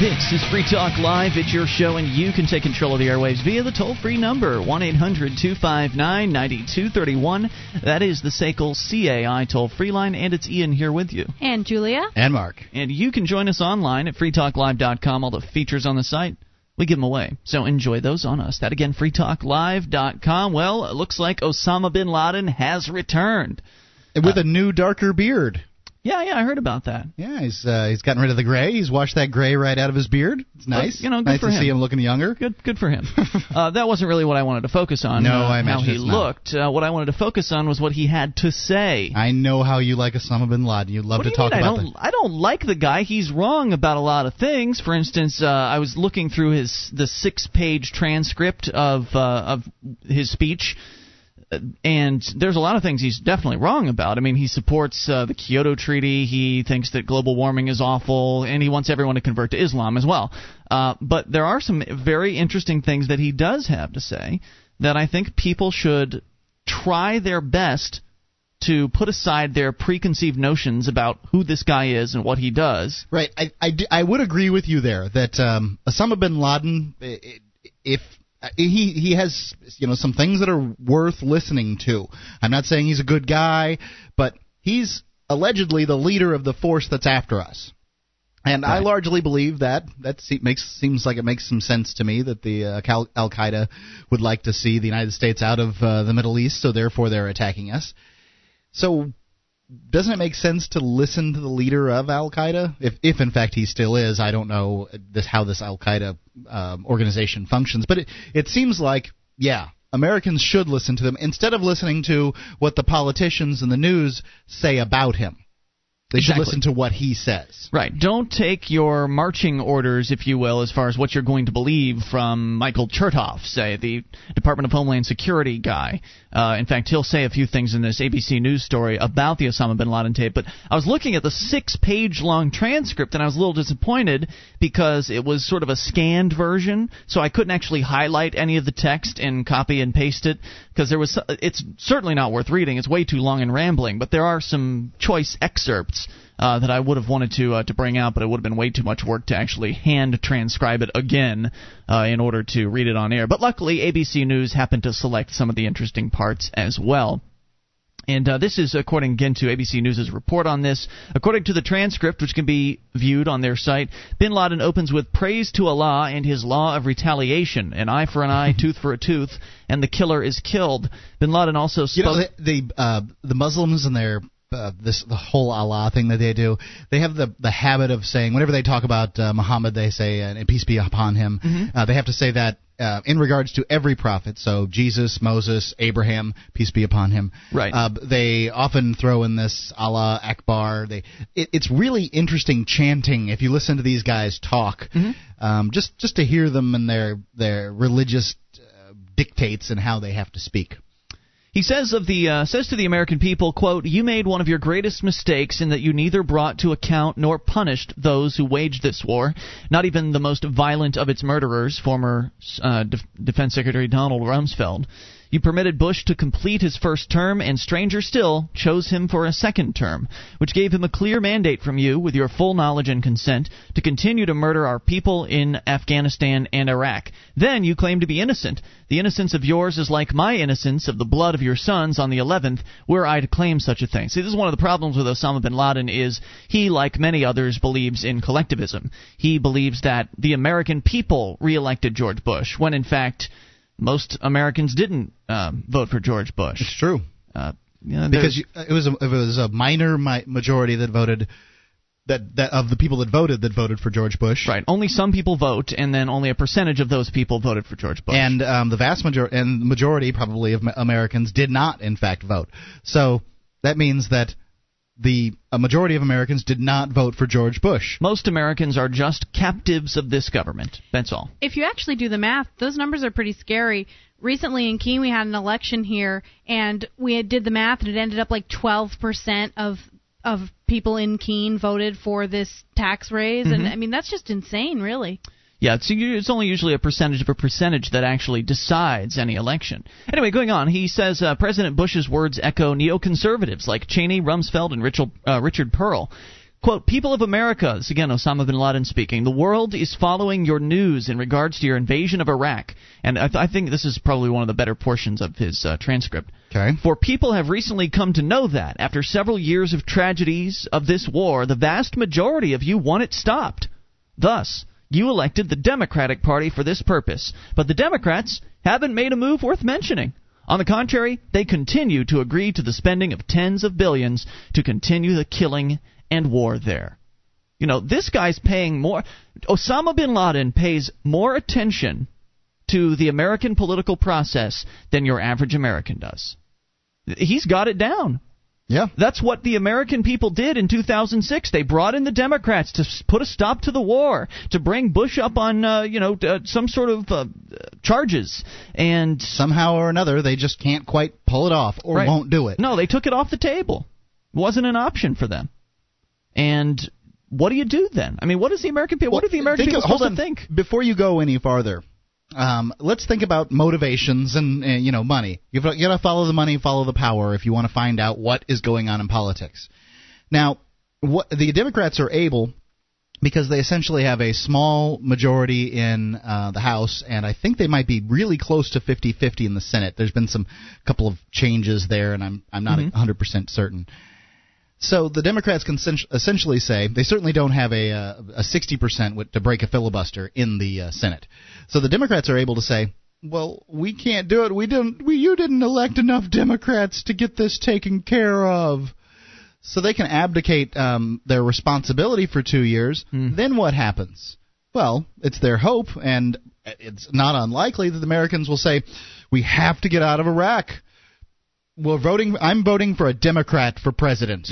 This is Free Talk Live. It's your show, and you can take control of the airwaves via the toll free number 1 800 259 9231. That is the SACL CAI toll free line, and it's Ian here with you. And Julia. And Mark. And you can join us online at freetalklive.com. All the features on the site, we give them away. So enjoy those on us. That again, freetalklive.com. Well, it looks like Osama bin Laden has returned. With uh, a new, darker beard. Yeah, yeah, I heard about that. Yeah, he's uh, he's gotten rid of the gray. He's washed that gray right out of his beard. It's nice. Well, you know, good nice for to him. see him looking younger. Good, good for him. uh, that wasn't really what I wanted to focus on. No, uh, I how he imagine it's not. looked. Uh, what I wanted to focus on was what he had to say. I know how you like Osama bin Laden. You love What to do you talk mean? about I don't. I don't like the guy. He's wrong about a lot of things. For instance, uh, I was looking through his the six-page transcript of uh, of his speech. And there's a lot of things he's definitely wrong about. I mean, he supports uh, the Kyoto Treaty. He thinks that global warming is awful, and he wants everyone to convert to Islam as well. Uh, but there are some very interesting things that he does have to say that I think people should try their best to put aside their preconceived notions about who this guy is and what he does. Right. I I would agree with you there that um, Osama bin Laden, i- i- if he he has you know some things that are worth listening to. I'm not saying he's a good guy, but he's allegedly the leader of the force that's after us. And I largely believe that. That se- makes seems like it makes some sense to me that the uh, Al Qaeda would like to see the United States out of uh, the Middle East, so therefore they're attacking us. So doesn't it make sense to listen to the leader of Al Qaeda? If, if in fact he still is, I don't know this how this Al Qaeda um, organization functions, but it, it seems like yeah, Americans should listen to them instead of listening to what the politicians and the news say about him. They Exactly. should listen to what he says. Right. Don't take your marching orders, if you will, as far as what you're going to believe from Michael Chertoff, say, the Department of Homeland Security guy. Uh, in fact, he'll say a few things in this ABC News story about the Osama bin Laden tape. But I was looking at the six page long transcript and I was a little disappointed because it was sort of a scanned version, so I couldn't actually highlight any of the text and copy and paste it because there was. It's certainly not worth reading. It's way too long and rambling, but there are some choice excerpts uh, that I would have wanted to uh, to bring out, but it would have been way too much work to actually hand transcribe it again uh, in order to read it on air. But luckily, ABC News happened to select some of the interesting parts as well. And uh, this is according again to ABC News' report on this. According to the transcript, which can be viewed on their site, Bin Laden opens with praise to Allah and his law of retaliation, an eye for an eye, tooth for a tooth, and the killer is killed. Bin Laden also spoke. You know, the the, uh, the Muslims and their uh, this the whole Allah thing that they do. They have the the habit of saying whenever they talk about uh, Muhammad, they say and peace be upon him. Uh, they have to say that. Uh, in regards to every prophet, so Jesus, Moses, Abraham, peace be upon him. Right. Uh, they often throw in this Allah Akbar. They, it, it's really interesting chanting if you listen to these guys talk. Um, just just to hear them and their their religious uh, dictates and how they have to speak. He says of the uh, says to the American people, "quote You made one of your greatest mistakes in that you neither brought to account nor punished those who waged this war, not even the most violent of its murderers, former uh, Def- Defense Secretary Donald Rumsfeld. You permitted Bush to complete his first term, and stranger still, chose him for a second term, which gave him a clear mandate from you, with your full knowledge and consent, to continue to murder our people in Afghanistan and Iraq. Then you claim to be innocent. The innocence of yours is like my innocence of the blood of your sons on the 11th, were I to claim such a thing. See, this is one of the problems with Osama bin Laden is he, like many others, believes in collectivism. He believes that the American people reelected George Bush, when in fact most Americans didn't um, vote for George Bush. It's true. Uh, you know, because you, it was a, it was a minor mi- majority that voted that that of the people that voted that voted for George Bush. right, only some people vote, and then only a percentage of those people voted for George Bush. And um, the vast majority and majority probably of Americans did not in fact vote. So that means that the a majority of Americans did not vote for George Bush. most Americans are just captives of this government. That's all. If you actually do the math, those numbers are pretty scary. Recently in Keene, we had an election here, and we had, did the math, and it ended up like 12% of of people in Keene voted for this tax raise, and mm-hmm. I mean that's just insane, really. Yeah, it's, it's only usually a percentage of a percentage that actually decides any election. Anyway, going on, he says uh, President Bush's words echo neoconservatives like Cheney, Rumsfeld, and Richard, uh, Richard Perle. Quote, People of America, this again Osama bin Laden speaking, the world is following your news in regards to your invasion of Iraq. And I, th- I think this is probably one of the better portions of his uh, transcript. Okay. For people have recently come to know that, after several years of tragedies of this war, the vast majority of you want it stopped. Thus, you elected the Democratic Party for this purpose. But the Democrats haven't made a move worth mentioning. On the contrary, they continue to agree to the spending of tens of billions to continue the killing and war there. You know, this guy's paying more. Osama bin Laden pays more attention to the American political process than your average American does. He's got it down. Yeah. That's what the American people did in 2006. They brought in the Democrats to put a stop to the war, to bring Bush up on, uh, you know, uh, some sort of uh, charges, and somehow or another they just can't quite pull it off or right. won't do it. No, they took it off the table. It wasn't an option for them. And what do you do then? I mean, what does the American people? Well, what are the American people supposed on. to think? Before you go any farther, um, let's think about motivations and, and you know money. You've got to follow the money, follow the power if you want to find out what is going on in politics. Now, what the Democrats are able because they essentially have a small majority in uh, the House, and I think they might be really close to 50-50 in the Senate. There's been some couple of changes there, and I'm I'm not Mhm. 100% certain. So the Democrats can essentially say they certainly don't have a uh, a 60% to break a filibuster in the uh, Senate. So the Democrats are able to say, "Well, we can't do it. We didn't. We you didn't elect enough Democrats to get this taken care of." So they can abdicate um, their responsibility for two years. Then what happens? Well, it's their hope, and it's not unlikely that the Americans will say, "We have to get out of Iraq." Well, voting. I'm voting for a Democrat for president.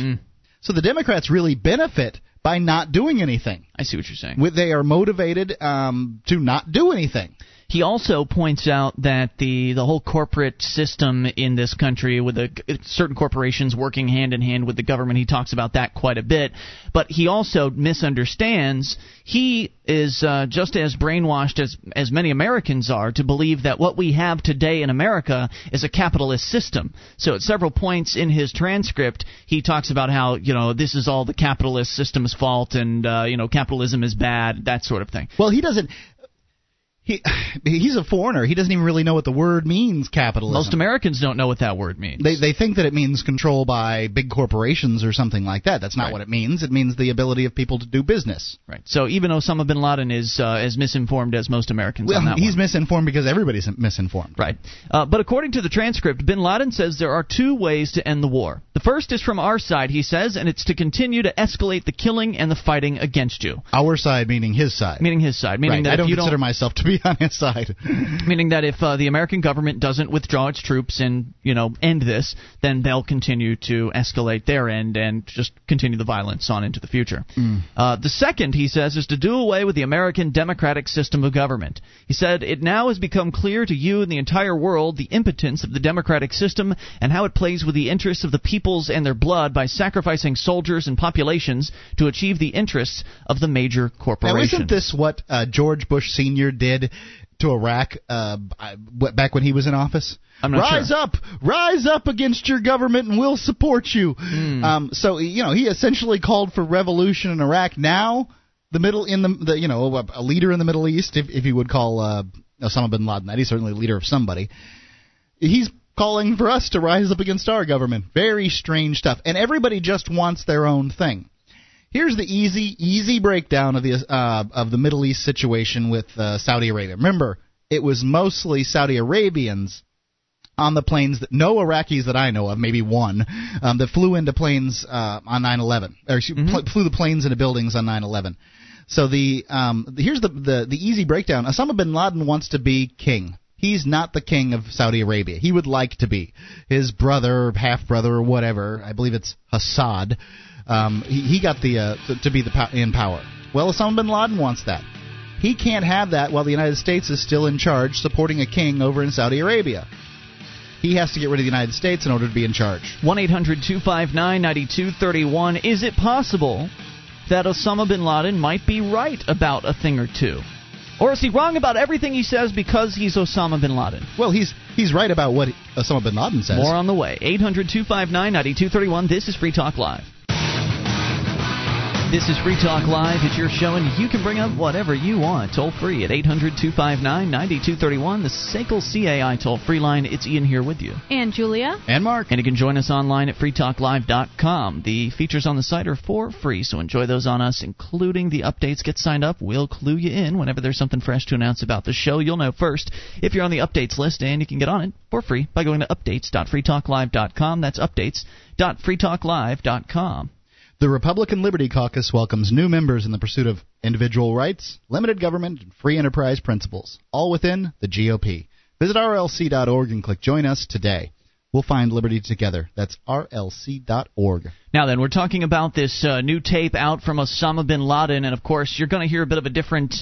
So the Democrats really benefit by not doing anything. I see what you're saying. They are motivated um, to not do anything. He also points out that the the whole corporate system in this country, with certain corporations working hand in hand with the government, he talks about that quite a bit. But he also misunderstands. He is uh, just as brainwashed as as many Americans are to believe that what we have today in America is a capitalist system. So at several points in his transcript, he talks about how you know this is all the capitalist system's fault, and uh, you know capitalism is bad, that sort of thing. Well, he doesn't. He he's a foreigner. He doesn't even really know what the word means. Capitalism. Most Americans don't know what that word means. They they think that it means control by big corporations or something like that. That's not Right. what it means. It means the ability of people to do business. Right. So even Osama bin Laden is uh, as misinformed as most Americans Well, on that he's one. misinformed because everybody's misinformed. Right. Uh, but according to the transcript, bin Laden says there are two ways to end the war. The first is from our side, he says, and it's to continue to escalate the killing and the fighting against you. Our side meaning his side. Meaning his side. Meaning right. that I don't consider don't, myself to be on his side. meaning that if uh, the American government doesn't withdraw its troops and you know end this, then they'll continue to escalate their end and just continue the violence on into the future. Uh, the second, he says, is to do away with the American democratic system of government. He said it now has become clear to you and the entire world the impotence of the democratic system and how it plays with the interests of the peoples and their blood by sacrificing soldiers and populations to achieve the interests of the major now, corporations. isn't this what uh, George Bush Senior did to Iraq uh, back when he was in office? I'm not rise sure. up, rise up against your government, and we'll support you. Hmm. Um, so you know, he essentially called for revolution in Iraq. Now, the middle in the, the you know a, a leader in the Middle East, if if you would call uh, Osama bin Laden that, he's certainly a leader of somebody. He's calling for us to rise up against our government. Very strange stuff, and everybody just wants their own thing. Here's the easy, easy breakdown of the uh, of the Middle East situation with uh, Saudi Arabia. Remember, it was mostly Saudi Arabians on the planes that no Iraqis that I know of, maybe one, um, that flew into planes uh, on 9/11, or excuse- pl- flew the planes into buildings on 9/11. So the um, the- here's the, the the easy breakdown. Osama bin Laden wants to be king. He's not the king of Saudi Arabia. He would like to be. His brother, half brother, or whatever, I believe it's Assad. Um, he, he got the uh, to, to be the po- in power. Well, Osama bin Laden wants that. He can't have that while the United States is still in charge, supporting a king over in Saudi Arabia. He has to get rid of the United States in order to be in charge. 1 800 259 9231. Is it possible that Osama bin Laden might be right about a thing or two? Or is he wrong about everything he says because he's Osama bin Laden? Well, he's he's right about what Osama bin Laden says. More on the way. 800 259 9231. This is Free Talk Live. This is Free Talk Live. It's your show, and you can bring up whatever you want. Toll free at 800 259 9231, the SACL CAI toll free line. It's Ian here with you. And Julia. And Mark. And you can join us online at freetalklive.com. The features on the site are for free, so enjoy those on us, including the updates. Get signed up. We'll clue you in whenever there's something fresh to announce about the show. You'll know first if you're on the updates list, and you can get on it for free by going to updates.freetalklive.com. That's updates.freetalklive.com. The Republican Liberty Caucus welcomes new members in the pursuit of individual rights, limited government, and free enterprise principles, all within the GOP. Visit rlc.org and click Join Us today. We'll find liberty together. That's rlc.org. Now, then, we're talking about this uh, new tape out from Osama bin Laden, and of course, you're going to hear a bit of a different.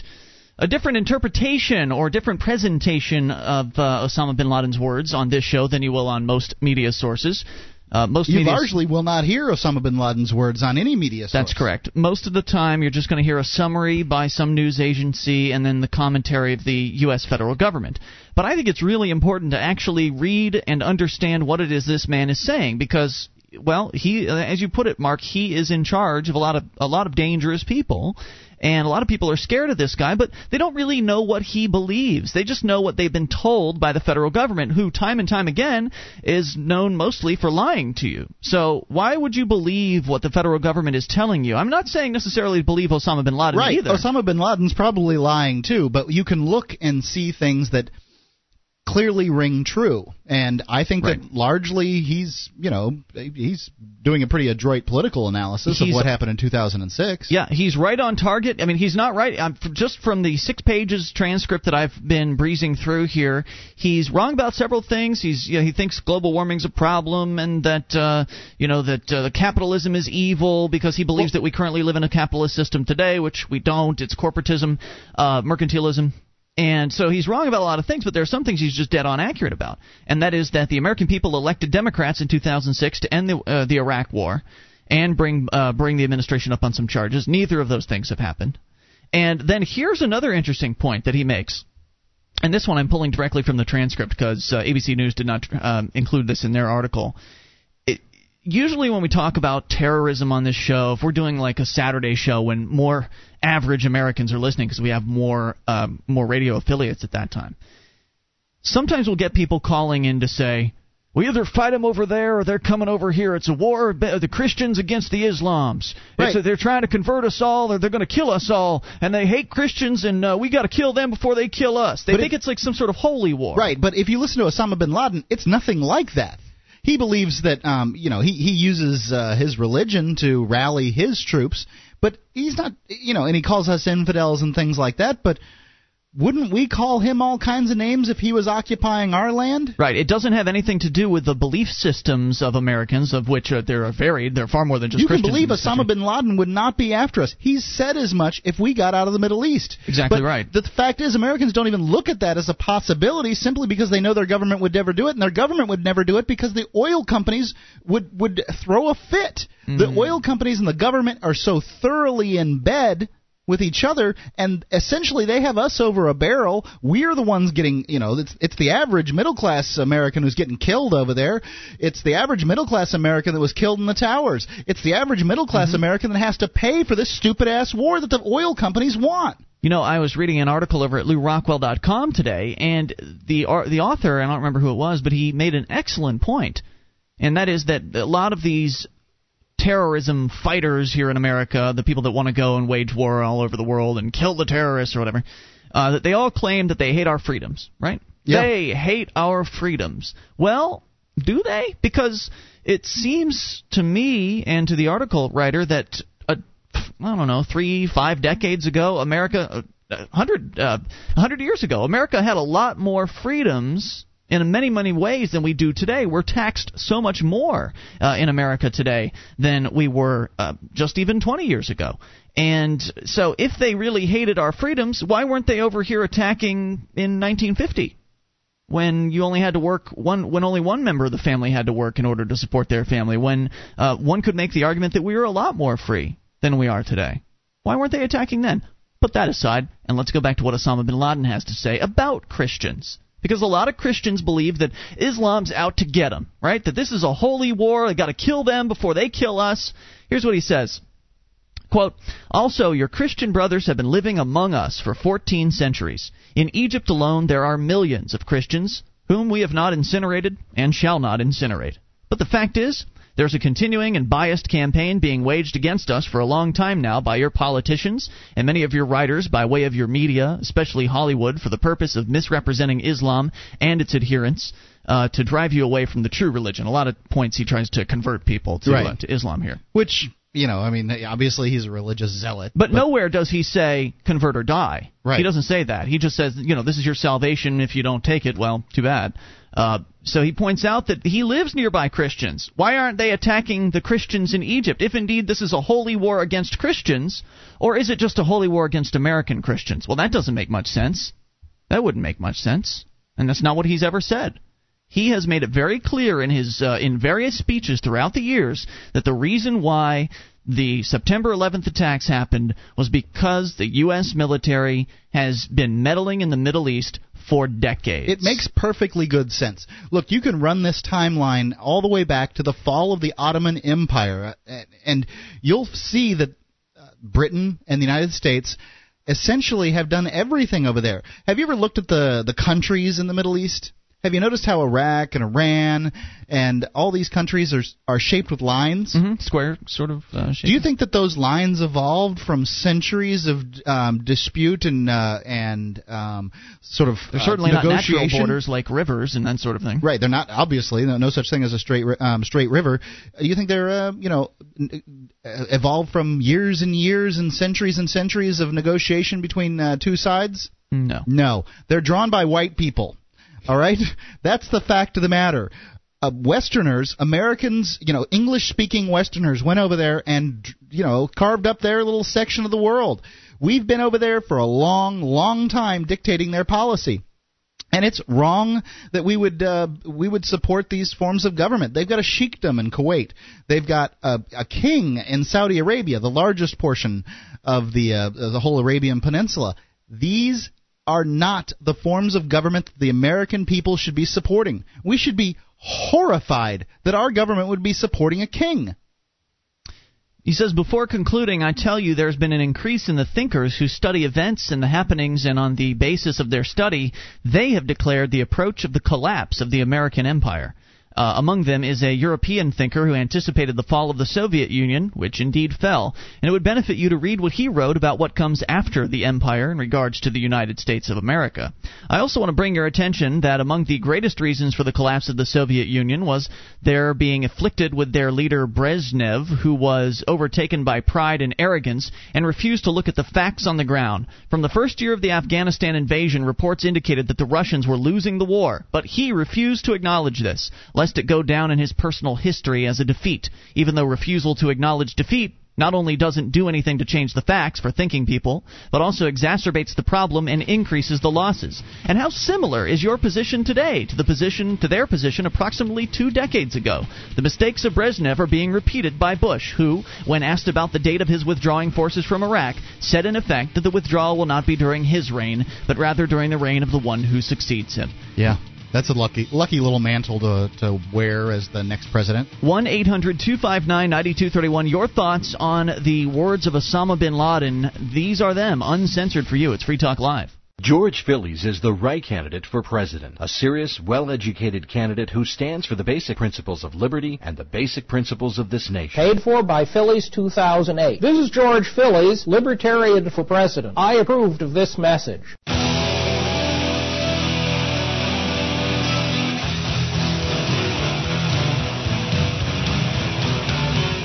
A different interpretation or different presentation of uh, Osama bin Laden's words on this show than you will on most media sources. Uh, most you largely will not hear Osama bin Laden's words on any media source. That's correct. Most of the time, you're just going to hear a summary by some news agency and then the commentary of the U.S. federal government. But I think it's really important to actually read and understand what it is this man is saying because well, he, uh, as you put it, Mark, he is in charge of a lot of a lot of dangerous people, and a lot of people are scared of this guy, but they don't really know what he believes. They just know what they've been told by the federal government, who time and time again is known mostly for lying to you. So why would you believe what the federal government is telling you? I'm not saying necessarily believe Osama bin Laden right. either. Osama bin Laden's probably lying too, but you can look and see things that clearly ring true. And I think Right. that largely he's, you know, he's doing a pretty adroit political analysis He's- of what happened in 2006. Yeah, he's right on target. I mean, he's not right. F- just from the six pages transcript that I've been breezing through here, he's wrong about several things. He's you know, he thinks global warming's a problem and that uh, you know that uh, capitalism is evil because he believes that we currently live in a capitalist system today, which we don't. It's corporatism, uh, mercantilism. And so he's wrong about a lot of things, but there are some things he's just dead on accurate about. And that is that the American people elected Democrats in 2006 to end the, uh, the Iraq War and bring uh, bring the administration up on some charges. Neither of those things have happened. And then here's another interesting point that he makes. And this one I'm pulling directly from the transcript because uh, ABC News did not um, include this in their article. Usually, when we talk about terrorism on this show, if we're doing like a Saturday show when more average Americans are listening because we have more um, more radio affiliates at that time, sometimes we'll get people calling in to say, we either fight them over there or they're coming over here. It's a war of the Christians against the Islams. It's Right. a, they're trying to convert us all, or they're going to kill us all, and they hate Christians, and uh, we got to kill them before they kill us. They But think it- it's like some sort of holy war. Right, but if you listen to Osama bin Laden, it's nothing like that. He believes that um, you know he he uses uh, his religion to rally his troops, but he's not you know, and he calls us infidels and things like that. But wouldn't we call him all kinds of names if he was occupying our land? Right. It doesn't have anything to do with the belief systems of Americans, of which uh, there are varied. There are far more than just you can Christians. believe in this Osama country. bin Laden would not be after us. He said as much if we got out of the Middle East. Exactly But right. The fact is, Americans don't even look at that as a possibility simply because they know their government would never do it, and their government would never do it because the oil companies would would throw a fit. Mm-hmm. The oil companies and the government are so thoroughly in bed with each other and essentially they have us over a barrel. We're the ones getting you know it's it's the average middle class american who's getting killed over there. It's the average middle class american that was killed in the towers. It's the average middle class Mm-hmm. american that has to pay for this stupid ass war that the oil companies want. You know, I was reading an article over at LewRockwell.com today, and the ar- the author, I don't remember who it was, but he made an excellent point, and that is that a lot of these terrorism fighters here in America, the people that want to go and wage war all over the world and kill the terrorists or whatever, uh, that they all claim that they hate our freedoms, right? Yeah. They hate our freedoms. Well, do they? Because it seems to me and to the article writer that uh, I don't know, three, five decades ago, America, uh, hundred, uh, hundred years ago, America had a lot more freedoms in many, many ways than we do today. We're taxed so much more uh, in America today than we were uh, just even 20 years ago. And so, if they really hated our freedoms, why weren't they over here attacking in 1950? when you only had to work one when only one member of the family had to work in order to support their family when uh, one could make the argument that we were a lot more free than we are today why weren't they attacking then put that aside and let's go back to what Osama bin Laden has to say about Christians because a lot of Christians believe that Islam's out to get them right that this is a holy war they got to kill them before they kill us here's what he says Quote, also, your Christian brothers have been living among us for 14 centuries. In Egypt alone, there are millions of Christians whom we have not incinerated and shall not incinerate. But the fact is, there's a continuing and biased campaign being waged against us for a long time now by your politicians and many of your writers by way of your media, especially Hollywood, for the purpose of misrepresenting Islam and its adherents uh, to drive you away from the true religion. A lot of points he tries to convert people to, Right. uh, to Islam here. Which you know, I mean, obviously he's a religious zealot, But, nowhere does he say convert or die. Right. He doesn't say that. He just says, you know, this is your salvation. If you don't take it, well, too bad. Uh, so he points out that he lives nearby Christians. Why aren't they attacking the Christians in Egypt? If indeed this is a holy war against Christians, or is it just a holy war against American Christians? Well, that doesn't make much sense. That wouldn't make much sense, and that's not what he's ever said. He has made it very clear in his uh, in various speeches throughout the years that the reason why the September 11th attacks happened was because the U.S. military has been meddling in the Middle East for decades. It makes perfectly good sense. Look, you can run this timeline all the way back to the fall of the Ottoman Empire, uh, and you'll see that uh, Britain and the United States essentially have done everything over there. Have you ever looked at the the countries in the Middle East? Have you noticed how Iraq and Iran and all these countries are are shaped with lines? Mhm, square sort of uh, shape. Do you think that those lines evolved from centuries of um, dispute and uh, and um, sort of They're uh, certainly not natural borders like rivers and that sort of thing. Right, they're not obviously no, no such thing as a straight um, straight river. You think they're uh, you know uh, evolved from years and years and centuries and centuries of negotiation between uh, two sides? No. No, they're drawn by white people. All right, that's the fact of the matter. Uh, Westerners, Americans, you know, English-speaking Westerners went over there and you know carved up their little section of the world. We've been over there for a long, long time dictating their policy. And it's wrong that we would uh, we would support these forms of government. They've got a sheikdom in Kuwait. They've got a, a king in Saudi Arabia, the largest portion of the uh, the whole Arabian Peninsula. These are not the forms of government that the American people should be supporting. We should be horrified that our government would be supporting a king. He says, before concluding, I tell you there's been an increase in the thinkers who study events and the happenings, and on the basis of their study, they have declared the approach of the collapse of the American empire. Uh, among them is a European thinker who anticipated the fall of the Soviet Union, which indeed fell, and it would benefit you to read what he wrote about what comes after the empire in regards to the United States of America. I also want to bring your attention that among the greatest reasons for the collapse of the Soviet Union was their being afflicted with their leader Brezhnev, who was overtaken by pride and arrogance and refused to look at the facts on the ground. From the first year of the Afghanistan invasion, reports indicated that the Russians were losing the war, but he refused to acknowledge this, lest it go down in his personal history as a defeat, even though refusal to acknowledge defeat not only doesn't do anything to change the facts for thinking people, but also exacerbates the problem and increases the losses. And how similar is your position today to the position to their position approximately two decades ago? The mistakes of Brezhnev are being repeated by Bush, who, when asked about the date of his withdrawing forces from Iraq, said in effect that the withdrawal will not be during his reign, but rather during the reign of the one who succeeds him. Yeah, that's a lucky lucky little mantle to to wear as the next president. 1 800 259 9231. Your thoughts on the words of Osama bin Laden. These are them, uncensored for you. It's Free Talk Live. George Phillies is the right candidate for president. A serious, well educated candidate who stands for the basic principles of liberty and the basic principles of this nation. Paid for by Phillies 2008. This is George Phillies, Libertarian for President. I approved of this message.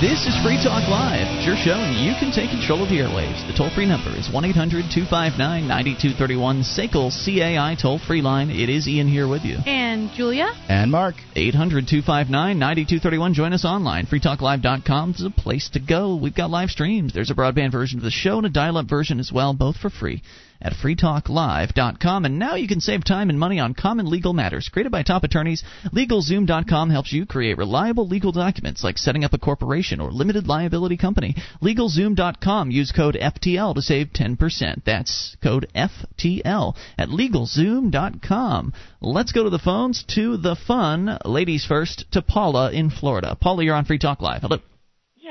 This is Free Talk Live. It's your show, and you can take control of the airwaves. The toll free number is 1 800 259 9231. SACL CAI toll free line. It is Ian here with you. And Julia? And Mark. 800 259 9231. Join us online. FreeTalkLive.com is a place to go. We've got live streams. There's a broadband version of the show and a dial up version as well, both for free at freetalklive.com. And now you can save time and money on common legal matters. Created by top attorneys, LegalZoom.com helps you create reliable legal documents like setting up a corporation or limited liability company. LegalZoom.com. Use code FTL to save 10%. That's code FTL at LegalZoom.com. Let's go to the phones to the fun. Ladies first to Paula in Florida. Paula, you're on Free Talk Live. Hello.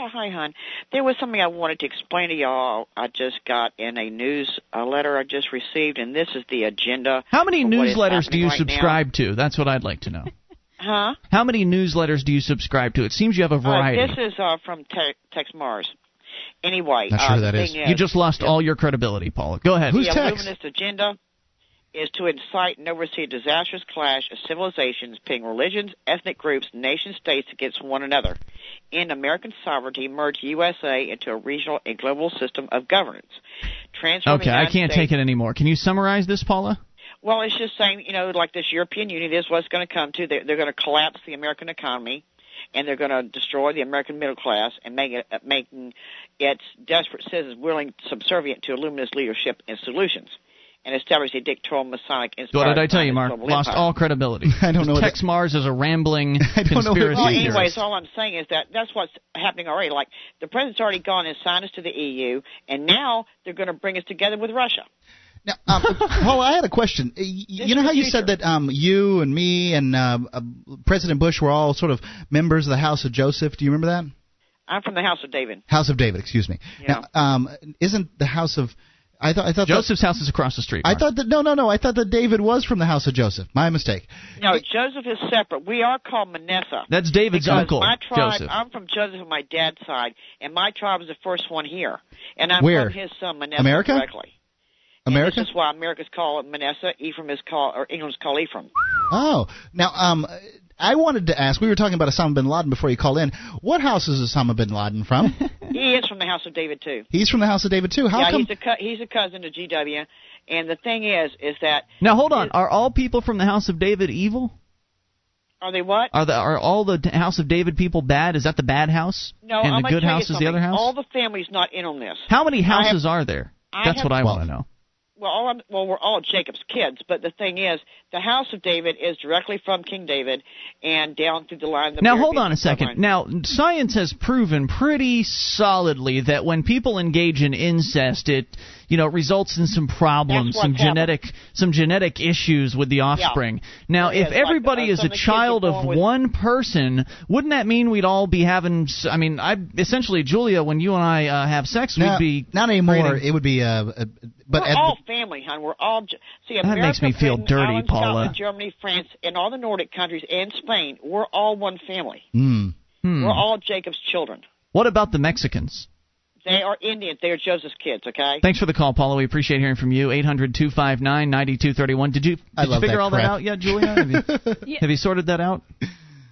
Yeah, Yeah, hi, hon. There was something I wanted to explain to y'all. I just got in a news uh, letter I just received, and this is the agenda. How many is newsletters do you right subscribe to? That's what I'd like to know. Huh? How many newsletters do you subscribe to? It seems you have a variety. Uh, this is uh, from Te- Texe Marrs. Anyway, Not sure uh, that thing is. you just lost all your credibility, Paula. Go ahead. Who's the Tex? Agenda is to incite and oversee a disastrous clash of civilizations pitting religions, ethnic groups, nation states against one another. In American sovereignty, merge USA into a regional and global system of governance. Okay, I can't States- take it anymore. Can you summarize this, Paula? Well, it's just saying, you know, like this European Union is what's going to come to. They're, they're going to collapse the American economy, and they're going to destroy the American middle class and make it, making its desperate citizens willing, subservient to Illuminist leadership and solutions, and establish a dictatorial Masonic What inspired did I tell you, Mark? global Lost empire. all credibility. I don't know what Texe Marrs is a rambling I don't conspiracy Well, Well, anyways, theorist. all I'm saying is that that's what's happening already. Like the president's already gone and signed us to the EU, and now they're going to bring us together with Russia. Now, um, Paul, I had a question. Y- y- You know how the you said that um, you and me and uh, uh, President Bush were all sort of members of the House of Joseph? Do you remember that? I'm from the House of David. House of David, excuse me. Yeah. Now, um, isn't the House of I thought I thought that- Joseph's house is across the street. I thought that no no no I thought that David was from the House of Joseph. My mistake. No, Joseph is separate. We are called Manasseh. That's David's uncle, my tribe, Joseph. I'm from Joseph on my dad's side, and my tribe is the first one here. And I'm Where? from his son Manasseh America? directly. And America. this is why America's called Manasseh, Ephraim is called, or England's called Ephraim. Oh, now um, I wanted to ask. We were talking about Osama bin Laden before you called in. What house is Osama bin Laden from? he is from the House of David too. He's from the House of David too. How yeah, come? he's a co- he's a cousin to GW. And the thing is, is that Now hold on. Are all people from the house of David evil? are they what? Are the are all the house of David people bad? Is that the bad house? No, and I'm the good tell house is the other house. All the family's not in on this. How many I have- houses are there? That's have- what I Well- want to know. Well, all I'm, well, we're all Jacob's kids, but the thing is, the House of David is directly from King David and down through the line. The Now hold on a second. bloodline. Now science has proven pretty solidly that when people engage in incest, it you know results in some problems, some what's genetic some genetic issues with the offspring. Now, There if is, like, everybody uh, is a of the kids child of with- one person, wouldn't that mean we'd all be having? I mean, I essentially, Julia, when you and I uh, have sex, No, we'd be not anymore. creating- It would be. Uh, uh, but we're at all family, hon. We're all J- see. That America, makes me feel Britain, dirty, Ireland, Paula. Scotland, Germany, France, and all the Nordic countries, and Spain. We're all one family. hmm. Hmm. We're all Jacob's children. What about the Mexicans? They are Indians. They are Joseph's kids. Okay. Thanks for the call, Paula. We appreciate hearing from you. 800 259 9231. Did you, did I you figure that all that out yet, Julia? Have you, Yeah. have you sorted that out?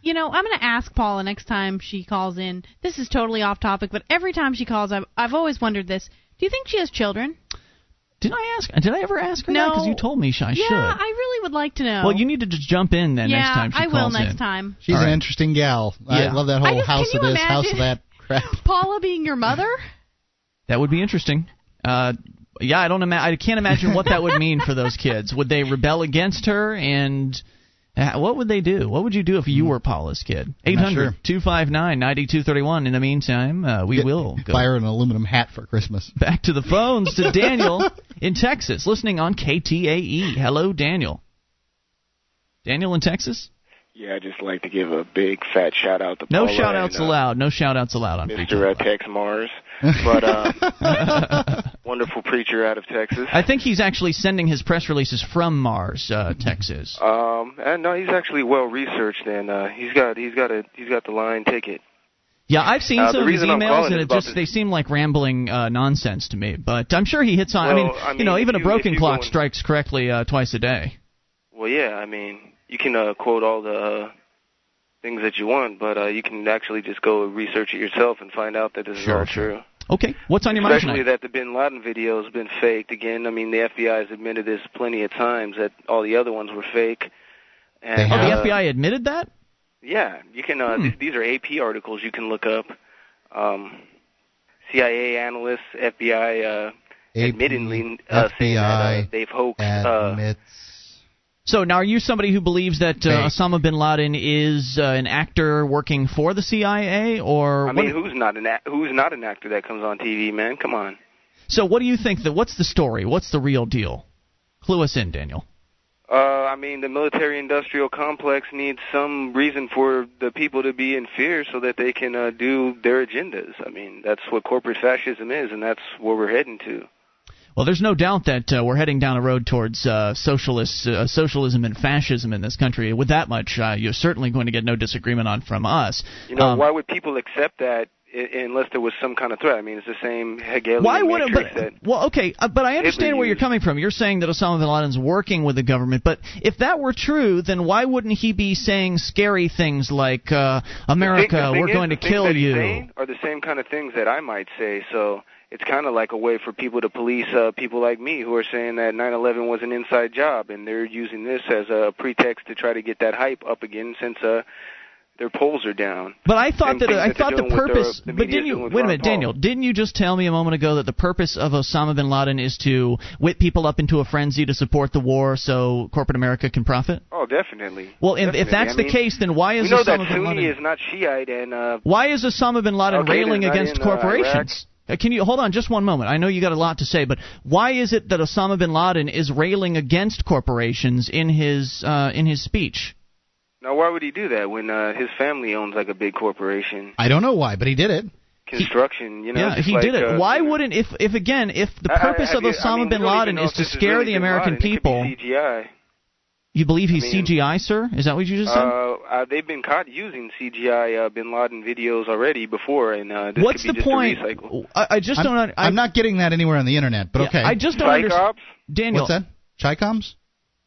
You know, I'm going to ask Paula next time she calls in. This is totally off topic, but every time she calls, I've, I've always wondered this. Do you think she has children? Did I ask? Did I ever ask her No. Because you told me I yeah, should. I really would like to know. Well, you need to just jump in then yeah, next time she calls in. I will next in. time. She's All an interesting gal. I love that whole just- house of you this, house of that crap. Paula being your mother? That would be interesting. Uh, yeah, I don't. Ima- I can't imagine what that would mean for those kids. Would they rebel against her? And uh, what would they do? What would you do if you were Paula's kid? I'm 800 259 9231. In the meantime, uh, we Get- will go buy her an aluminum hat for Christmas. back to the phones to Daniel in Texas, listening on KTAE. Hello, Daniel. Daniel in Texas? Yeah, I'd just like to give a big fat shout out to Paula. No Paula shout outs and, uh, allowed. No shout outs allowed on Free Mr. Uh, Talk Texe Marrs. But uh, wonderful preacher out of Texas. I think he's actually sending his press releases from Mars, uh, Texas. Um, and no, he's actually well researched, and uh, he's got he's got a he's got the line ticket. Yeah, I've seen Uh, some of his emails, and it just they seem like rambling uh, nonsense to me. But I'm sure he hits on. I, mean, I you know, even if a broken clock strikes correctly uh, twice a day. Well, yeah, I mean, you can uh, quote all the uh, things that you want, but uh, you can actually just go research it yourself and find out that this Sure, is all sure. true. Okay, what's on your mind Especially tonight? that the Bin Laden video has been faked again. I mean, the FBI has admitted this plenty of times that all the other ones were fake. And, They Oh, have- the uh, FBI admitted that. Yeah, you can. Uh, Hmm. th- these are AP articles you can look up. Um, CIA analysts, FBI, uh, admittedly uh, saying that uh, FBI they've hoaxed. Uh, admits. So now, are you somebody who believes that uh, Osama bin Laden is uh, an actor working for the CIA, or I what- mean, who's not an a- who's not an actor that comes on TV, man? Come on. so? What do you think? That what's the story? What's the real deal? Clue us in, Daniel. Uh, I mean, the military-industrial complex needs some reason for the people to be in fear so that they can uh, do their agendas. I mean, that's what corporate fascism is, and that's where we're heading to. Well, there's no doubt that uh, we're heading down a road towards uh, socialist uh, socialism and fascism in this country. With that much, uh, you're certainly going to get no disagreement on from us. You know, Um, why would people accept that unless there was some kind of threat? I mean, it's the same Hegelian Why would it? But, that well, okay, uh, but I understand where you're coming from. You're saying that Osama bin Laden's working with the government, but if that were true, then why wouldn't he be saying scary things like uh, The thing- the "America, thing we're is, going to kill you"? Are the same kind of things that I might say. So it's kind of like a way for people to police uh, people like me who are saying that 9/11 was an inside job, and they're using this as a pretext to try to get that hype up again since uh, their polls are down. But I thought Same that I thought the purpose. the- the but didn't you wait a minute, Paul. Daniel? Didn't you just tell me a moment ago that the purpose of Osama bin Laden is to whip people up into a frenzy to support the war so corporate America can profit? Oh, definitely. Well, if, if that's I the mean, case, then why is we know Osama that bin Sunni Laden? is not Shiite, and uh, Why is Osama bin Laden railing against in, uh, corporations? Uh, Can you hold on just one moment? I know you got a lot to say, but why is it that Osama bin Laden is railing against corporations in his uh, in his speech? now why would he do that when uh, his family owns like a big corporation? I don't know why, but he did it. Construction, you know. yeah, he like, did it. Uh, why you know, wouldn't if if again if the I- I- purpose of Osama I mean, bin we don't even Laden know is to scare really the American Laden. It people? CGI. You believe he's I mean- CGI, sir? Is that what you just said? Uh, uh, they've been caught using CGI uh, Bin Laden videos already before, and uh, this What's could the be just point? A recycle. I, I just I'm, don't. un- I, I'm not getting that anywhere on the internet, but yeah, okay. I just don't Psych understand. ops? Daniel, What's that? Chicoms?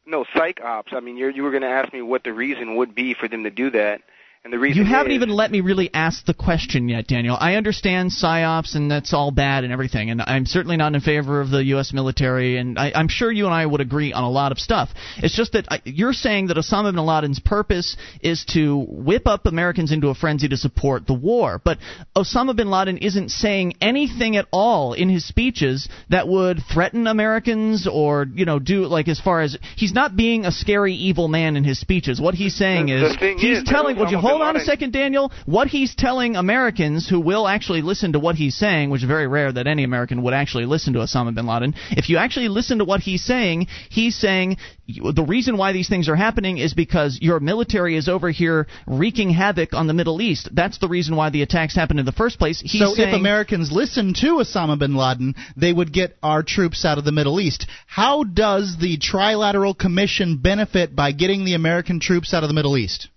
No, psych ops. I mean, you're, you were going to ask me what the reason would be for them to do that, and the reason You haven't is, even let me really ask the question yet, Daniel. I understand psyops and that's all bad and everything, and I'm certainly not in favor of the U.S. military, and I, I'm sure you and I would agree on a lot of stuff. It's just that I, you're saying that Osama bin Laden's purpose is to whip up Americans into a frenzy to support the war, but Osama bin Laden isn't saying anything at all in his speeches that would threaten Americans or you know do like as far as he's not being a scary evil man in his speeches. What he's saying The- is he's is telling. Would you Osama hold on a second, Daniel? What he's telling Americans who will actually listen to what he's saying, which is very rare that any American would actually listen to Osama bin Laden. If you actually listen to what he's saying, he's saying the reason why these things are happening is because your military is over here wreaking havoc on the Middle East. That's the reason why the attacks happened in the first place. He's so saying, if Americans listened to Osama bin Laden, they would get our troops out of the Middle East. How does the Trilateral Commission benefit by getting the American troops out of the Middle East?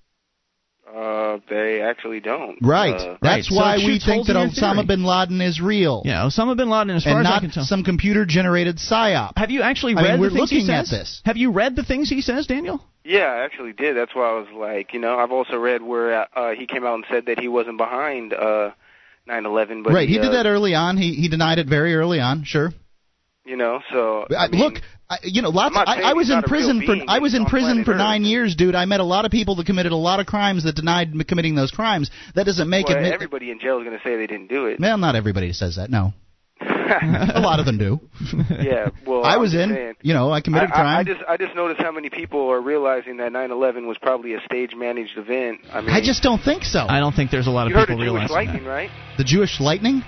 Uh, they actually don't. Right. Uh, That's Right, why it we think that Osama theory. bin Laden is real. yeah, Osama bin Laden, as far and as I not can tell. some computer generated psyop. have you actually I read mean, we're the things he looking at says? this. Have you read the things he says, Daniel? Yeah, I actually did. That's why I was like, you know, I've also read where uh, he came out and said that he wasn't behind uh 9/11, but right, he did uh, that early on. He he denied it very early on. Sure. You know, so I, I mean, look, I, you know, lots. I'm I, I was in not a real prison for. I was in prison planet for Earth. nine years, dude. I met a lot of people that committed a lot of crimes that denied committing those crimes. That doesn't make well, it. everybody in jail is going to say they didn't do it. Well, not everybody says that. No, a lot of them do. yeah, well, I was in. saying. You know, I committed I, crime. I, I just I just noticed how many people are realizing that 9/11 was probably a stage managed event. I mean, I just don't think so. I don't think there's a lot of you heard people of Jewish realizing lightning, that. right? the Jewish lightning.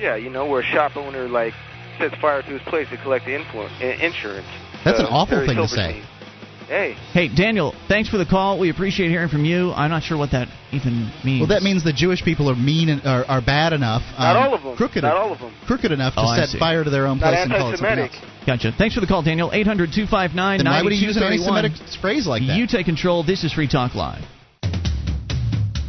Yeah, you know where a shop owner like sets fire to his place to collect the influ- insurance. That's an awful Terry thing to say. Hey, Hey, Daniel, thanks for the call. We appreciate hearing from you. I'm not sure what that even means. Well, that means the Jewish people are mean and are, are bad enough. not um, all of them. Crooked. Not all of them. Crooked enough to Oh, set fire to their own Not place and call it something anti-Semitic. else. Gotcha. Thanks for the call, Daniel. 800 259 Then why would he use an 9231. anti-Semitic phrase like that? You take control. This is Free Talk Live.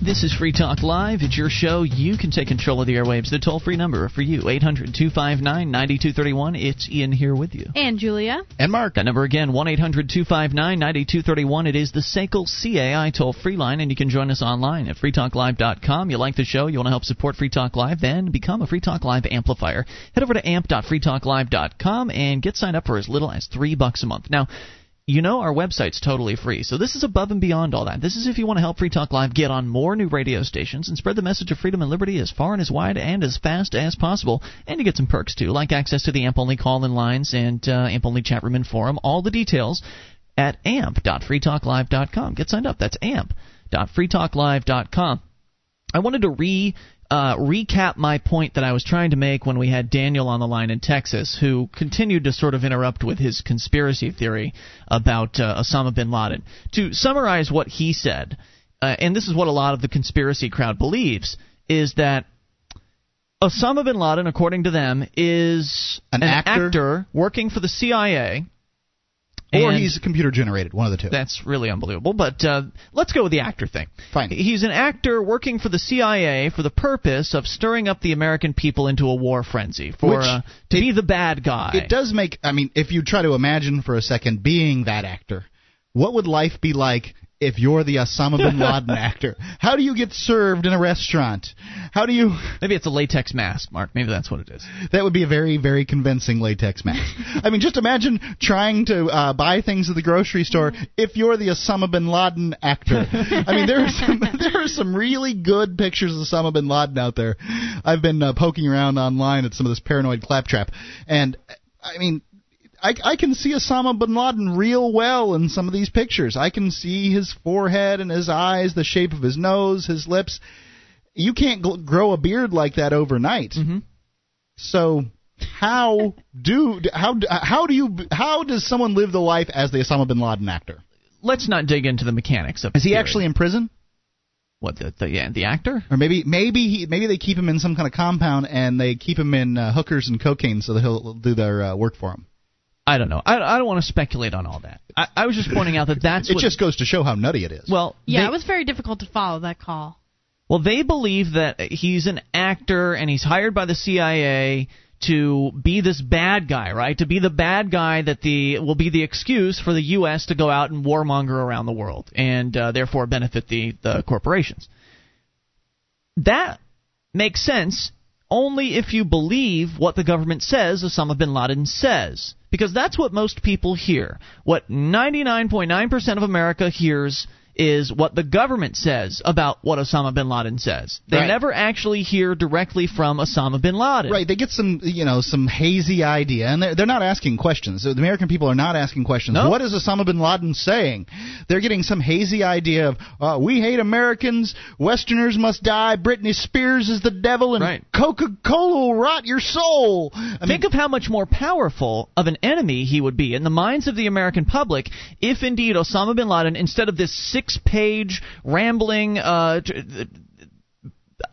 This is Free Talk Live. It's your show. You can take control of the airwaves. The toll free number for you, 800 259 9231. It's Ian here with you. And Julia. and Mark. That number again, 1 800 259 9231. It is the SACL CAI toll free line, and you can join us online at freetalklive.com. You like the show, you want to help support Free Talk Live, then become a Free Talk Live amplifier. Head over to amp.freetalklive.com and get signed up for as little as 3 bucks a month. Now, you know our website's totally free, so this is above and beyond all that. This is if you want to help Free Talk Live get on more new radio stations and spread the message of freedom and liberty as far and as wide and as fast as possible. And you get some perks too, like access to the AMP only call in lines and uh, AMP only chat room and forum. All the details at amp.freetalklive.com. Get signed up. That's amp.freetalklive.com. I wanted to re uh, recap my point that I was trying to make when we had Daniel on the line in Texas, who continued to sort of interrupt with his conspiracy theory about uh, Osama bin Laden. To summarize what he said, uh, and this is what a lot of the conspiracy crowd believes, is that Osama bin Laden, according to them, is An actor? actor working for the CIA. Or and- he's computer generated, one of the two. that's really unbelievable. But uh, let's go with the actor thing. Fine. He's an actor working for the CIA for the purpose of stirring up the American people into a war frenzy, for Which uh, to it- be the bad guy. It does make. I mean, if you try to imagine for a second being that actor, what would life be like if you're the Osama bin Laden actor? How do you get served in a restaurant? How do you? Maybe it's a latex mask, Mark. Maybe that's what it is. That would be a very, very convincing latex mask. I mean, just imagine trying to uh, buy things at the grocery store if you're the Osama bin Laden actor. I mean, there are some there are some really good pictures of Osama bin Laden out there. I've been uh, poking around online at some of this paranoid claptrap, and I mean. I, I can see Osama bin Laden real well in some of these pictures. I can see his forehead and his eyes, the shape of his nose, his lips. You can't gl- grow a beard like that overnight. Mhm. So how do how how do you how does someone live the life as the Osama bin Laden actor? Let's not dig into the mechanics of. Is he theory. actually in prison, what the the, yeah, the actor? or maybe maybe he maybe they keep him in some kind of compound and they keep him in uh, hookers and cocaine so that he'll do their uh, work for him. I don't know. I, I don't want to speculate on all that. I, I was just pointing out that that's It what, just goes to show how nutty it is. well. Yeah, they- it was very difficult to follow that call. Well, they believe that he's an actor and he's hired by the CIA to be this bad guy, right? To be the bad guy that the will be the excuse for the U.S. to go out and warmonger around the world and uh, therefore benefit the the corporations. That makes sense only if you believe what the government says Osama bin Laden says. Because that's what most people hear. What 99.9% of America hears is what the government says about what Osama bin Laden says. They Right. never actually hear directly from Osama bin Laden. Right, they get some, you know, some hazy idea, and they're, they're not asking questions. The American people are not asking questions. No. What is Osama bin Laden saying? They're getting some hazy idea of, uh, we hate Americans, Westerners must die, Britney Spears is the devil, and Right. Coca-Cola will rot your soul. I Think mean, of how much more powerful of an enemy he would be in the minds of the American public if indeed Osama bin Laden, instead of this six page rambling uh, t-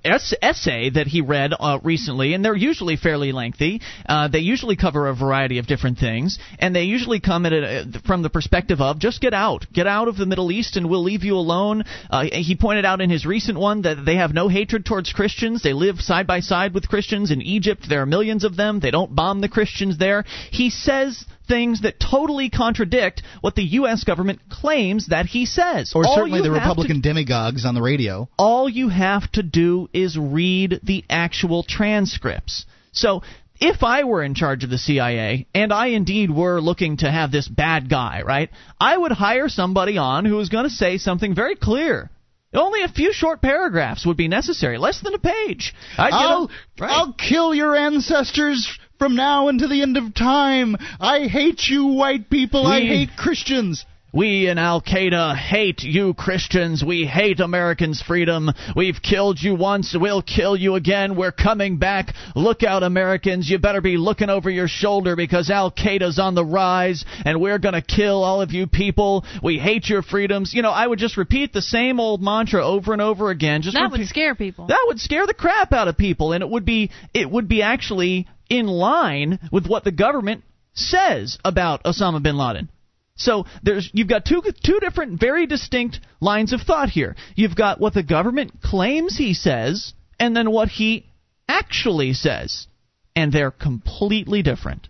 ess- essay that he read uh, recently, and they're usually fairly lengthy. Uh, they usually cover a variety of different things, and they usually come at it from the perspective of just get out, get out of the Middle East, and we'll leave you alone. Uh, he pointed out in his recent one that they have no hatred towards Christians. They live side by side with Christians in Egypt. There are millions of them. They don't bomb the Christians there. He says things that totally contradict what the U.S. government claims that he says. or All certainly the have to Republican demagogues on the radio. all you have to do is read the actual transcripts. So, if I were in charge of the CIA, and I indeed were looking to have this bad guy, right, I would hire somebody on who was going to say something very clear. Only a few short paragraphs would be necessary, less than a page. I'd get I'll, a- right. I'll kill your ancestors from now until the end of time. I hate you, white people. I hate Christians. We in Al Qaeda hate you Christians. We hate Americans' freedom. We've killed you once. We'll kill you again. We're coming back. Look out, Americans. You better be looking over your shoulder because Al Qaeda's on the rise and we're going to kill all of you people. We hate your freedoms. You know, I would just repeat the same old mantra over and over again. Just That would scare people. that would scare the crap out of people, and it would be it would be actually in line with what the government says about Osama bin Laden. So there's you've got two two different very distinct lines of thought here. You've got what the government claims he says and then what he actually says. And they're completely different.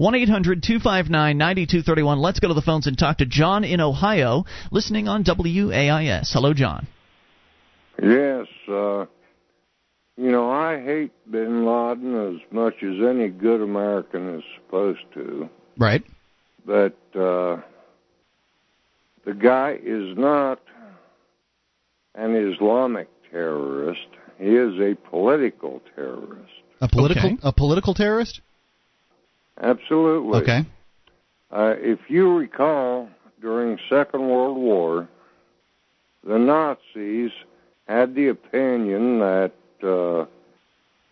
1-800-259-9231. Let's go to the phones and talk to John in Ohio, listening on WAIS. Hello John. Yes, uh, you know, I hate bin Laden as much as any good American is supposed to, Right. But uh, the guy is not an Islamic terrorist. He is a political terrorist. A political Okay. a political terrorist? Absolutely. Okay. Uh, if you recall, during Second World War, the Nazis had the opinion that uh,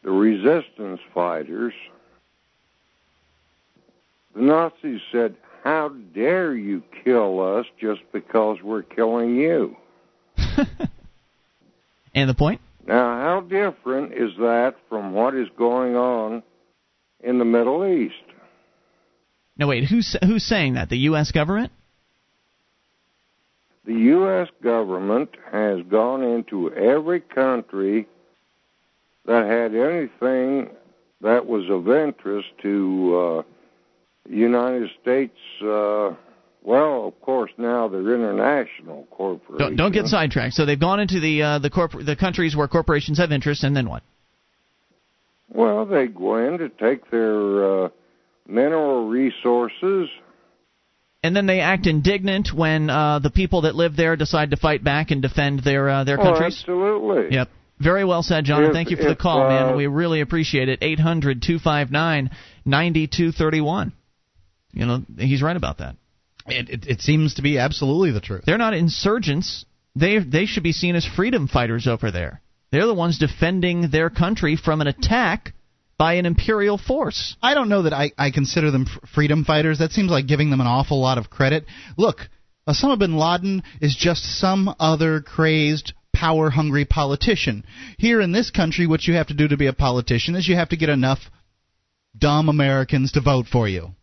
the resistance fighters, the Nazis said, How dare you kill us just because we're killing you? and the point? Now, how different is that from what is going on in the Middle East? No, wait. Who's who's saying that? The U.S. government? The U.S. government has gone into every country that had anything that was of interest to uh, United States. Uh, well, of course, now they're international corporations. Don't, don't get sidetracked. So they've gone into the uh, the corpor- the countries where corporations have interest, and then what? Well, they go in to take their uh, mineral resources. And then they act indignant when uh, the people that live there decide to fight back and defend their uh, their countries. Oh, absolutely. Yep. Very well said, John. If, Thank you for if, the call, uh, man. We really appreciate it. Eight hundred two five nine ninety two thirty one. You know, he's right about that. It, it, it seems to be absolutely the truth. They're not insurgents. They they should be seen as freedom fighters over there. They're the ones defending their country from an attack by an imperial force. I don't know that I, I consider them freedom fighters. That seems like giving them an awful lot of credit. Look, Osama bin Laden is just some other crazed, power hungry politician. Here in this country, what you have to do to be a politician is you have to get enough dumb Americans to vote for you.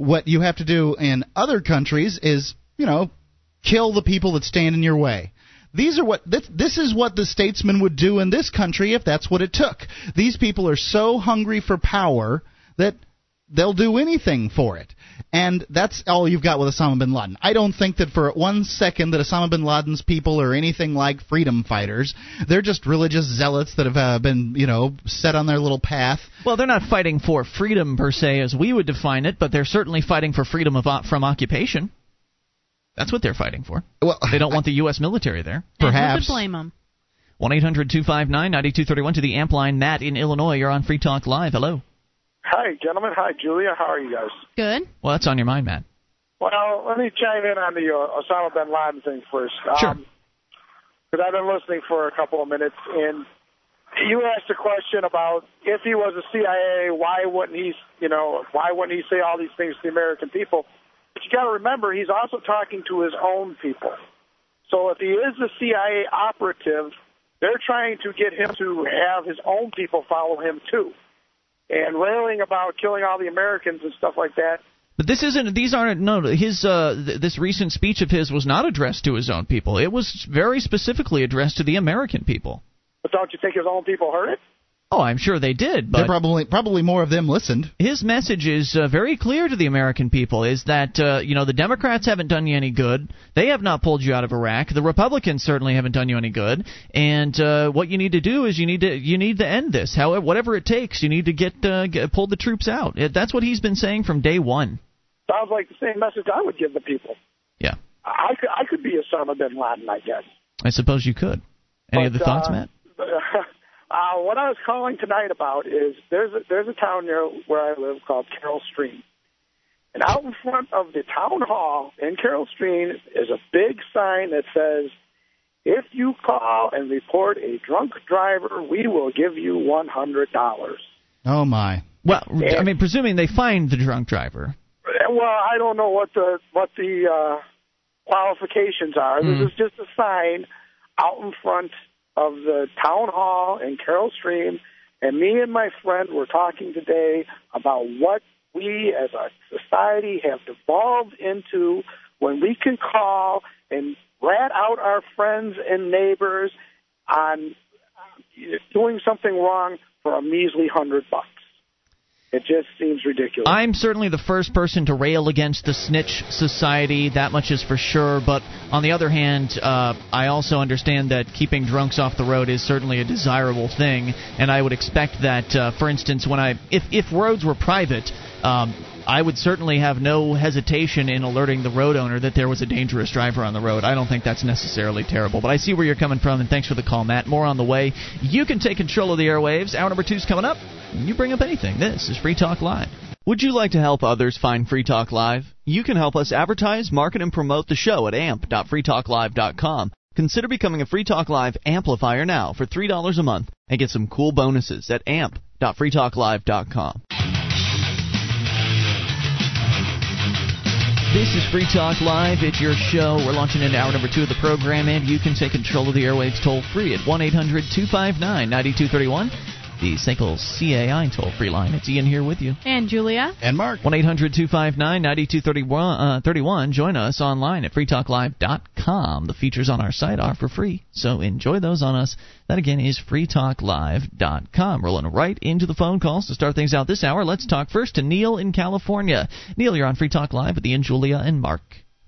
What you have to do in other countries is, you know, kill the people that stand in your way. These are what this, this is what the statesmen would do in this country if that's what it took. These people are so hungry for power that they'll do anything for it. And that's all you've got with Osama bin Laden. I don't think that for one second that Osama bin Laden's people are anything like freedom fighters. They're just religious zealots that have uh, been, you know, set on their little path. Well, they're not fighting for freedom per se as we would define it, but they're certainly fighting for freedom of from occupation. That's what they're fighting for. Well, they don't want the U.S. military there. Perhaps. And who could blame them? One eight hundred two five nine ninety two thirty one to the amp line. Matt in Illinois, you're on Free Talk Live. Hello. Hi, gentlemen. Hi, Julia. How are you guys? Good. Well, that's on your mind, Matt. Well, let me chime in on the uh, Osama bin Laden thing first. Sure. Because I've been listening for a couple of minutes, and you asked a question about if he was a CIA, why wouldn't he, you know, why wouldn't he say all these things to the American people? But you got to remember, he's also talking to his own people. So if he is a CIA operative, they're trying to get him to have his own people follow him too. And railing about killing all the Americans and stuff like that. But this isn't. These aren't. No, his uh, th- this recent speech of his was not addressed to his own people. It was very specifically addressed to the American people. But don't you think his own people heard it? Oh, I'm sure they did, but They're probably probably more of them listened. his message is uh, very clear to the American people: is that uh, you know the Democrats haven't done you any good. They have not pulled you out of Iraq. The Republicans certainly haven't done you any good. And uh, what you need to do is you need to you need to end this. However, whatever it takes, you need to get, uh, get pull the troops out. That's what he's been saying from day one. Sounds like the same message I would give the people. Yeah, I could, I could be Osama bin Laden, I guess. I suppose you could. Any But, other thoughts, uh, Matt? uh, what I was calling tonight about is there's a, there's a town near where I live called Carol Stream, and out in front of the town hall in Carol Stream is a big sign that says, "If you call and report a drunk driver, we will give you one hundred dollars." Oh my. Well, I mean, presuming they find the drunk driver. Well, I don't know what the what the uh, qualifications are. Mhm. This is just a sign out in front of the town hall in Carol Stream, and me and my friend were talking today about what we as a society have devolved into when we can call and rat out our friends and neighbors on doing something wrong for a measly hundred bucks. It just seems ridiculous. I'm certainly the first person to rail against the snitch society, that much is for sure. But on the other hand, uh, I also understand that keeping drunks off the road is certainly a desirable thing, and I would expect that, uh, for instance, when I if if roads were private. Um, I would certainly have no hesitation in alerting the road owner that there was a dangerous driver on the road. I don't think that's necessarily terrible, but I see where you're coming from, and thanks for the call, Matt. More on the way. You can take control of the airwaves. Hour number two's coming up. You bring up anything. This is Free Talk Live. Would you like to help others find Free Talk Live? You can help us advertise, market, and promote the show at amp.freetalklive.com. Consider becoming a Free Talk Live amplifier now for $3 a month and get some cool bonuses at amp.freetalklive.com. This is Free Talk Live. It's your show. We're launching into hour number two of the program, and you can take control of the airwaves toll free at 1 800 259 9231 the SACL CAI toll free line. It's Ian here with you. And Julia. And Mark. 1 800 259 9231. Uh, Join us online at freetalklive.com. The features on our site are for free, so enjoy those on us. That again is freetalklive.com. Rolling right into the phone calls to start things out this hour. Let's talk first to Neil in California. Neil, you're on Free Talk Live with Ian, Julia, and Mark.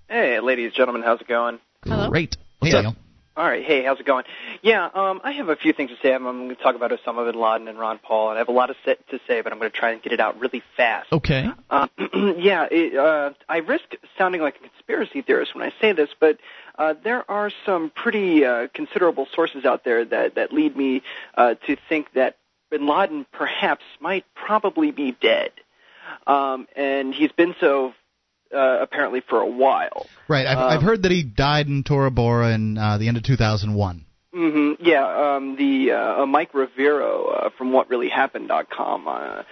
Hey, ladies, and gentlemen, how's it going? Hello. Great. What's hey, up? All right. Hey, how's it going? Yeah, um, I have a few things to say. I'm, I'm going to talk about Osama bin Laden and Ron Paul, and I have a lot to say, to say but I'm going to try and get it out really fast. Okay. Uh, yeah, it, uh, I risk sounding like a conspiracy theorist when I say this, but uh, there are some pretty uh, considerable sources out there that, that lead me uh, to think that bin Laden perhaps might probably be dead. Um, and he's been so uh, apparently for a while. Right. I've, um, I've heard that he died in Tora Bora in uh, the end of 2001. Mm-hmm. Yeah. Um, the uh, Mike Rivero uh, from WhatReallyHappened.com. Uh,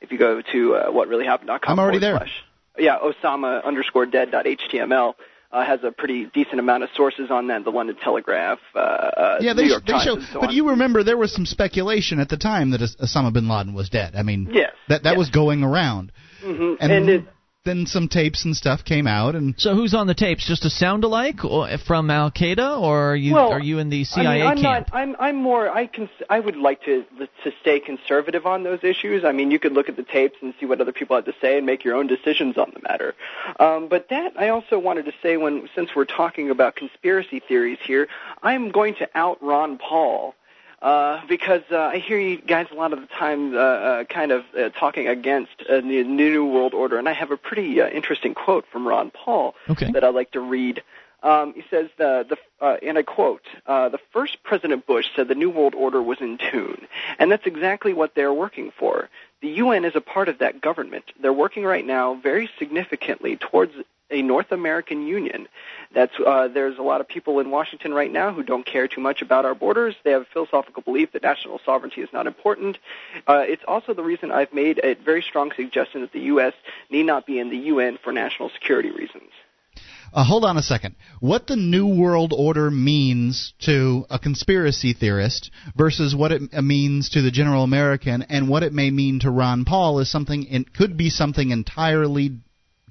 if you go to uh, WhatReallyHappened.com, I'm already there. Slash, yeah, Osama underscore dead dead.html. Uh, has a pretty decent amount of sources on that. The London Telegraph, uh, uh, yeah, New York they Times, show. so but on. you remember there was some speculation at the time that Osama bin Laden was dead. I mean, Yes, that that yes. was going around. Mm-hmm. And, And it, then some tapes and stuff came out, and So who's on the tapes? Just a sound alike or, from Al Qaeda, or are you Well, are you in the I CIA mean, I'm camp? not. I'm. I'm more. I can. I would like to to stay conservative on those issues. I mean, you could look at the tapes and see what other people had to say and make your own decisions on the matter. Um, but that I also wanted to say when since we're talking about conspiracy theories here, I'm going to out Ron Paul. Uh, because uh, I hear you guys a lot of the time uh, uh, kind of uh, talking against uh, the New World Order, and I have a pretty uh, interesting quote from Ron Paul Okay. that I'd like to read. Um, he says, the, the, uh, and I quote, uh, the first President Bush said the New World Order was in tune. And that's exactly what they're working for. The UN is a part of that government. They're working right now very significantly towards a North American Union. That's uh, there's a lot of people in Washington right now who don't care too much about our borders. They have a philosophical belief that national sovereignty is not important. Uh, it's also the reason I've made a very strong suggestion that the U.S. need not be in the UN for national security reasons. Uh, hold on a second. What the New World Order means to a conspiracy theorist versus what it uh, means to the general American and what it may mean to Ron Paul is something. It could be something entirely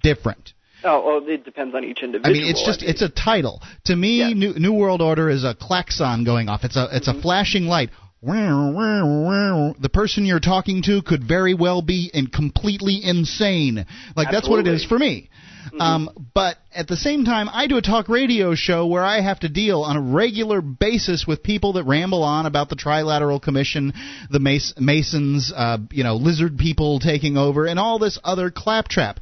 different. Oh, well, it depends on each individual. I mean, it's just I mean. it's a title. To me, Yeah. New, New World Order is a klaxon going off. It's a it's a flashing light. The person you're talking to could very well be in completely insane. Like that's what it is for me. Um, but at the same time, I do a talk radio show where I have to deal on a regular basis with people that ramble on about the Trilateral Commission, the Mas- Masons, uh, you know, lizard people taking over, and all this other claptrap.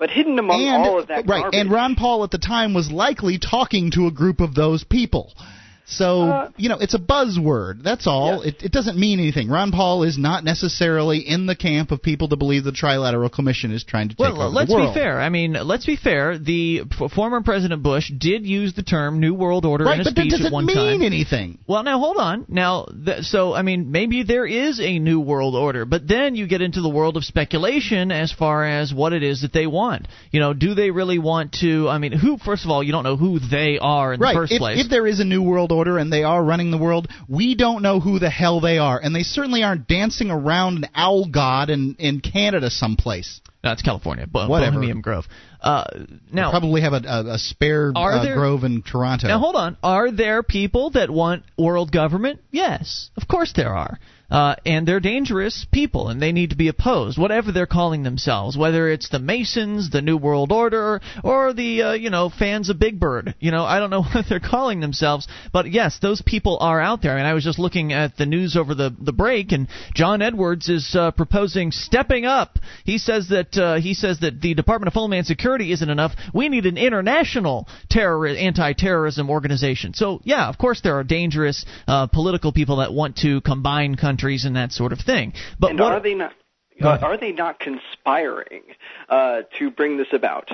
But hidden among and, all of that right, garbage. and Ron Paul at the time was likely talking to a group of those people. So Uh, you know, it's a buzzword. That's all. It, it doesn't mean anything. Ron Paul is not necessarily in the camp of people to believe the Trilateral Commission is trying to take Well, over let's the world. be fair. I mean, let's be fair. The f- former President Bush did use the term "New World Order" Right, in a speech one time. but that doesn't at one mean time. anything. Well, now hold on. Now, th- so I mean, maybe there is a new world order, but then you get into the world of speculation as far as what it is that they want. You know, do they really want to? I mean, who? First of all, you don't know who they are in right. the first if, place. if there is a new world order and they are running the world, we don't know who the hell they are, and they certainly aren't dancing around an owl god in in Canada someplace. That's California, but Whatever. Bohemian Grove. Uh, now, Probably have a, a, a spare Are uh, there- grove in Toronto. Now hold on. Are there people that want world government? Yes, of course there are. Uh, and they're dangerous people, and they need to be opposed, whatever they're calling themselves, whether it's the Masons, the New World Order, or the uh, you know fans of Big Bird. You know, I don't know what they're calling themselves, but yes, those people are out there. And I was just looking at the news over the the break, and John Edwards is uh, proposing stepping up. He says that uh, he says that the Department of Homeland Security isn't enough. We need an international terror anti-terrorism organization. So yeah, of course there are dangerous uh, political people that want to combine countries and that sort of thing. But and what, are they not? Are they not conspiring uh, to bring this about?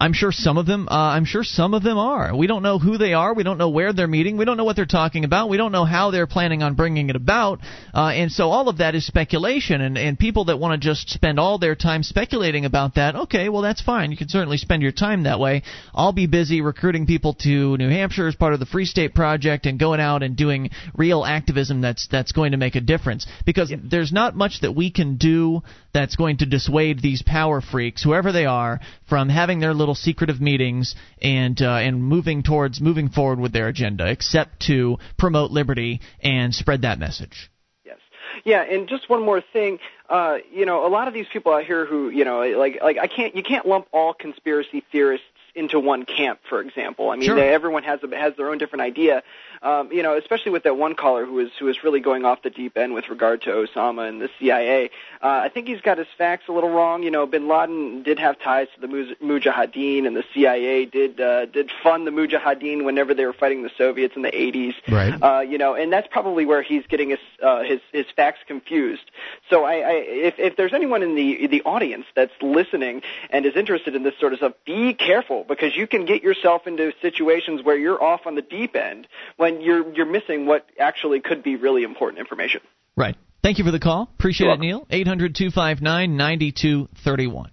I'm sure some of them. Uh, I'm sure some of them are. We don't know who they are. We don't know where they're meeting. We don't know what they're talking about. We don't know how they're planning on bringing it about. Uh, and so all of that is speculation. And and people that want to just spend all their time speculating about that, okay, well that's fine. You can certainly spend your time that way. I'll be busy recruiting people to New Hampshire as part of the Free State Project and going out and doing real activism that's that's going to make a difference. Because there's not much that we can do that's going to dissuade these power freaks, whoever they are, from having their little secretive meetings and uh, and moving towards moving forward with their agenda, except to promote liberty and spread that message. Yes. Yeah, and just one more thing. Uh, you know, a lot of these people out here who, you know, like like I can't you can't lump all conspiracy theorists into one camp, for example. I mean, Sure. they, everyone has a, has their own different idea. Um, you know, especially with that one caller who was who was really going off the deep end with regard to Osama and the CIA. Uh, I think he's got his facts a little wrong. You know, Bin Laden did have ties to the Mujahideen, and the CIA did uh, did fund the Mujahideen whenever they were fighting the Soviets in the 80s. Right. Uh, you know, and that's probably where he's getting his uh, his his facts confused. So I, I if if there's anyone in the the audience that's listening and is interested in this sort of stuff, be careful because you can get yourself into situations where you're off on the deep end when you're you're missing what actually could be really important information. Right. Thank you for the call. Appreciate You're it, Neil. 800 259 9231.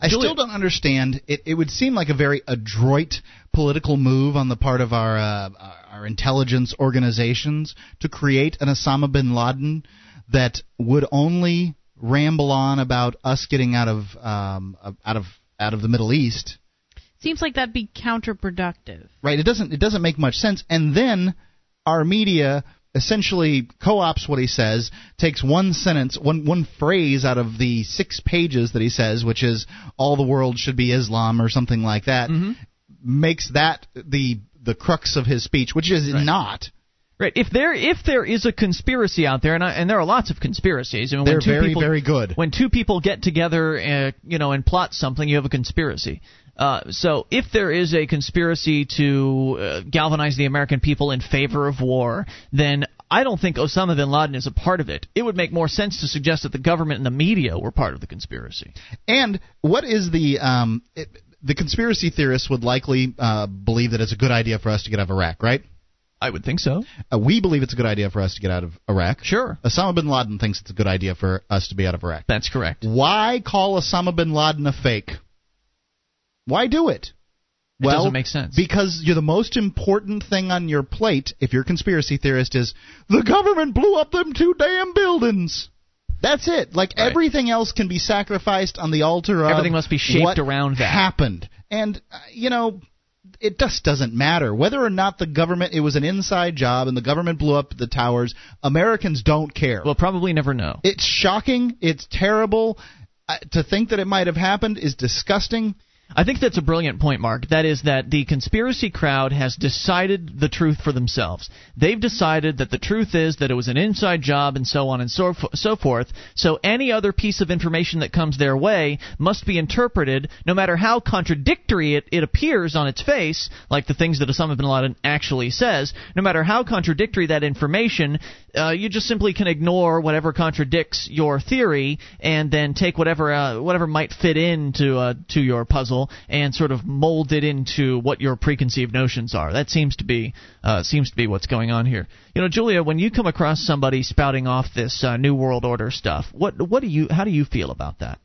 I Julia- still don't understand. It, it would seem like a very adroit political move on the part of our uh, our intelligence organizations to create an Osama bin Laden that would only ramble on about us getting out of um, out of out of the Middle East. Seems like that'd be counterproductive. Right? It doesn't it doesn't make much sense. And then our media essentially co-ops what he says, takes one sentence, one one phrase out of the six pages that he says, which is all the world should be Islam or something like that, makes that the the crux of his speech, which is not. Right. If there if there is a conspiracy out there, and I, and there are lots of conspiracies. I mean, They're when two very, people, very good. When two people get together, uh, you know, and plot something, you have a conspiracy. Uh, so if there is a conspiracy to uh, galvanize the American people in favor of war, then I don't think Osama bin Laden is a part of it. It would make more sense to suggest that the government and the media were part of the conspiracy. And what is the um, it, the conspiracy theorists would likely uh, believe that it's a good idea for us to get out of Iraq, right? I would think so. Uh, we believe it's a good idea for us to get out of Iraq. Sure. Osama bin Laden thinks it's a good idea for us to be out of Iraq. That's correct. Why call Osama bin Laden a fake? Why do it? It well, doesn't make sense. Because you're the most important thing on your plate, if you're a conspiracy theorist, is the government blew up them two damn buildings. That's it. Like Right. everything else can be sacrificed on the altar of Everything must be shaped what around that. happened. And uh, you know, it just doesn't matter whether or not the government. It was an inside job, and the government blew up the towers. Americans don't care. We'll probably never know. It's shocking. It's terrible. Uh, to think that it might have happened is disgusting. I think that's a brilliant point, Mark. That is that the conspiracy crowd has decided the truth for themselves. They've decided that the truth is that it was an inside job and so on and so, so forth. So any other piece of information that comes their way must be interpreted, no matter how contradictory it, it appears on its face, like the things that Osama bin Laden actually says. No matter how contradictory that information, uh, you just simply can ignore whatever contradicts your theory and then take whatever uh, whatever might fit into uh, to your puzzle and sort of mold it into what your preconceived notions are. That seems to be uh, seems to be what's going on here. You know, Julia, when you come across somebody spouting off this uh, new world order stuff, what what do you how do you feel about that?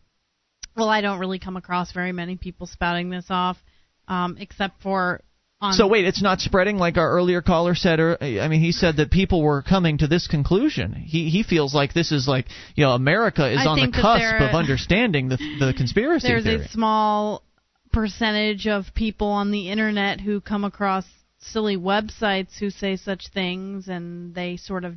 Well, I don't really come across very many people spouting this off, um, except for on. So wait, it's not spreading like our earlier caller said. Or I mean, he said that people were coming to this conclusion. He he feels like this is like you know America is I on the cusp there- of understanding the the conspiracy there's theory. a small percentage of people on the internet who come across silly websites who say such things and they sort of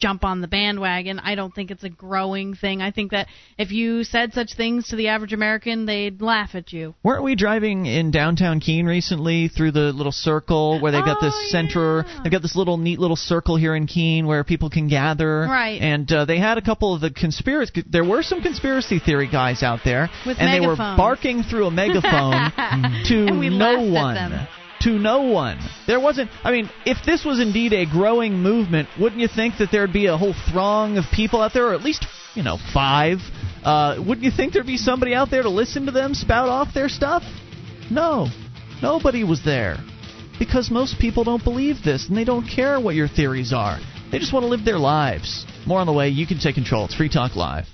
jump on the bandwagon. I don't think it's a growing thing. I think that if you said such things to the average American, they'd laugh at you. Weren't we driving in downtown Keene recently through the little circle where they've got this Oh, center? They've got this little neat little circle here in Keene where people can gather. Right. And uh, they had a couple of the conspiracy. There were some conspiracy theory guys out there, With and they were barking through a megaphone to no one. To no one. There wasn't. I mean, if this was indeed a growing movement, wouldn't you think that there'd be a whole throng of people out there, or at least you know five? Uh, wouldn't you think there'd be somebody out there to listen to them spout off their stuff? No, nobody was there. Because most people don't believe this and they don't care what your theories are. They just want to live their lives. More on the way. You can take control. It's Free Talk Live.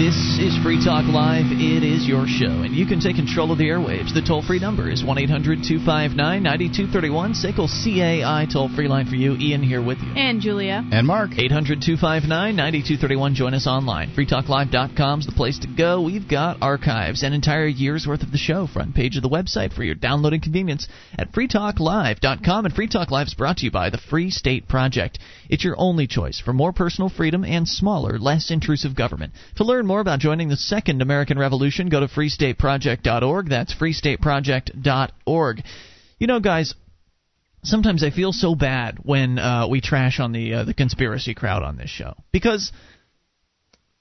This is Free Talk Live. It is your show, and you can take control of the airwaves. The toll free number is 1 800 259 9231. SACL CAI toll free line for you. Ian here with you. And Julia. And Mark. 800 259 9231. Join us online. FreeTalkLive.com is the place to go. We've got archives, an entire year's worth of the show, front page of the website for your downloading convenience at FreeTalkLive.com. And Free Talk Live is brought to you by the Free State Project. It's your only choice for more personal freedom and smaller, less intrusive government. To learn more about joining the Second American Revolution, go to freestateproject.org. That's freestateproject.org. You know, guys, sometimes I feel so bad when uh, we trash on the uh, the conspiracy crowd on this show because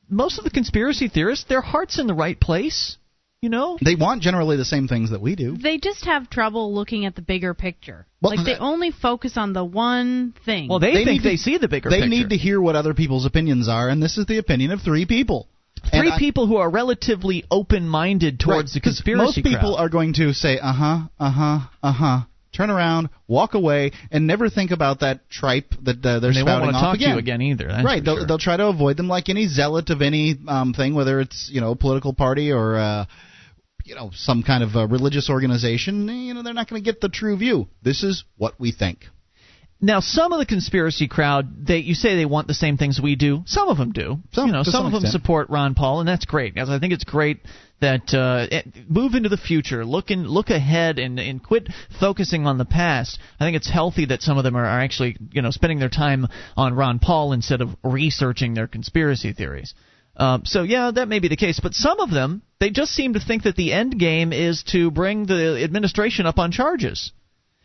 most of the conspiracy theorists, their heart's in the right place. You know, They want generally the same things that we do. They just have trouble looking at the bigger picture. Well, like they that- only focus on the one thing. well, they, They think need to- they see the bigger picture. They picture. need to hear what other people's opinions are, and this is the opinion of three people. Three I- people who are relatively open-minded towards Right, the conspiracy Most people are going to say, uh huh, uh huh, uh huh. Turn around, walk away, and never think about that tripe that uh, they're and they won't spouting to off talk again. to you again either. That's right, they'll, sure. they'll try to avoid them like any zealot of any um, thing, whether it's you know a political party or uh, you know some kind of religious organization. You know they're not going to get the true view. This is what we think. Now, some of the conspiracy crowd, they you say they want the same things we do. Some of them do. Some- you know, some, some of them extent. support Ron Paul, and that's great. Because I think it's great that uh, move into the future, look in, look ahead, and and quit focusing on the past. I think it's healthy that some of them are, are actually you know spending their time on Ron Paul instead of researching their conspiracy theories. Um, so yeah, that may be the case, but some of them they just seem to think that the end game is to bring the administration up on charges.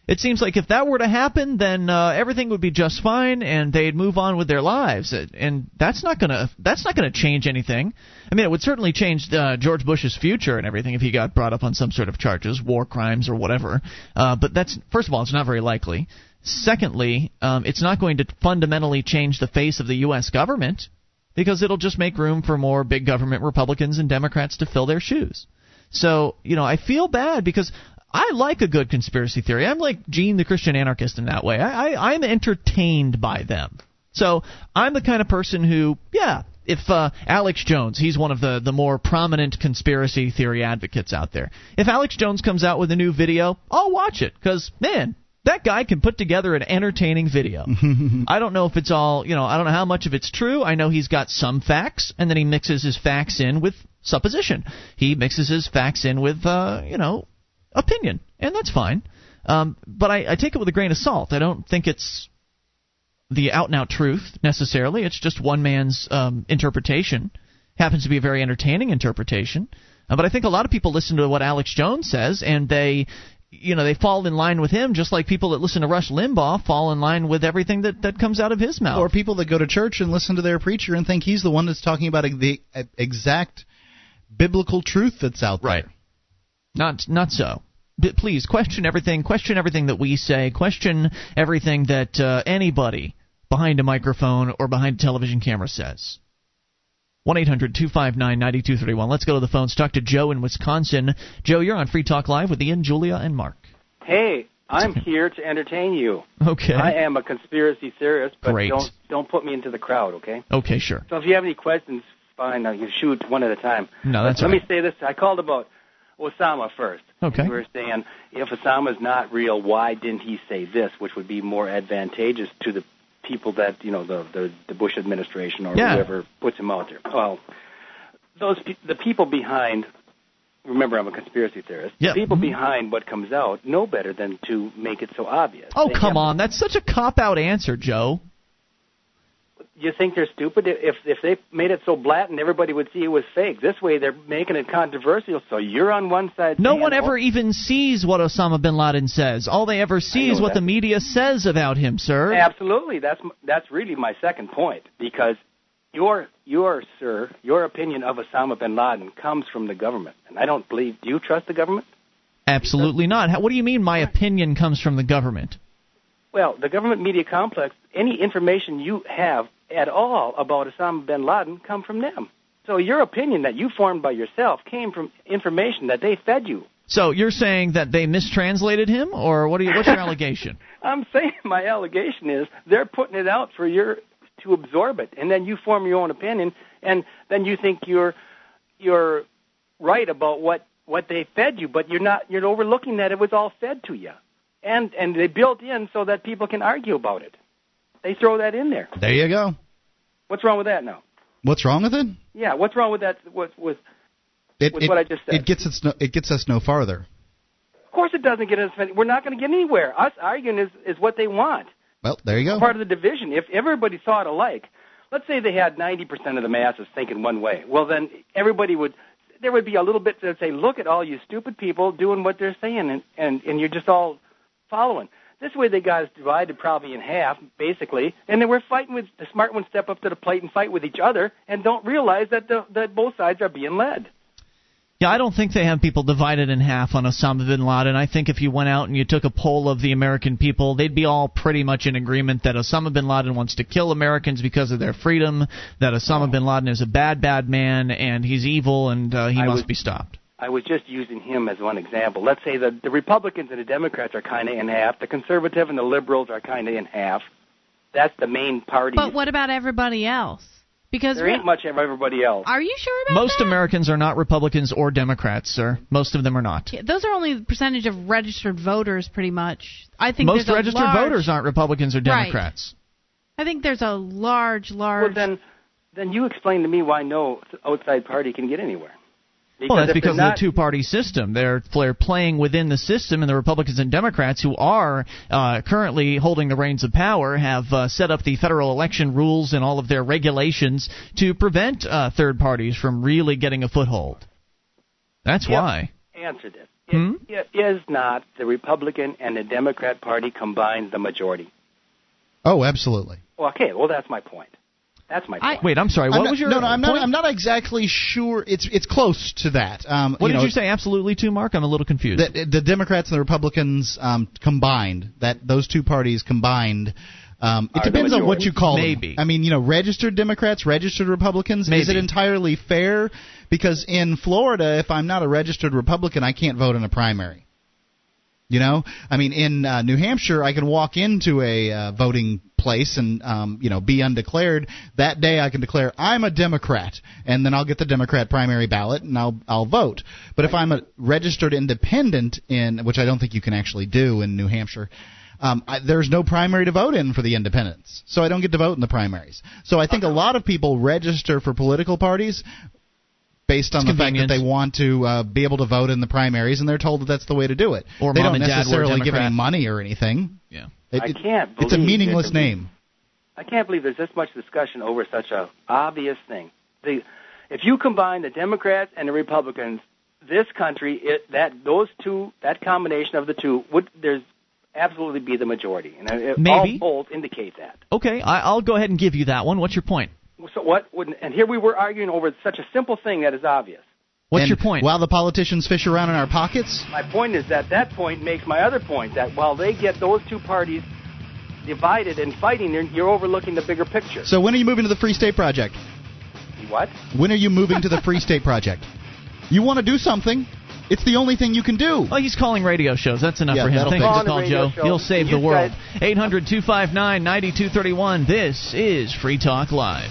It seems like if that were to happen, then uh, everything would be just fine, and they'd move on with their lives. And that's not gonna that's not gonna change anything. I mean, it would certainly change uh, George Bush's future and everything if he got brought up on some sort of charges, war crimes or whatever. Uh, but that's first of all, it's not very likely. Secondly, um, it's not going to fundamentally change the face of the U.S. government because it'll just make room for more big government Republicans and Democrats to fill their shoes. So, you know, I feel bad because I like a good conspiracy theory. I'm like Gene the Christian anarchist in that way. I, I, I'm entertained by them. So I'm the kind of person who, yeah, if uh, Alex Jones, he's one of the, the more prominent conspiracy theory advocates out there. If Alex Jones comes out with a new video, I'll watch it because, man, that guy can put together an entertaining video. I don't know if it's all, you know, I don't know how much of it's true. I know he's got some facts, and then he mixes his facts in with supposition. He mixes his facts in with, uh, you know, opinion, and that's fine. Um, but I, I take it with a grain of salt. I don't think it's the out and out truth necessarily. It's just one man's um, interpretation. Happens to be a very entertaining interpretation. Uh, but I think a lot of people listen to what Alex Jones says, and they, you know, they fall in line with him, just like people that listen to Rush Limbaugh fall in line with everything that that comes out of his mouth. Or people that go to church and listen to their preacher and think he's the one that's talking about the exact biblical truth that's out there. Right. Not not so. But please question everything. Question everything that we say. Question everything that uh, anybody behind a microphone or behind a television camera says. One eight hundred two five nine ninety two thirty one. Let's go to the phones. Talk to Joe in Wisconsin. Joe, you're on Free Talk Live with Ian, Julia, and Mark. Hey, I'm here to entertain you. Okay. I am a conspiracy theorist, but Great. don't don't put me into the crowd, okay? Okay, sure. So if you have any questions, fine. You shoot one at a time. No, But that's Let all me say this: I called about Osama first. Okay. We're saying if Osama's not real, why didn't he say this, which would be more advantageous to the people that you know the the, the Bush administration or Yeah. whoever puts him out there. Well, those pe- the people behind. Remember, I'm a conspiracy theorist. Yeah. The people Mhm. behind what comes out know better than to make it so obvious. Oh, They come on. That's such a cop out answer, Joe. You think they're stupid? If if they made it so blatant, everybody would see it was fake. This way, they're making it controversial. So you're on one side. No one "Oh, ever even sees what Osama bin Laden says. All they ever see is what that. the media says about him, sir. Absolutely, that's that's really my second point because your your sir your opinion of Osama bin Laden comes from the government, and I don't believe. Do you trust the government? Absolutely not. How, what do you mean my opinion comes from the government? Well, the government media complex. Any information you have at all about Osama bin Laden come from them. So your opinion that you formed by yourself came from information that they fed you. So you're saying that they mistranslated him, or what? Are you, what's your allegation? I'm saying my allegation is they're putting it out for your to absorb it, and then you form your own opinion, and then you think you're you're right about what what they fed you, but you're not. You're overlooking that it was all fed to you, and and they built in so that people can argue about it. They throw that in there. There you go. What's wrong with that now? What's wrong with it? Yeah, what's wrong with that? With with It, with it, what I just said? it gets us no, it gets us no farther. Of course, it doesn't get us. We're not going to get anywhere. Us arguing is is what they want. Well, there you go. Part of the division. If everybody thought alike, let's say they had 90% of the masses thinking one way. Well, then everybody would. There would be a little bit that would say, "Look at all you stupid people doing what they're saying, and and and you're just all following." This way, they got us divided probably in half, basically, and then we're fighting with the smart ones step up to the plate and fight with each other, and don't realize that the, that both sides are being led. Yeah, I don't think they have people divided in half on Osama bin Laden. I think if you went out and you took a poll of the American people, they'd be all pretty much in agreement that Osama bin Laden wants to kill Americans because of their freedom, that Osama bin Laden is a bad, bad man, and he's evil, and uh, he I must was- be stopped. I was just using him as one example. Let's say the the Republicans and the Democrats are kind of in half. The conservative and the liberals are kind of in half. That's the main party. But what about everybody else? Because there ain't much of everybody else. are you sure about that? Most Americans are not Republicans or Democrats, sir. Most of them are not. that? Those are only the percentage of registered voters, pretty much. I think Most registered large, voters aren't Republicans or Right. Democrats. I think there's a large, large. Well, then, then you explain to me why no outside party can get anywhere. Well, that's because not, of the two-party system. They're they're playing within the system, and the Republicans and Democrats, who are uh, currently holding the reins of power, have uh, set up the federal election rules and all of their regulations to prevent uh, third parties from really getting a foothold. That's Yep. why. answered it. Hmm? It is not the Republican and the Democrat Party combined the majority. Oh, absolutely. Okay, well that's my point. That's my point. Wait, I'm sorry. What I'm not, was your no, no, I'm not. point? I'm not exactly sure. It's it's close to that. Um, What you did know, you say? Absolutely, to Mark. I'm a little confused. The, the Democrats and the Republicans um, combined, that those two parties combined. Um, it Are depends on what you call Maybe. them. I mean, you know, registered Democrats, registered Republicans. Is it entirely fair? Because in Florida, if I'm not a registered Republican, I can't vote in a primary. You know, I mean, in uh, New Hampshire, I can walk into a uh, voting place and um, you know be undeclared. That day, I can declare I'm a Democrat, and then I'll get the Democrat primary ballot and I'll I'll vote. But if I'm a registered independent in which I don't think you can actually do in New Hampshire. Um, I, there's no primary to vote in for the independents, so I don't get to vote in the primaries. So I think a lot of people register for political parties based on the fact that they want to uh, be able to vote in the primaries, and they're told that that's the way to do it. Or they mom don't and dad were necessarily give any money or anything. Yeah. It- I can't It's a believe meaningless that- name. I can't believe there's this much discussion over such a obvious thing. The, if you combine the Democrats and the Republicans, this country, it, that those two, that combination of the two, would there's absolutely be the majority, and uh, Maybe. all polls indicate that. Okay, I, I'll go ahead and give you that one. What's your point? So what? Would, and here we were arguing over such a simple thing that is obvious. What's And your point? While the politicians fish around in our pockets, My point is that that point makes my other point that while they get those two parties divided and fighting, you're, you're overlooking the bigger picture. so when are you moving to the Free State Project? What? When are you moving to the Free State Project? You want to do something? It's the only thing you can do. Oh, he's calling radio shows. That's enough Yeah, for him. that'll Thank fix you it. for On the the call, Joe. show. You'll save You the world. guys- 800 259 9231. This is Free Talk Live.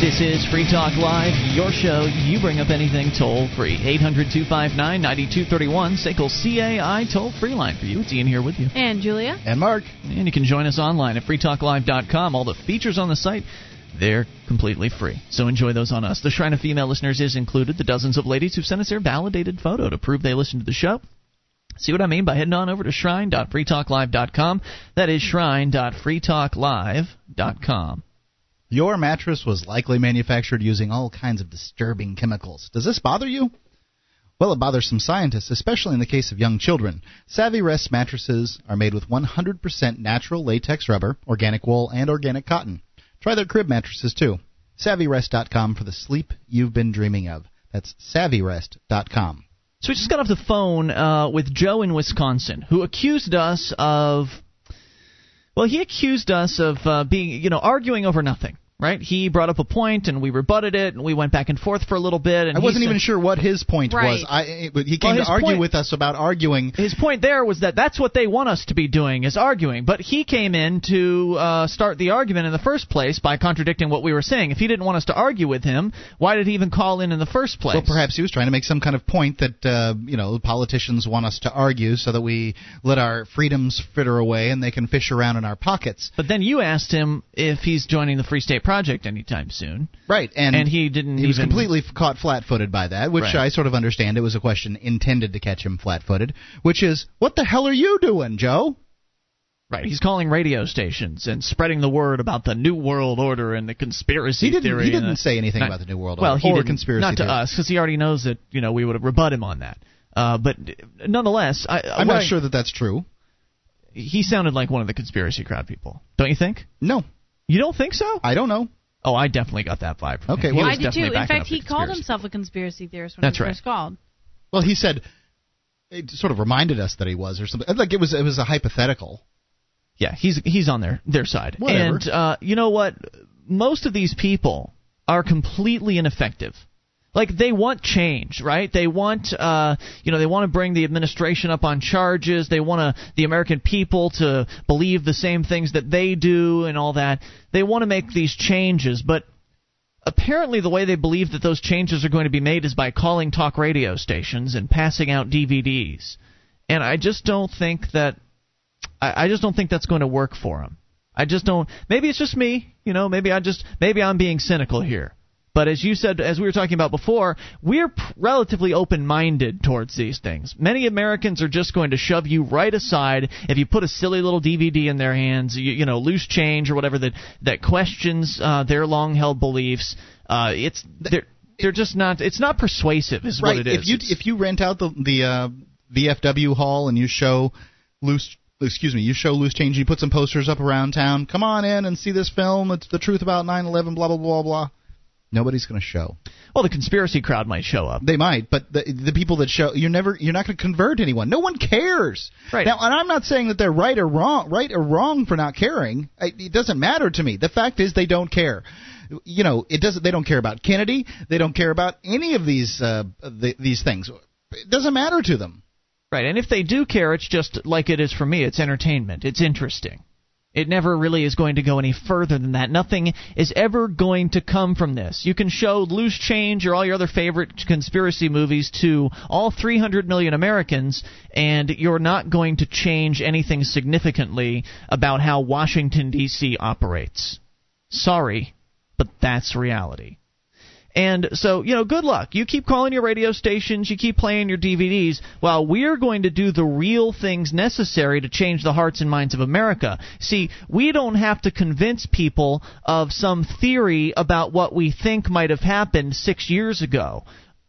This is Free Talk Live, your show. You bring up anything toll free. 800 259 9231, SACL CAI toll free line for you. It's Ian here with you. and Julia. And Mark, And you can join us online at freetalklive.com. All the features on the site, they're completely free. So enjoy those on us. The Shrine of Female Listeners is included. The dozens of ladies who've sent us their validated photo to prove they listen to the show. See what I mean by heading on over to shrine.freetalklive.com. That is shrine.freetalklive.com. your mattress was likely manufactured using all kinds of disturbing chemicals. Does this bother you? Well, it bothers some scientists, especially in the case of young children. Savvy Rest mattresses are made with 100% natural latex rubber, organic wool, and organic cotton. Try their crib mattresses too. SavvyRest.com for the sleep you've been dreaming of. That's SavvyRest.com. So we just got off the phone uh, with Joe in Wisconsin, who accused us of. Well, he accused us of uh, being, you know, arguing over nothing right? He brought up a point, and we rebutted it, and we went back and forth for a little bit. And I wasn't said, even sure what his point Right. was. I, it- he came Well, to argue point- with us about arguing. His point there was that that's what they want us to be doing is arguing. But he came in to uh, start the argument in the first place by contradicting what we were saying. If he didn't want us to argue with him, why did he even call in in the first place? Well, perhaps he was trying to make some kind of point that uh, you know politicians want us to argue so that we let our freedoms fritter away and they can fish around in our pockets. But then you asked him if he's joining the Free State Project anytime soon. Right, and, And he didn't He was even- completely caught flat-footed by that, which Right. I sort of understand. It was a question intended to catch him flat-footed, which is, what the hell are you doing, Joe? Right, he's calling radio stations and spreading the word about the New World Order and the conspiracy He didn't. theory. He didn't say anything not- about the New World well, Order he or conspiracy not to theory. us because he already knows that you know we would have rebut him on that. Uh, but nonetheless, I, I'm not sure that that's true. He sounded like one of the conspiracy crowd people, don't you think? No, You don't think so? I don't know. Oh, I definitely got that vibe. From Okay, him. Well- I did too. In fact, he called himself a conspiracy theorist when That's he was right. first called. Well, he said it sort of reminded us that he was or something. Like it was. It was a hypothetical. Yeah, he's he's on their their side. Whatever. And uh, you know what? Most of these people are completely ineffective. Like they want change, right? They want, uh, you know, they want to bring the administration up on charges. They want to, the American people to believe the same things that they do and all that. They want to make these changes, but apparently the way they believe that those changes are going to be made is by calling talk radio stations and passing out DVDs. And I just don't think that I, I just don't think that's going to work for them. I just don't. Maybe it's just me, you know. Maybe I just maybe I'm being cynical here. But as you said, as we were talking about before, we're relatively open-minded towards these things. Many Americans are just going to shove you right aside if you put a silly little DVD in their hands, you, you know, loose change or whatever that that questions uh, their long-held beliefs. Uh, it's they're they're just not. It's not persuasive, is right. what it is. If you It's- if you rent out the the uh, VFW hall and you show loose. Excuse me. You show loose change. You put some posters up around town. Come on in and see this film. It's the truth about 9/11. Blah blah blah blah. Nobody's going to show. well, the conspiracy crowd might show up. They might, but the the people that show you're never you're not going to convert anyone. No one cares. Right. Now, and I'm not saying that they're right or wrong, right or wrong for not caring. It doesn't matter to me. The fact is they don't care. You know, it doesn't. They don't care about Kennedy. They don't care about any of these uh, the, these things. It doesn't matter to them. Right, and if they do care, it's just like it is for me. It's entertainment. It's interesting. It never really is going to go any further than that. Nothing is ever going to come from this. You can show Loose Change or all your other favorite conspiracy movies to all 300 million Americans, and you're not going to change anything significantly about how Washington, D.C. operates. Sorry, but that's reality. And so, you know, good luck. You keep calling your radio stations, you keep playing your DVDs, while we're going to do the real things necessary to change the hearts and minds of America. See, we don't have to convince people of some theory about what we think might have happened six years ago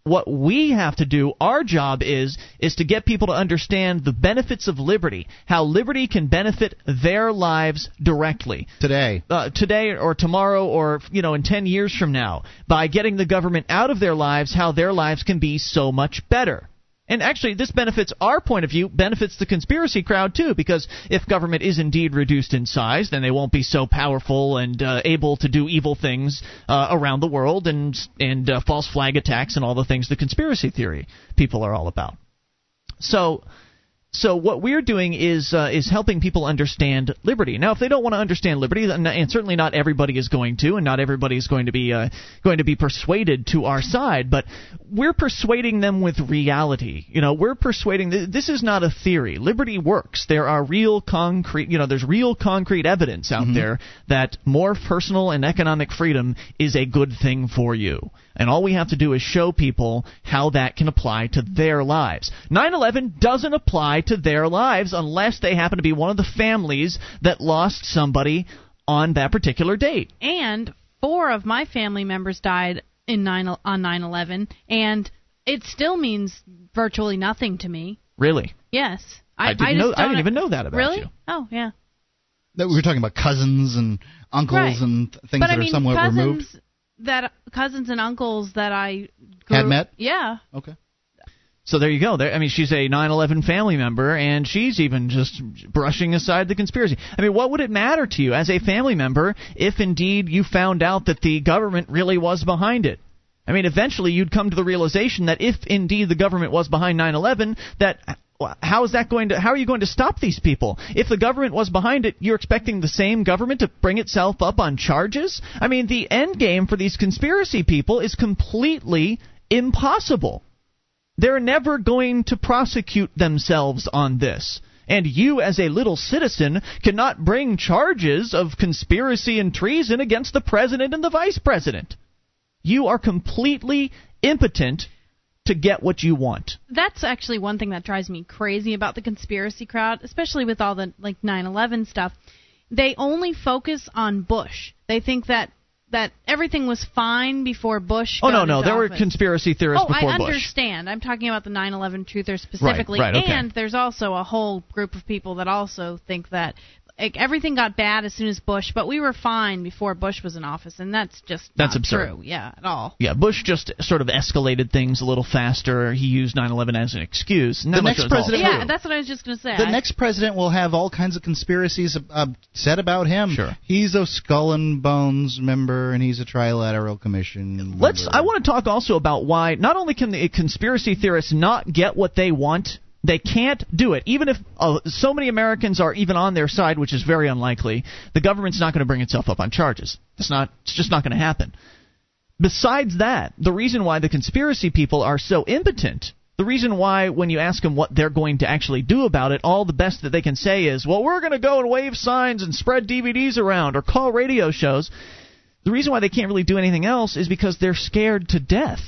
what we have to do our job is is to get people to understand the benefits of liberty how liberty can benefit their lives directly. Today, uh, today or tomorrow or you know in 10 years from now. By getting the government out of their lives how their lives can be so much better and actually this benefits our point of view benefits the conspiracy crowd too because if government is indeed reduced in size then they won't be so powerful and uh, able to do evil things uh, around the world and and uh, false flag attacks and all the things the conspiracy theory people are all about. So so what we're doing is uh, is helping people understand liberty. Now, if they don't want to understand liberty, then, and certainly not everybody is going to, and not everybody is going to be uh, going to be persuaded to our side, but we're persuading them with reality. You know, we're persuading. This is not a theory. Liberty works. There are real concrete. You know, there's real concrete evidence out there that more personal and economic freedom is a good thing for you. And all we have to do is show people how that can apply to their lives. 9 11 doesn't apply to their lives unless they happen to be one of the families that lost somebody on that particular date. And four of my family members died in nine on 9/11, and it still means virtually nothing to me. Really? Yes, I I, didn't just know- I didn't even know that about really? you. Oh yeah. that we were talking about cousins and uncles Right. and th- things but that I mean, are somewhat cousins removed that cousins and uncles that I grew, had met. Yeah. Okay. So there you go. There, I mean, she's a 9/11 family member, and she's even just brushing aside the conspiracy. I mean, what would it matter to you as a family member if indeed you found out that the government really was behind it? I mean, eventually you'd come to the realization that if indeed the government was behind 9/11, that how is that going to how are you going to stop these people? If the government was behind it, you're expecting the same government to bring itself up on charges? I mean, the end game for these conspiracy people is completely impossible. They're never going to prosecute themselves on this. And you, as a little citizen, cannot bring charges of conspiracy and treason against the president and the vice president. You are completely impotent to get what you want. That's actually one thing that drives me crazy about the conspiracy crowd, especially with all the like 9/11 stuff. They only focus on Bush. They think that that everything was fine before Bush. Oh no, no, there were conspiracy theorists Oh, before I Bush. understand. I'm talking about the 9/11 truthers specifically, right, right, okay. and there's also a whole group of people that also think that like, everything got bad as soon as Bush, but we were fine before Bush was in office, and that's just That's not absurd. true. Yeah, at all. Yeah, Bush just sort of escalated things a little faster. He used 9/11 as an excuse. and The next president. Yeah, that's what I was just gonna say. The I- next president will have all kinds of conspiracies uh, said about him. Sure. He's a Skull and Bones member, and he's a Trilateral Commission. Let's. I want to talk also about why not only can the conspiracy theorists not get what they want, they can't do it. Even if uh, so many Americans are even on their side, which is very unlikely, the government's not going to bring itself up on charges. It's not. It's just not going to happen. Besides that, the reason why the conspiracy people are so impotent. The reason why, when you ask them what they're going to actually do about it, all the best that they can say is, well, we're going to go and wave signs and spread DVDs around or call radio shows. The reason why they can't really do anything else is because they're scared to death.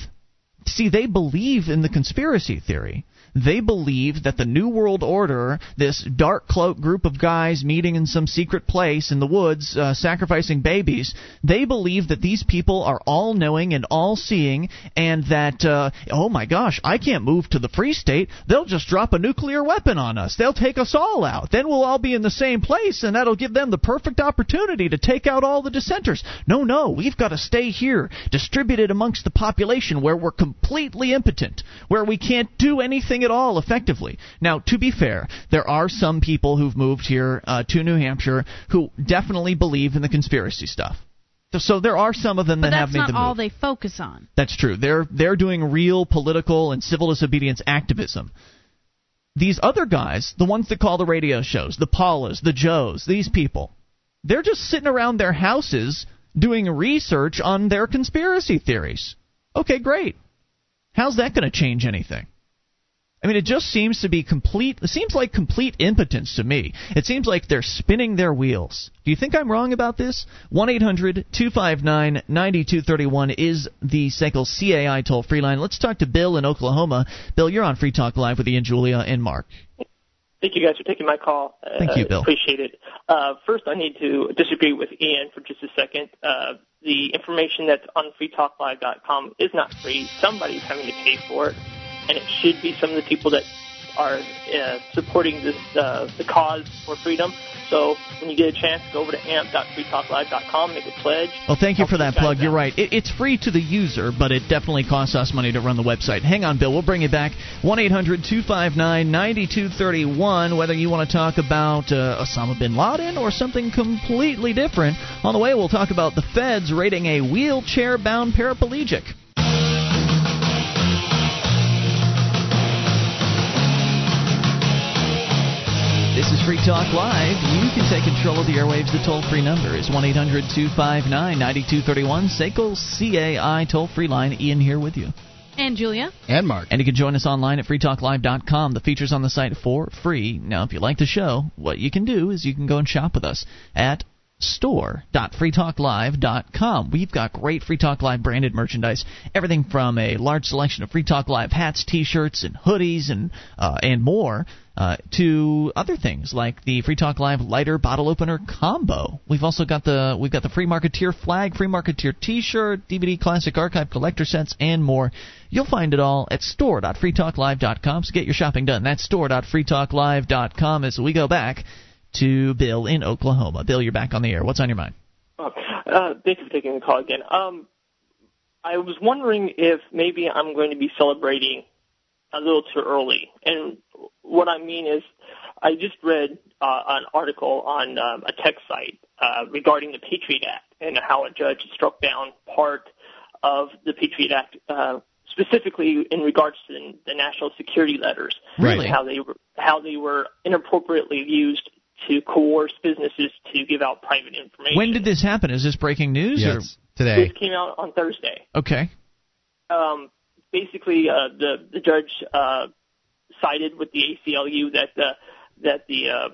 See, they believe in the conspiracy theory. They believe that the New World Order, this dark cloak group of guys meeting in some secret place in the woods, uh, sacrificing babies, they believe that these people are all knowing and all seeing, and that, uh, oh my gosh, I can't move to the Free State. They'll just drop a nuclear weapon on us. They'll take us all out. Then we'll all be in the same place, and that'll give them the perfect opportunity to take out all the dissenters. No, no, we've got to stay here, distributed amongst the population where we're completely impotent, where we can't do anything at all effectively. Now, to be fair, there are some people who've moved here uh, to New Hampshire who definitely believe in the conspiracy stuff. So there are some of them but that have made the move. that's not all they focus on. That's true. They're they're doing real political and civil disobedience activism. These other guys, the ones that call the radio shows, the Paulas, the Joes, these people, they're just sitting around their houses doing research on their conspiracy theories. Okay, great. How's that going to change anything? I mean, it just seems to be complete. It seems like complete impotence to me. It seems like they're spinning their wheels. Do you think I'm wrong about this? 1 800 259 9231 is the SACL CAI toll free line. Let's talk to Bill in Oklahoma. Bill, you're on Free Talk Live with Ian, Julia, and Mark. Thank you guys for taking my call. Thank you, Uh, Bill. Appreciate it. Uh, first, I need to disagree with Ian for just a second. Uh, the information that's on freetalklive.com is not free. Somebody's having to pay for it, and it should be some of the people that are uh, supporting this uh, the cause for freedom. So when you get a chance, go over to amp.freetalklive.com, make a pledge. Well, thank you for that plug. You're right. It, it's free to the user, but it definitely costs us money to run the website. Hang on, Bill. We'll bring you back. 1 800 259 9231. Whether you want to talk about uh, Osama bin Laden or something completely different. On the way, we'll talk about the feds raiding a wheelchair bound paraplegic. This is Free Talk Live. You can take control of the airwaves. The toll free number is 1 800 259 9231. SACL CAI toll free line. Ian here with you. And Julia? And Mark. And you can join us online at freetalklive.com. The features on the site for free. Now, if you like the show, what you can do is you can go and shop with us at store.freetalklive.com. We've got great Free Talk Live branded merchandise, everything from a large selection of Free Talk Live hats, T-shirts, and hoodies, and uh, and more, uh, to other things like the Free Talk Live lighter bottle opener combo. We've also got the we've got the Free Marketeer flag, Free Marketeer T-shirt, DVD classic archive collector sets, and more. You'll find it all at store.freetalklive.com. So get your shopping done. That's store.freetalklive.com. As we go back to Bill in Oklahoma. Bill, you're back on the air. What's on your mind? Uh, thanks for taking the call again. Um, I was wondering if maybe I'm going to be celebrating a little too early. And what I mean is, I just read uh, an article on um, a tech site uh, regarding the Patriot Act and how a judge struck down part of the Patriot Act, uh, specifically in regards to the, the national security letters. Really? How they were how they were inappropriately used to coerce businesses to give out private information. When did this happen? Is this breaking news? Yes, today. This came out on Thursday. Okay. Um, basically, uh, the the judge uh, sided with the ACLU that the that the uh,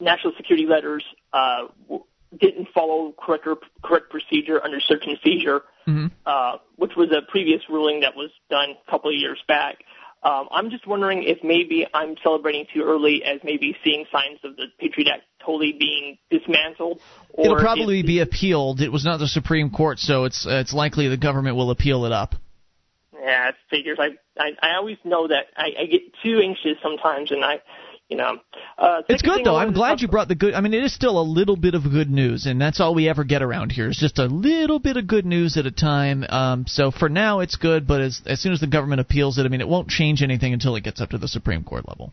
national security letters uh, w- didn't follow correct correct procedure under search and seizure, Mhm. uh, which was a previous ruling that was done a couple of years back. Um, I'm just wondering if maybe I'm celebrating too early, as maybe seeing signs of the Patriot Act totally being dismantled. Or It'll if- probably be appealed. It was not the Supreme Court, so it's uh, it's likely the government will appeal it up. Yeah, figures. I I, I always know that I, I get too anxious sometimes, and I, you know. Uh, It's good though. I'm glad you brought the good. I mean, it is still a little bit of good news, and that's all we ever get around here is just a little bit of good news at a time. Um, so for now, it's good, but as as soon as the government appeals it, I mean, it won't change anything until it gets up to the Supreme Court level.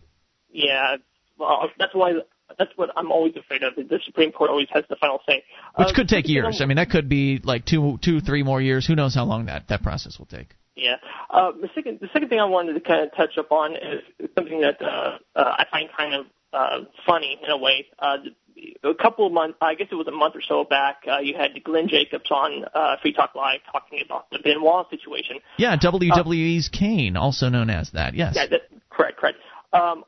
Yeah, well, that's why that's what I'm always afraid of. The Supreme Court always has the final say, Which Uh, could take years. I mean, that could be like two, two, three more years. Who knows how long that that process will take? Yeah. Uh, the second the second thing I wanted to kind of touch upon is something that uh, uh, I find kind of uh, funny in a way. Uh, a couple of months, I guess it was a month or so back, uh, you had Glenn Jacobs on uh, Free Talk Live talking about the Benoit situation. Yeah, WWE's Kane, also known as that. Yes. Yeah, that, correct, correct. Um,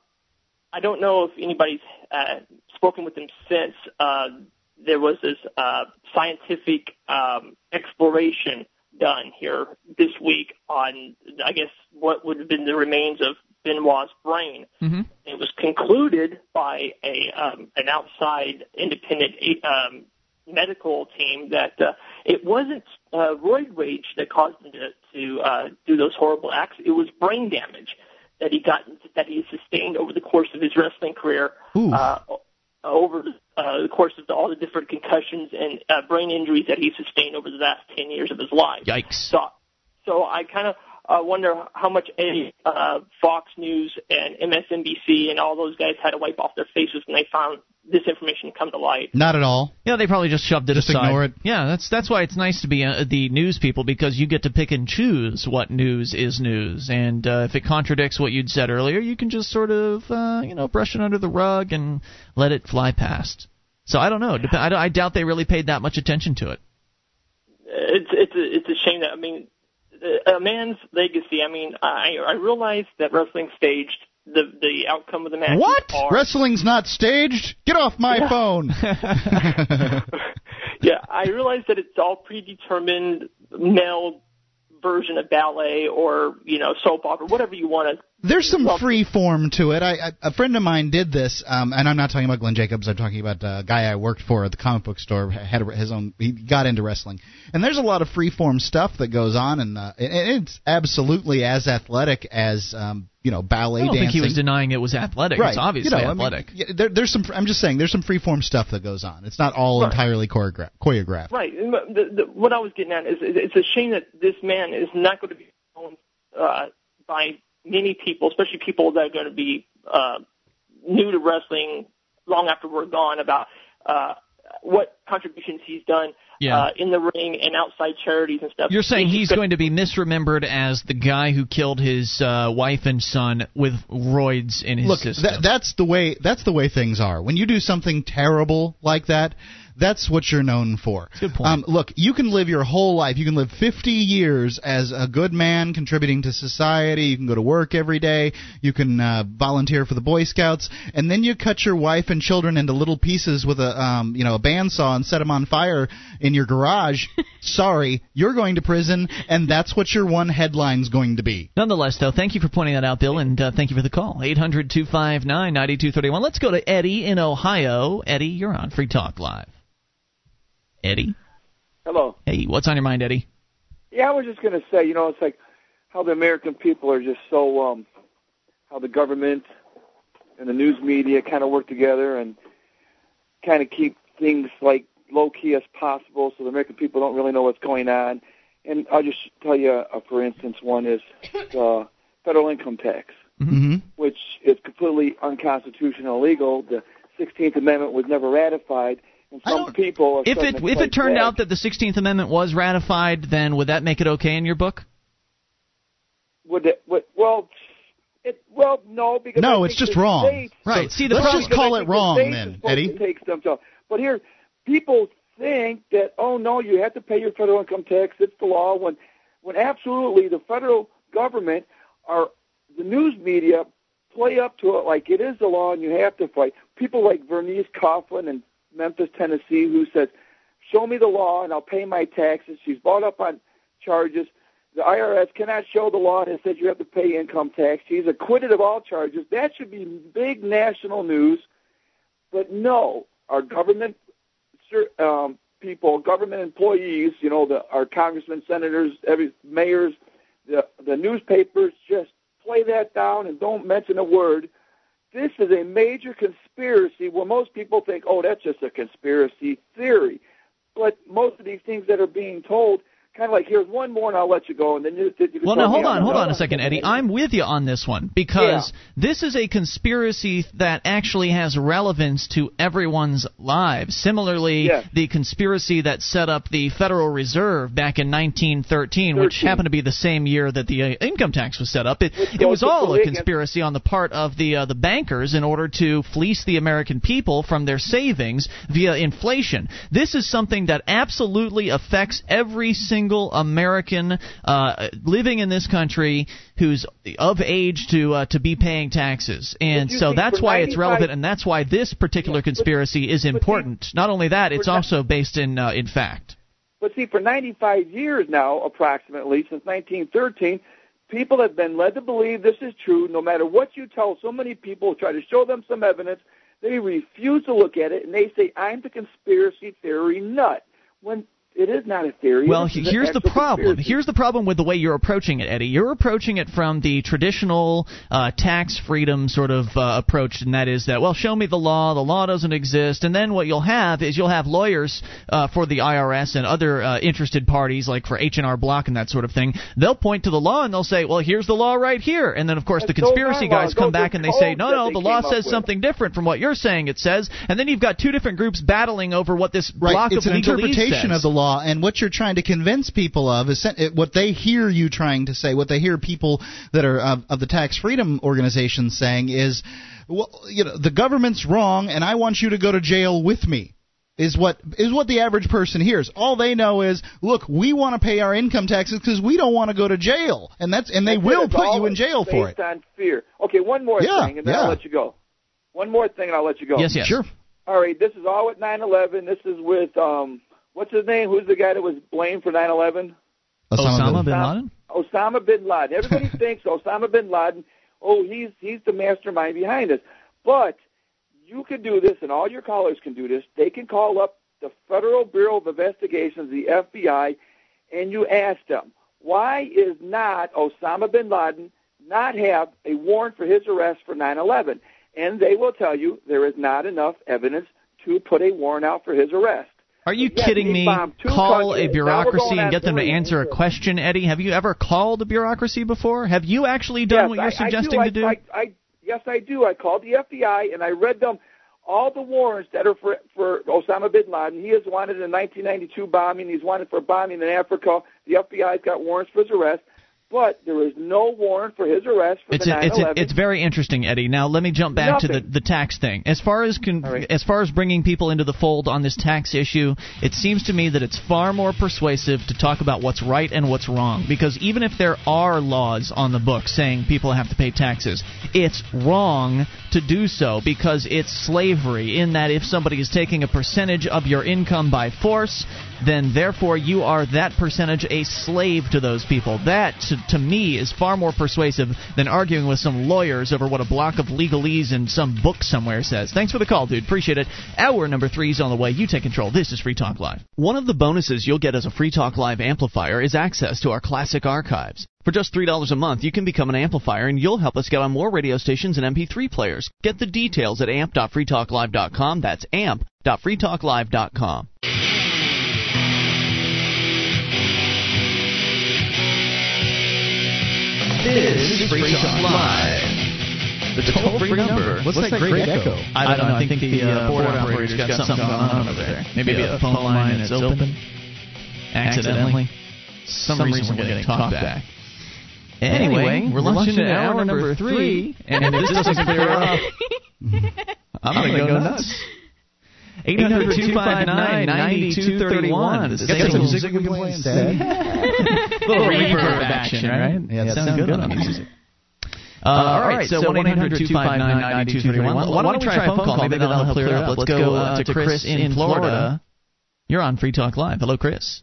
I don't know if anybody's uh, spoken with him since. Uh, there was this uh, scientific um, exploration done here this week on, I guess, what would have been the remains of Benoit's brain. Mm-hmm. It was concluded by a um, an outside independent um, medical team that uh, it wasn't uh, roid rage that caused him to, to uh, do those horrible acts. It was brain damage that he got that he sustained over the course of his wrestling career. Ooh. Uh, over uh, the course of the, all the different concussions and uh, brain injuries that he sustained over the last 10 years of his life. Yikes. So, so I kind of uh, wonder how much a uh, Fox News and MSNBC and all those guys had to wipe off their faces when they found this information come to light. Not at all. Yeah, they probably just shoved it Just aside. ignore it. Yeah, that's that's why it's nice to be uh, the news people because you get to pick and choose what news is news, and uh, if it contradicts what you'd said earlier, you can just sort of uh, you know brush it under the rug and let it fly past. So I don't know. Dep- I, don't- I doubt they really paid that much attention to it. It's it's a, it's a shame that I mean a man's legacy. I mean I I realize that wrestling staged the the outcome of the match. What? Are, Wrestling's not staged? Get off my Yeah. phone. yeah, I realize that it's all predetermined male version of ballet or you know soap opera, whatever you want to. There's some free form to it. I, I a friend of mine did this, um, and I'm not talking about Glenn Jacobs. I'm talking about a guy I worked for at the comic book store. Had his own. He got into wrestling, and there's a lot of free form stuff that goes on, and, uh, and it's absolutely as athletic as um, you know ballet I don't dancing. think he was denying it was athletic. right. It's obviously you know, I mean, athletic. yeah, there, there's some. I'm just saying, there's some free form stuff that goes on. It's not all Right. entirely choreographed. choreographed. Right. The, the, what I was getting at is is it's a shame that this man is not going to be known uh, by many people, especially people that are going to be uh, new to wrestling long after we're gone, about uh, what contributions he's done Yeah. uh, in the ring and outside charities and stuff. You're saying He's he's going to be misremembered as the guy who killed his uh, wife and son with roids in his Look, system. that, that's the way that's the way things are. When you do something terrible like that, that's what you're known for. Good point. Um, look, you can live your whole life. You can live 50 years as a good man, contributing to society. You can go to work every day. You can uh, volunteer for the Boy Scouts, and then you cut your wife and children into little pieces with a um, you know a bandsaw and set them on fire in your garage. Sorry, you're going to prison, and that's what your one headline's going to be. Nonetheless, though, thank you for pointing that out, Bill, and uh, thank you for the call. 800 259 9231. Let's go to Eddie in Ohio. Eddie, you're on Free Talk Live. Eddie? Hello. Hey, what's on your mind, Eddie? Yeah, I was just going to say, you know, it's like how the American people are just so, um, how the government and the news media kind of work together and kind of keep things like low key as possible, so the American people don't really know what's going on. And I'll just tell you, uh, for instance, one is the federal income tax, Mm-hmm. which is completely unconstitutional, illegal. The 16th Amendment was never ratified, some people If it if it turned back. out that the 16th Amendment was ratified, then would that make it okay in your book? would it, would, well, it, well, no, because No, it's just wrong. states- Right. See, the Let's problem- just call it think the wrong then, Eddie. To take themselves. But here, people think that oh no, you have to pay your federal income tax. It's the law. When when absolutely the federal government are the news media play up to it like it is the law and you have to fight. People like Vernice Kuglin in Memphis, Tennessee, who says, "Show me the law and I'll pay my taxes." She's brought up on charges. The IRS cannot show the law and says you have to pay income tax. She's acquitted of all charges. That should be big national news. But no, our government um, people, government employees, you know, the, our congressmen, senators, every mayors, the the newspapers just play that down and don't mention a word. This is a major conspiracy where most people think, oh, that's just a conspiracy theory. But most of these things that are being told, kind of like, here's one more and I'll let you go, and then you, you can Well, now hold on, hold on a second, Eddie. I'm with you on this one because this is a conspiracy that actually has relevance to everyone's lives. Similarly, the conspiracy that set up the Federal Reserve back in 1913, which happened to be the same year that the uh, income tax was set up, it, it was all a conspiracy on the part of the uh, the bankers in order to fleece the American people from their savings via inflation. This is something that absolutely affects every single American uh, living in this country who's of age to uh, to be paying taxes, and so that's why it's relevant, and that's why this particular conspiracy is important. Not only that, it's also based in uh, in fact. But see, for 95 years now, approximately, since 1913, people have been led to believe this is true. No matter what you tell so many people, try to show them some evidence, they refuse to look at it, and they say, I'm the conspiracy theory nut. When it is not a theory. Well, this is an here's the problem. conspiracy. Here's the problem with the way you're approaching it, Eddie. You're approaching it from the traditional uh, tax freedom sort of uh, approach, and that is that, well, show me the law. The law doesn't exist, and then what you'll have is you'll have lawyers uh, for the IRS and other uh, interested parties, like for H and R Block and that sort of thing. They'll point to the law and they'll say, well, here's the law right here, and then of course the That's those conspiracy are guys come Those back and they say, no, no, the law came up says with. something different from what you're saying it says, and then you've got two different groups battling over what this Right, block it's of an legalese interpretation says. of the law, and what you're trying to convince people of is what they hear you trying to say. What they hear people that are of, of the tax freedom organization saying is, well, you know, the government's wrong, and I want you to go to jail with me. Is what is what the average person hears. All they know is, look, we want to pay our income taxes because we don't want to go to jail, and that's and they That's will put you in jail for it. based on fear. Okay, one more Yeah, thing, and then yeah. I'll let you go. One more thing, and I'll let you go. Yes, yes. Sure. All right, this is all with 9/11. This is with um, what's his name? Who's the guy that was blamed for 9/11? Osama bin Laden. Osama bin Laden. Everybody thinks Osama bin Laden. Oh, he's he's the mastermind behind this. But you can do this, and all your callers can do this. They can call up the Federal Bureau of Investigations, the FBI, and you ask them why is not Osama bin Laden not have a warrant for his arrest for 9/11? And they will tell you there is not enough evidence to put a warrant out for his arrest. Are you Yes, kidding me? Call countries. a bureaucracy and get them to answer a question, Eddie. Have you ever called a bureaucracy before? Have you actually done yes, what you're I, suggesting I to do. do? I, I, I, yes, I do. I called the FBI and I read them all the warrants that are for for Osama bin Laden. He is wanted in the 1992 bombing. He's wanted for bombing in Africa. The FBI's got warrants for his arrest, but there is no warrant for his arrest for it's the it's 9/11. it's very interesting, Eddie. Now let me jump back to the, the tax thing. As far as con- as far as bringing people into the fold on this tax issue, it seems to me that it's far more persuasive to talk about what's right and what's wrong. Because even if there are laws on the books saying people have to pay taxes, it's wrong to do so because it's slavery. In that if somebody is taking a percentage of your income by force, then therefore you are that percentage a slave to those people. That to, to me is far more persuasive than arguing with some lawyers over what a block of legalese in some book somewhere says. Thanks for the call, dude. Appreciate it. Hour number three is on the way. You take control. This is Free Talk Live. One of the bonuses you'll get as a Free Talk Live amplifier is access to our classic archives. For just $3 a month, you can become an amplifier and you'll help us get on more radio stations and MP3 players. Get the details at amp.freetalklive.com. That's amp is Free Talk Live. The toll free number. What's that great echo? I don't know. I think the uh, board operator's got something going on over there. Maybe a phone line that's open accidentally. Some reason we're getting talked back. Anyway, we're launching into hour number three, and if this doesn't clear up, I'm going to go nuts. 800 259 9231. Get some music we can play instead. Little reverb action, right? Yeah, it sounds good on the music. Uh, all right, so 1 800 259 9231. Why don't we try a phone call? Maybe that'll help clear it up. Let's go uh, to Chris in Florida. You're on Free Talk Live. Hello, Chris.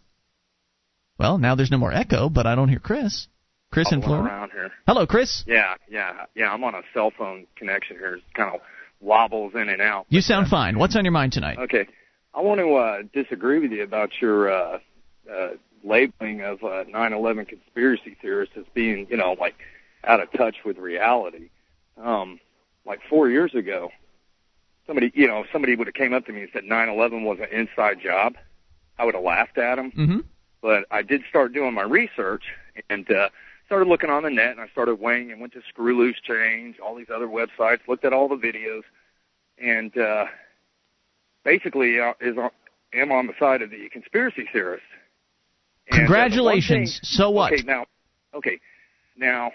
Well, now there's no more echo, but I don't hear Chris. Chris in Florida. around here. Hello, Chris. Yeah, yeah, yeah. I'm on a cell phone connection here. It's kind of wobbles in and out. You sound fine. What's on your mind tonight? Okay, I want to uh, disagree with you about your uh, uh, labeling of uh, 9/11 conspiracy theorists as being, you know, like out of touch with reality. Um, like four years ago, somebody, you know, if somebody would have came up to me and said 9/11 was an inside job, I would have laughed at them. Mm-hmm. But I did start doing my research and uh, started looking on the net, and I started weighing and went to Screw Loose Change, all these other websites, looked at all the videos, and uh, basically uh, is on, am on the side of the conspiracy theorists. And, uh, Congratulations. thing- So what? Okay, now, okay, now,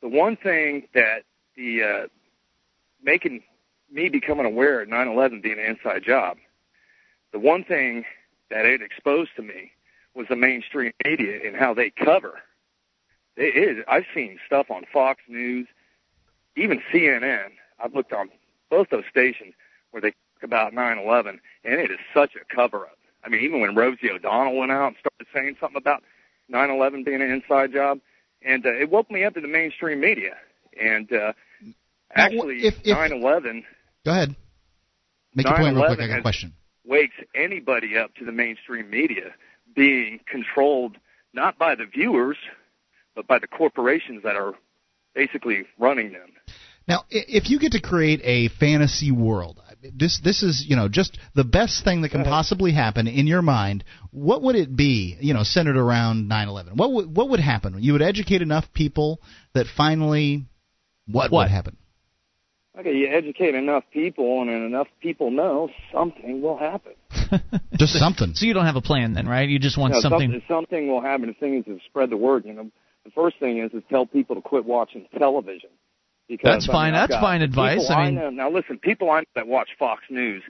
the one thing that the uh, making me becoming aware of 9/11 being an inside job, the one thing that it exposed to me was the mainstream media and how they cover. It is. I've seen stuff on Fox News, even CNN. I've looked on both those stations where they talk about 9/11, and it is such a cover-up. I mean, even when Rosie O'Donnell went out and started saying something about 9/11 being an inside job, and uh, it woke me up to the mainstream media. And uh, actually, if- if- 9/11 Go ahead. Make your point real quick. I got a question. wakes anybody up to the mainstream media being controlled not by the viewers, but by the corporations that are basically running them. Now, if you get to create a fantasy world, this this is you know just the best thing that can possibly happen in your mind. What would it be? You know, centered around 9/11. What would what would happen? You would educate enough people that finally, what, would happen? Okay, you educate enough people, and enough people know something will happen. Just something. So you don't have a plan then, right? You just want No, something. Something, something will happen. The thing is to spread the word. You know, the first thing is to tell people to quit watching television. Because, That's fine. mean, I've That's fine advice. I mean- know, now listen, people I know that watch Fox News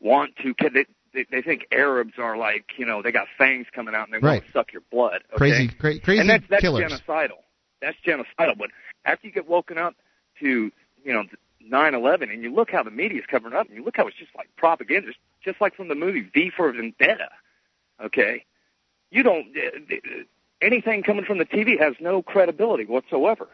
want to. They, they, they think Arabs are like, you know, they got fangs coming out and they Right. want to suck your blood. Okay? Crazy, cra- crazy and that's, that's killers. genocidal. That's genocidal. But after you get woken up to, you know, 9/11, and you look how the media is covering up, and you look how it's just like propaganda, just, just like from the movie V for Vendetta. Okay, you don't uh, uh, anything coming from the TV has no credibility whatsoever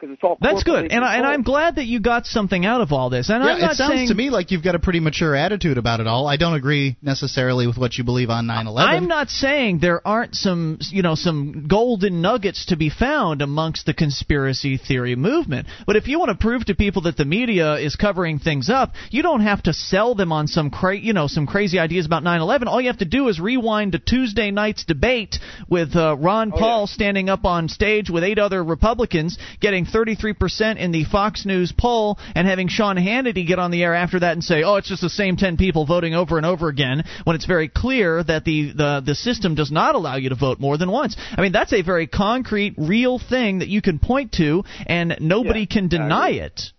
because it's all That's good, and I, and I'm glad that you got something out of all this. And yeah, I'm not it sounds saying to me like you've got a pretty mature attitude about it all. I don't agree necessarily with what you believe on 9/11. I'm not saying there aren't some, you know, some golden nuggets to be found amongst the conspiracy theory movement. But if you want to prove to people that the media is covering things up, you don't have to sell them on some cra- you know, some crazy ideas about 9/11. All you have to do is rewind to Tuesday night's debate with uh, Ron Paul standing up on stage with eight other Republicans, getting 33% in the Fox News poll, and having Sean Hannity get on the air after that and say, "Oh, it's just the same 10 people voting over and over again," when it's very clear that the the the system does not allow you to vote more than once. I mean, that's a very concrete, real thing that you can point to, and nobody can deny it.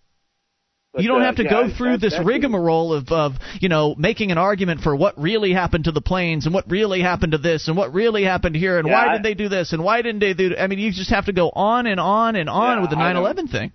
But, you don't uh, have to yeah, go through that- this rigmarole of, of, you know, making an argument for what really happened to the planes and what really happened to this and what really happened here and Yeah, why I- did they do this and why didn't they do? I mean, you just have to go on and on and on Yeah, with the I 9/11 thing.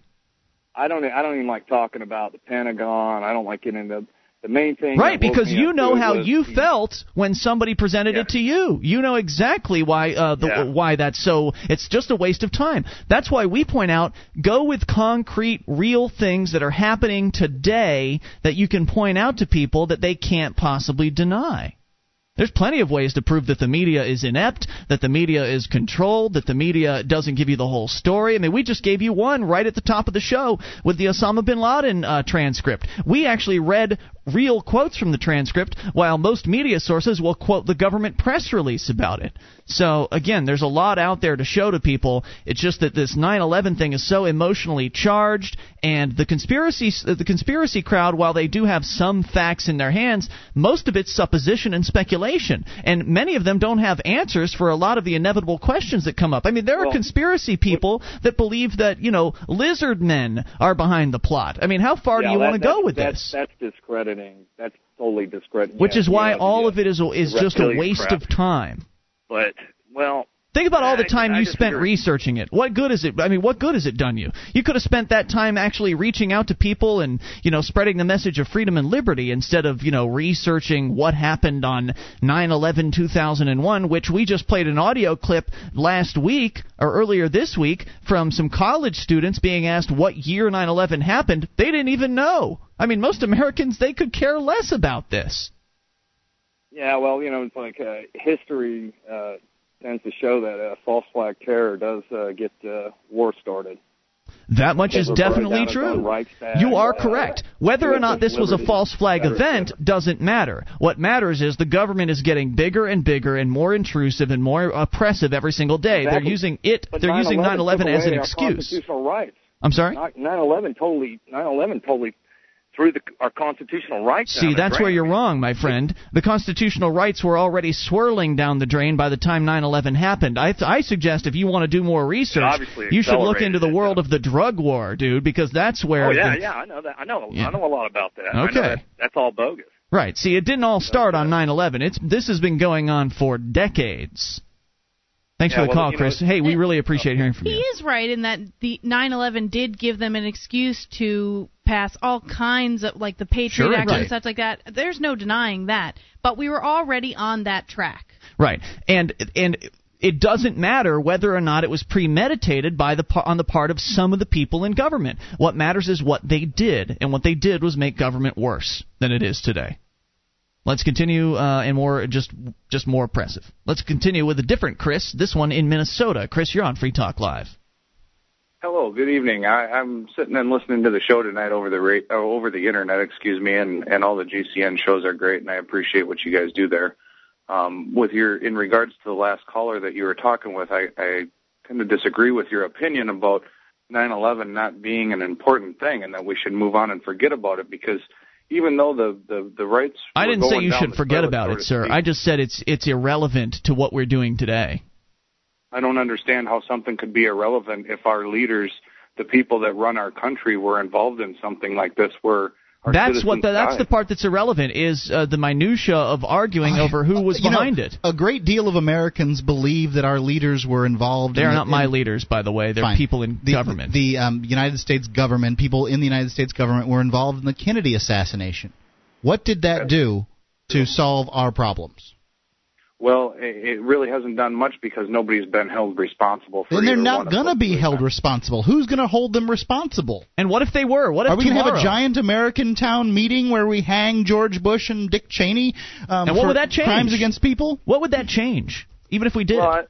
I don't. I don't even like talking about the Pentagon. I don't like getting into the main thing. Right, because you know how you the- felt when somebody presented it to you. You know exactly why uh, the, Yeah. why that's so. It's just a waste of time. That's why we point out go with concrete, real things that are happening today that you can point out to people that they can't possibly deny. There's plenty of ways to prove that the media is inept, that the media is controlled, that the media doesn't give you the whole story. I mean, we just gave you one right at the top of the show with the Osama bin Laden uh, transcript. We actually read real quotes from the transcript, while most media sources will quote the government press release about it. So again, there's a lot out there to show to people. It's just that this 9/11 thing is so emotionally charged, and the conspiracy the conspiracy crowd, while they do have some facts in their hands, most of it's supposition and speculation, and many of them don't have answers for a lot of the inevitable questions that come up. I mean, there are conspiracy people that believe that you know lizard men are behind the plot. I mean, how far do you want to go with that's, this? That's discrediting. That's totally discrediting. Which yeah, is why yeah, all of it is is just a waste crap. of time. But well, Think about all the time I you spent researching it. What good is it? I mean, what good has it done you? You could have spent that time actually reaching out to people and, you know, spreading the message of freedom and liberty instead of, you know, researching what happened on 9/11/2001, which we just played an audio clip last week or earlier this week from some college students being asked what year 9/11 happened. They didn't even know. I mean, most Americans they could care less about this. Yeah, well, you know, it's like uh, history uh, tends to show that uh, false flag terror does uh, get uh, war started. That much is They were burned definitely true. Reichstag, You are uh, correct. Whether or not this was a false flag et cetera, et event doesn't matter. What matters is the government is getting bigger and bigger and more intrusive and more oppressive every single day. They're using it. But they're using 9/11 9/11 as an excuse. I'm sorry. 9/11 totally. 9/11 totally threw the, our constitutional rights. See, that's drain. where you're wrong, my friend. The constitutional rights were already swirling down the drain by the time 9/11 happened. I, I suggest if you want to do more research, you should look into the world of the drug war, dude, because that's where Oh yeah, the, yeah, I know that. I know. Yeah. I know a lot about that. Okay. that, that's all bogus. Right. See, it didn't all start on 9/11. It's this has been going on for decades. Thanks Yeah, for the well, call, you know, Chris. hey, we really appreciate hearing from He you. He is right in that the 9/11 did give them an excuse to pass all kinds of like the Patriot Sure, Act right. and stuff like that. There's no denying that, but we were already on that track. Right. And and it doesn't matter whether or not it was premeditated by the on the part of some of the people in government. What matters is what they did, and what they did was make government worse than it is today. Let's continue uh, and more just just more oppressive. Let's continue with a different Chris. This one in Minnesota. Chris, you're on Free Talk Live. Hello, good evening. I, I'm sitting and listening to the show tonight over the ra- uh, over the internet, excuse me, and and all the GCN shows are great, and I appreciate what you guys do there. Um, with your in regards to the last caller that you were talking with, I, I tend to disagree with your opinion about 9/11 not being an important thing, and that we should move on and forget about it because even though the the, the rights I didn't say you should forget about it, sir. I just said it's it's irrelevant to what we're doing today. I don't understand how something could be irrelevant if our leaders, the people that run our country, were involved in something like this where our That's what the, that's the part that's irrelevant is uh, the minutia of arguing over who was You know, behind it. A great deal of Americans believe that our leaders were involved. They in are the- not my in- leaders, by the way. They're Fine. people in the, government. The um, United States government, people in the United States government, were involved in the Kennedy assassination. What did that do to solve our problems? Well, it it really hasn't done much because nobody's been held responsible for. Then they're not going to be held events. responsible. Who's going to hold them responsible? And what if they were? What if Are we going to have a giant American town meeting where we hang George Bush and Dick Cheney um, And what for would that change? crimes against people? What would that change? Even if we did. Well,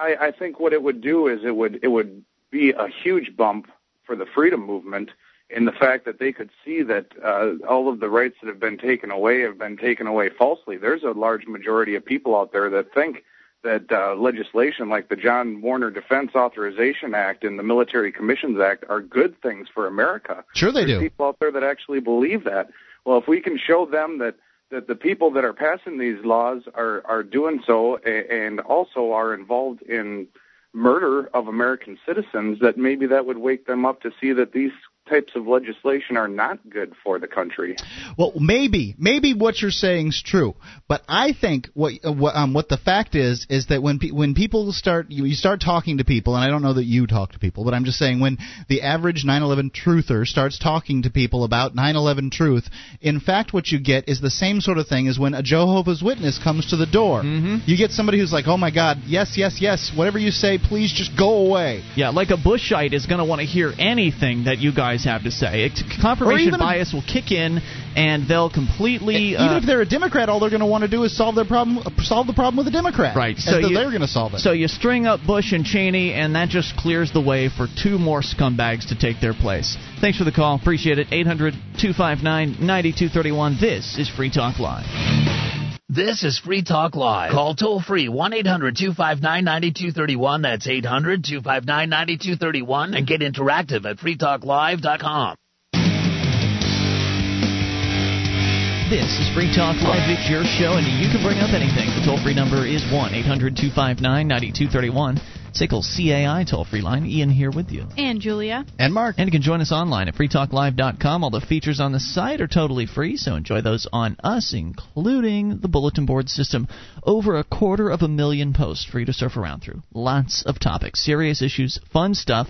I, I think what it would do is it would it would be a huge bump for the freedom movement in the fact that they could see that uh, all of the rights that have been taken away have been taken away falsely. There's a large majority of people out there that think that uh, legislation like the John Warner Defense Authorization Act and the Military Commissions Act are good things for America. Sure they There's do. people out there that actually believe that. Well, if we can show them that that the people that are passing these laws are are doing so and also are involved in murder of American citizens, that maybe that would wake them up to see that these types of legislation are not good for the country. Well, maybe, maybe what you're saying is true, but I think what uh, what, um, what the fact is is that when pe- when people start you, you start talking to people, and I don't know that you talk to people, but I'm just saying when the average 9/11 truther starts talking to people about 9/11 truth, in fact, what you get is the same sort of thing as when a Jehovah's Witness comes to the door. Mm-hmm. You get somebody who's like, "Oh my God, yes, yes, yes, whatever you say, please just go away." Yeah, like a Bushite is going to want to hear anything that you guys have to say. It, confirmation bias will kick in, and they'll completely. Even uh, if they're a Democrat, all they're going to want to do is solve their problem, uh, solve the problem with a Democrat. Right. So you- they're going to solve it. So you string up Bush and Cheney, and that just clears the way for two more scumbags to take their place. Thanks for the call. Appreciate it. 800 259 9231. This is Free Talk Live. This is Free Talk Live. Call toll free 1 800 259 9231. That's 800 259 9231 and get interactive at freetalklive.com. This is Free Talk Live. It's your show, and you can bring up anything. The toll free number is 1 800 259 9231. Sickles CAI toll free line. Ian here with you. And Julia. And Mark. And you can join us online at freetalklive.com. All the features on the site are totally free, so enjoy those on us, including the bulletin board system. Over a quarter of a million posts for you to surf around through. Lots of topics, serious issues, fun stuff.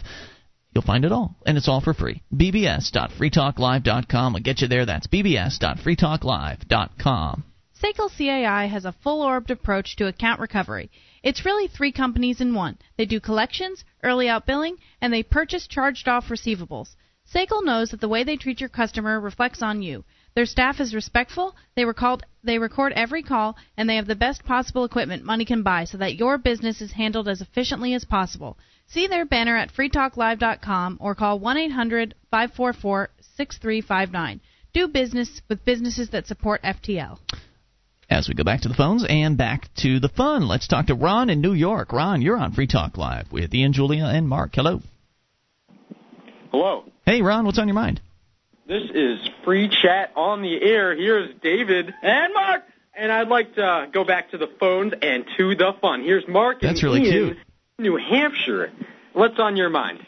You'll find it all, and it's all for free. bbs.freetalklive.com will get you there. That's bbs.freetalklive.com. Seiko CAI has a full orbed approach to account recovery. It's really three companies in one. They do collections, early out billing, and they purchase charged off receivables. Seiko knows that the way they treat your customer reflects on you. Their staff is respectful, they, record, they record every call, and they have the best possible equipment money can buy so that your business is handled as efficiently as possible. See their banner at freetalklive.com or call 1 800 544 6359. Do business with businesses that support FTL. As we go back to the phones and back to the fun, let's talk to Ron in New York. Ron, you're on Free Talk Live with Ian, Julia, and Mark. Hello. Hello. Hey, Ron, what's on your mind? This is free chat on the air. Here's David and Mark. And I'd like to go back to the phones and to the fun. Here's Mark and That's really Ian, cute. New Hampshire. What's on your mind?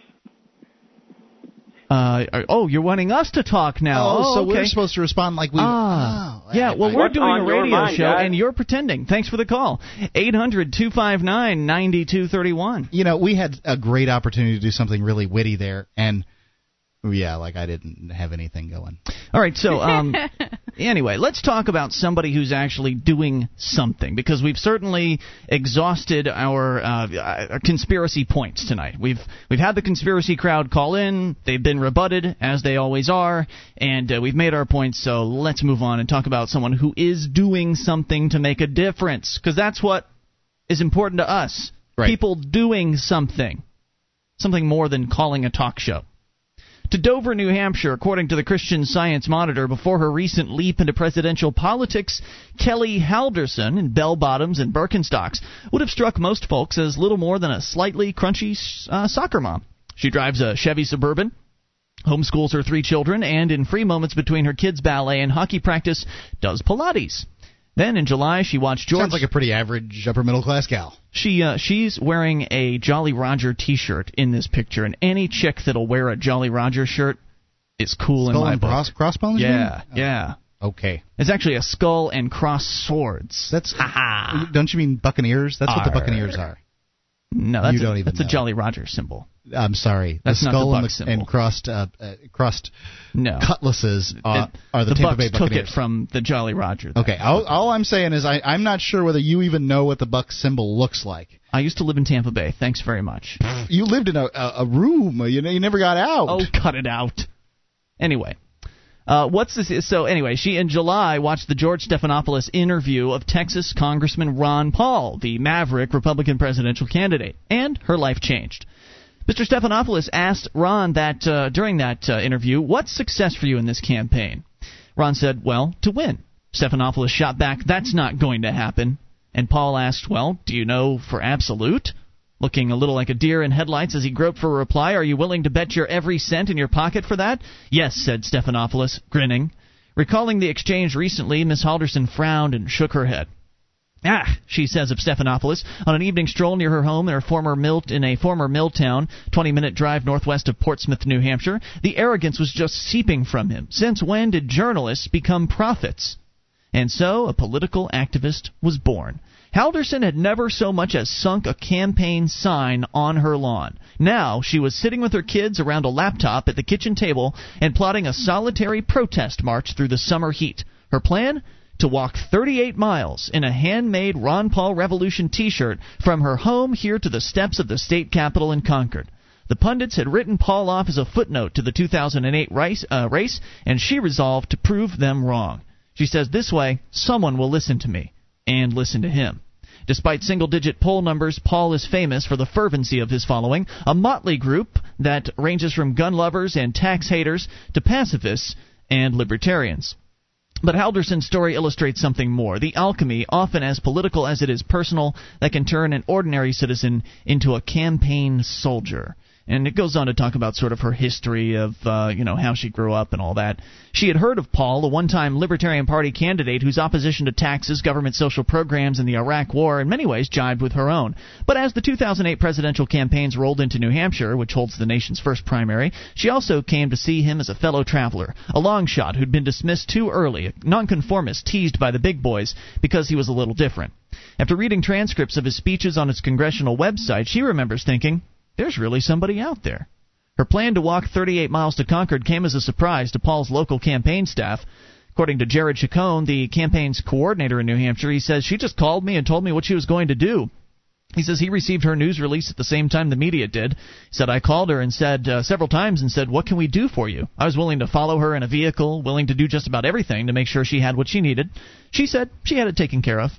Uh, oh, you're wanting us to talk now. Oh, so okay. we're supposed to respond like we. Ah, Oh, yeah. Well, we're What's doing a radio mind, show, guys? and you're pretending. Thanks for the call. Eight hundred two five nine ninety two thirty one. You know, we had a great opportunity to do something really witty there, and yeah, like I didn't have anything going. All right, so um, anyway, let's talk about somebody who's actually doing something because we've certainly exhausted our, uh, uh, conspiracy points tonight. We've we've had the conspiracy crowd call in; they've been rebutted as they always are, and uh, we've made our points. So let's move on and talk about someone who is doing something to make a difference because that's what is important to us. Right. People doing something, something more than calling a talk show to Dover, New Hampshire, according to the Christian Science Monitor, before her recent leap into presidential politics, Kelly Halderson in bell bottoms and Birkenstocks would have struck most folks as little more than a slightly crunchy uh, soccer mom. She drives a Chevy Suburban, homeschools her three children, and in free moments between her kids' ballet and hockey practice, does Pilates. Then in July, she watched George. Sounds like a pretty average upper middle class gal. She uh, she's wearing a Jolly Roger T-shirt in this picture, and any chick that'll wear a Jolly Roger shirt is cool Skull in my and book. cross, crossbones. you yeah, mean? yeah. Okay. It's actually a skull and cross swords. That's don't you mean Buccaneers? That's what the Buccaneers are. No, that's You a, don't even That's a. Jolly Roger symbol. I'm sorry. That's the not the skull and, Buck symbol. and crossed uh, uh, crossed No. cutlasses are, It- are the, the Tampa Bucks Bay took Buccaneers. it from the Jolly Roger. Okay, all, all I'm saying is I, I'm not sure whether you even know what the Buck symbol looks like. I used to live in Tampa Bay. Thanks very much. You lived in a, a, a room. You know, you never got out. Oh, cut it out. Anyway, uh, what's this? So anyway, she in July watched the George Stephanopoulos interview of Texas Congressman Ron Paul, the maverick Republican presidential candidate, and her life changed. Mr. Stephanopoulos asked Ron that uh, during that uh, interview, "What's success for you in this campaign?" Ron said, "Well, to win." Stephanopoulos shot back, "That's not going to happen." And Paul asked, "Well, do you know for absolute?" Looking a little like a deer in headlights as he groped for a reply, Are you willing to bet your every cent in your pocket for that? Yes, said Stephanopoulos, grinning. Recalling the exchange recently, Miss Halderson frowned and shook her head. Ah, she says of Stephanopoulos, on an evening stroll near her home in her former mill in a former mill town, twenty minute drive northwest of Portsmouth, New Hampshire, the arrogance was just seeping from him. Since when did journalists become prophets? And so a political activist was born. Halderson had never so much as sunk a campaign sign on her lawn. Now she was sitting with her kids around a laptop at the kitchen table and plotting a solitary protest march through the summer heat. Her plan? To walk 38 miles in a handmade Ron Paul Revolution t shirt from her home here to the steps of the state capitol in Concord. The pundits had written Paul off as a footnote to the 2008 race, uh, race, and she resolved to prove them wrong. She says, This way, someone will listen to me and listen to him. Despite single digit poll numbers, Paul is famous for the fervency of his following, a motley group that ranges from gun lovers and tax haters to pacifists and libertarians. But Halderson's story illustrates something more. The alchemy, often as political as it is personal, that can turn an ordinary citizen into a campaign soldier and it goes on to talk about sort of her history of uh, you know how she grew up and all that. She had heard of Paul, a one-time Libertarian Party candidate whose opposition to taxes, government social programs, and the Iraq War in many ways jibed with her own. But as the 2008 presidential campaigns rolled into New Hampshire, which holds the nation's first primary, she also came to see him as a fellow traveler, a long shot who'd been dismissed too early, a nonconformist teased by the big boys because he was a little different. After reading transcripts of his speeches on his congressional website, she remembers thinking, there's really somebody out there. Her plan to walk 38 miles to Concord came as a surprise to Paul's local campaign staff. According to Jared Chicoine, the campaign's coordinator in New Hampshire, he says she just called me and told me what she was going to do. He says he received her news release at the same time the media did. He said I called her and said uh, several times and said, "What can we do for you?" I was willing to follow her in a vehicle, willing to do just about everything to make sure she had what she needed. She said she had it taken care of.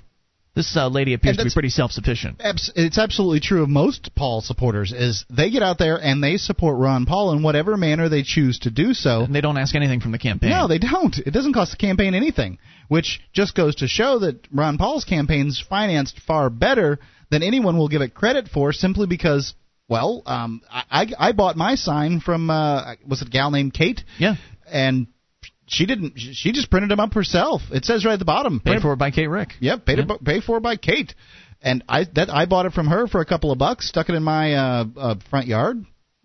This uh, lady appears to be pretty self-sufficient. Abs- it's absolutely true of most Paul supporters. Is they get out there and they support Ron Paul in whatever manner they choose to do so. And they don't ask anything from the campaign. No, they don't. It doesn't cost the campaign anything, which just goes to show that Ron Paul's campaign's financed far better than anyone will give it credit for, simply because. Well, um, I, I bought my sign from uh, was it a gal named Kate? Yeah. And she didn't. She just printed them up herself. It says right at the bottom. Paid for by Kate Rick. Yep, paid, yep. paid for by Kate. And I that I bought it from her for a couple of bucks. Stuck it in my uh, uh, front yard.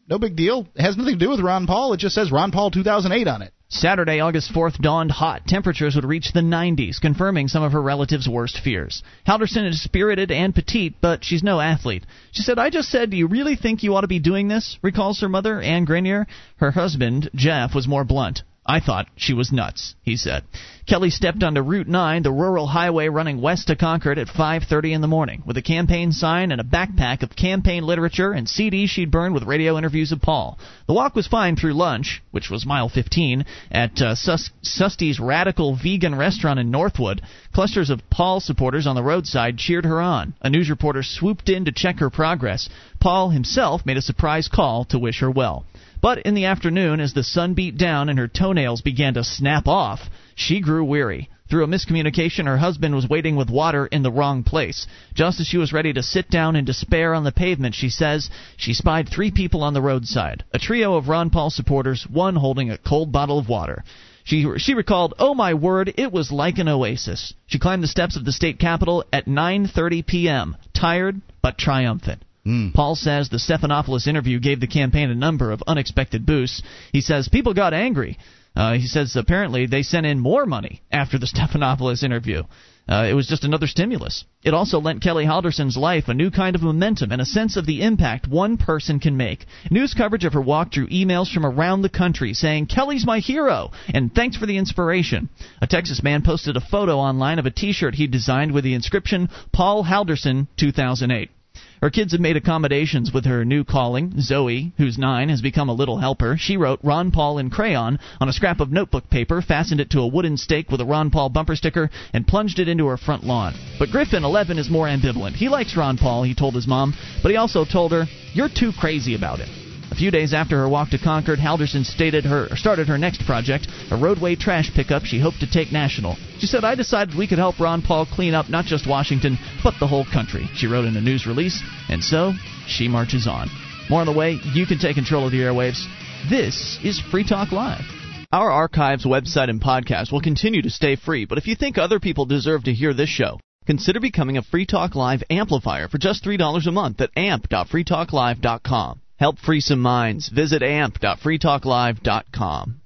No big deal. It has nothing to do with Ron Paul. It just says Ron Paul 2008 on it. Saturday, August 4th dawned hot. Temperatures would reach the 90s, confirming some of her relatives' worst fears. Halderson is spirited and petite, but she's no athlete. She said, I just said, Do you really think you ought to be doing this? recalls her mother, Anne Grenier. Her husband, Jeff, was more blunt. I thought she was nuts, he said. Kelly stepped onto Route 9, the rural highway running west to Concord at 5:30 in the morning, with a campaign sign and a backpack of campaign literature and CDs she'd burned with radio interviews of Paul. The walk was fine through lunch, which was mile 15, at uh, Sus- Susty's Radical Vegan Restaurant in Northwood. Clusters of Paul supporters on the roadside cheered her on. A news reporter swooped in to check her progress. Paul himself made a surprise call to wish her well. But in the afternoon, as the sun beat down and her toenails began to snap off, she grew weary. Through a miscommunication, her husband was waiting with water in the wrong place. Just as she was ready to sit down in despair on the pavement, she says she spied three people on the roadside a trio of Ron Paul supporters, one holding a cold bottle of water. She, she recalled, "Oh my word, it was like an oasis." She climbed the steps of the state capitol at 9:30 p.m., tired but triumphant. Mm. Paul says the Stephanopoulos interview gave the campaign a number of unexpected boosts. He says people got angry. Uh, he says apparently they sent in more money after the Stephanopoulos interview. Uh, it was just another stimulus. It also lent Kelly Halderson's life a new kind of momentum and a sense of the impact one person can make. News coverage of her walk drew emails from around the country saying, Kelly's my hero, and thanks for the inspiration. A Texas man posted a photo online of a t shirt he designed with the inscription, Paul Halderson 2008. Her kids have made accommodations with her new calling. Zoe, who's nine, has become a little helper. She wrote Ron Paul in crayon on a scrap of notebook paper, fastened it to a wooden stake with a Ron Paul bumper sticker, and plunged it into her front lawn. But Griffin, 11, is more ambivalent. He likes Ron Paul, he told his mom, but he also told her, You're too crazy about it. Few days after her walk to Concord, Halderson stated her started her next project, a roadway trash pickup she hoped to take national. She said, "I decided we could help Ron Paul clean up not just Washington, but the whole country." She wrote in a news release, and so she marches on. More on the way. You can take control of the airwaves. This is Free Talk Live. Our archives, website, and podcast will continue to stay free, but if you think other people deserve to hear this show, consider becoming a Free Talk Live amplifier for just $3 a month at amp.freetalklive.com. Help free some minds. Visit amp.freetalklive.com.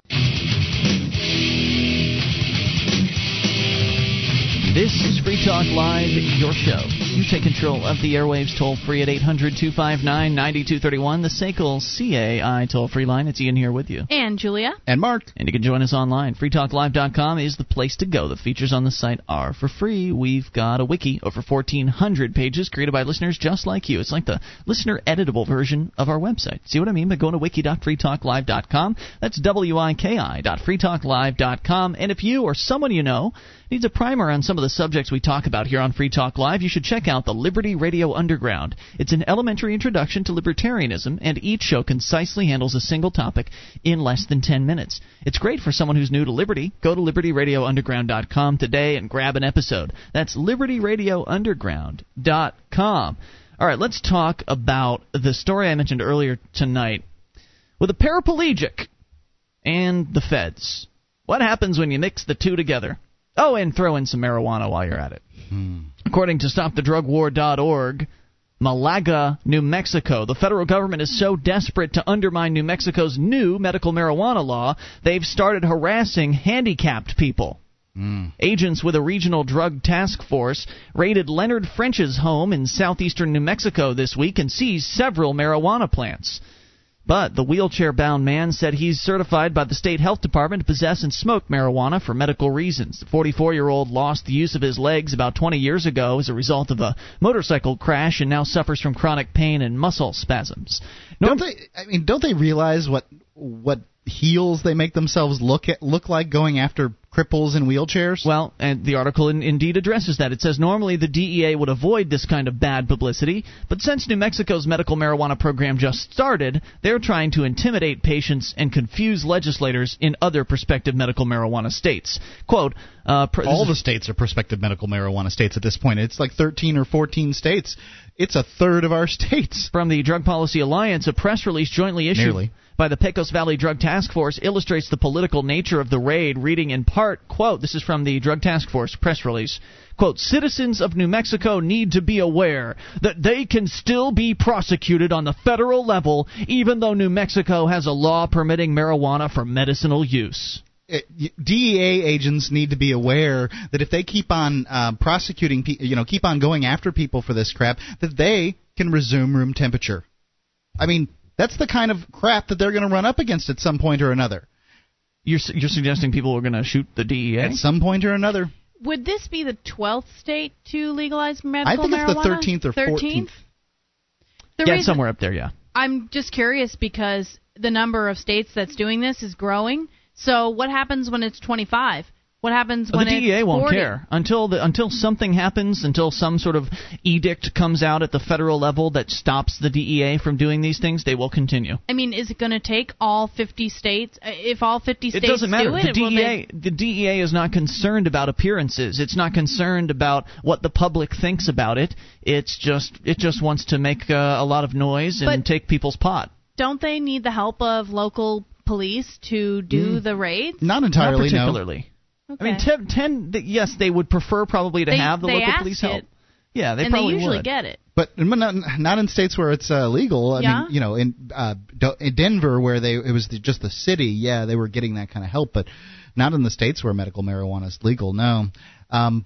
This is Free Talk Live, your show. You take control of the airwaves toll free at 800 259 9231, the SACL CAI toll free line. It's Ian here with you. And Julia. And Mark. And you can join us online. FreeTalkLive.com is the place to go. The features on the site are for free. We've got a wiki, over 1,400 pages created by listeners just like you. It's like the listener editable version of our website. See what I mean by going to wiki.freetalklive.com? That's W-I-K-I.freetalklive.com. And if you or someone you know needs a primer on some of the subjects we talk about here on Free Talk Live, you should check out the Liberty Radio Underground. It's an elementary introduction to libertarianism, and each show concisely handles a single topic in less than 10 minutes. It's great for someone who's new to Liberty. Go to libertyradiounderground.com today and grab an episode. That's libertyradiounderground.com. All right, let's talk about the story I mentioned earlier tonight with a paraplegic and the feds. What happens when you mix the two together? Oh, and throw in some marijuana while you're at it. Hmm. According to StopTheDrugWar.org, Malaga, New Mexico, the federal government is so desperate to undermine New Mexico's new medical marijuana law, they've started harassing handicapped people. Mm. Agents with a regional drug task force raided Leonard French's home in southeastern New Mexico this week and seized several marijuana plants. But the wheelchair bound man said he's certified by the state health department to possess and smoke marijuana for medical reasons. The 44 year old lost the use of his legs about 20 years ago as a result of a motorcycle crash and now suffers from chronic pain and muscle spasms. Don't they? I mean, don't they realize what what heels they make themselves look at, look like going after cripples in wheelchairs? Well, and the article in, indeed addresses that. It says normally the DEA would avoid this kind of bad publicity, but since New Mexico's medical marijuana program just started, they're trying to intimidate patients and confuse legislators in other prospective medical marijuana states. Quote, uh, pr- All the states are prospective medical marijuana states at this point. It's like 13 or 14 states. It's a third of our states. From the Drug Policy Alliance, a press release jointly issued Nearly. By the Pecos Valley Drug Task Force illustrates the political nature of the raid, reading in part, quote, this is from the Drug Task Force press release, quote, citizens of New Mexico need to be aware that they can still be prosecuted on the federal level even though New Mexico has a law permitting marijuana for medicinal use. it, DEA agents need to be aware that if they keep on uh, prosecuting, pe- you know, keep on going after people for this crap, that they can resume room temperature. I mean, that's the kind of crap that they're going to run up against at some point or another. You're, you're suggesting people are going to shoot the DEA? At some point or another. Would this be the 12th state to legalize medical marijuana? I think it's the marijuana? 13th or 14th. The yeah, reason- somewhere up there, yeah. I'm just curious because the number of states that's doing this is growing. So what happens when it's 25? What happens when the DEA it's won't 40? care until the, until something happens, until some sort of edict comes out at the federal level that stops the DEA from doing these things. They will continue. I mean, is it going to take all 50 states? uh, If all 50 states It states doesn't matter. do it, the will DEA they- the DEA is not concerned about appearances. It's not concerned about what the public thinks about it. It's just it just wants to make uh, a lot of noise and But- take people's pot. don't they need the help of local police to do the raids? Not entirely, not no. Particularly. I mean, ten, ten, th- yes, they would prefer probably to They- have the local ask police it, help. Yeah, they and they probably usually would. get it. But not, not in states where it's uh, legal. I Yeah. mean, you know, in, uh, in Denver where they it was the, just the city, yeah, they were getting that kind of help, but not in the states where medical marijuana is legal. No, um,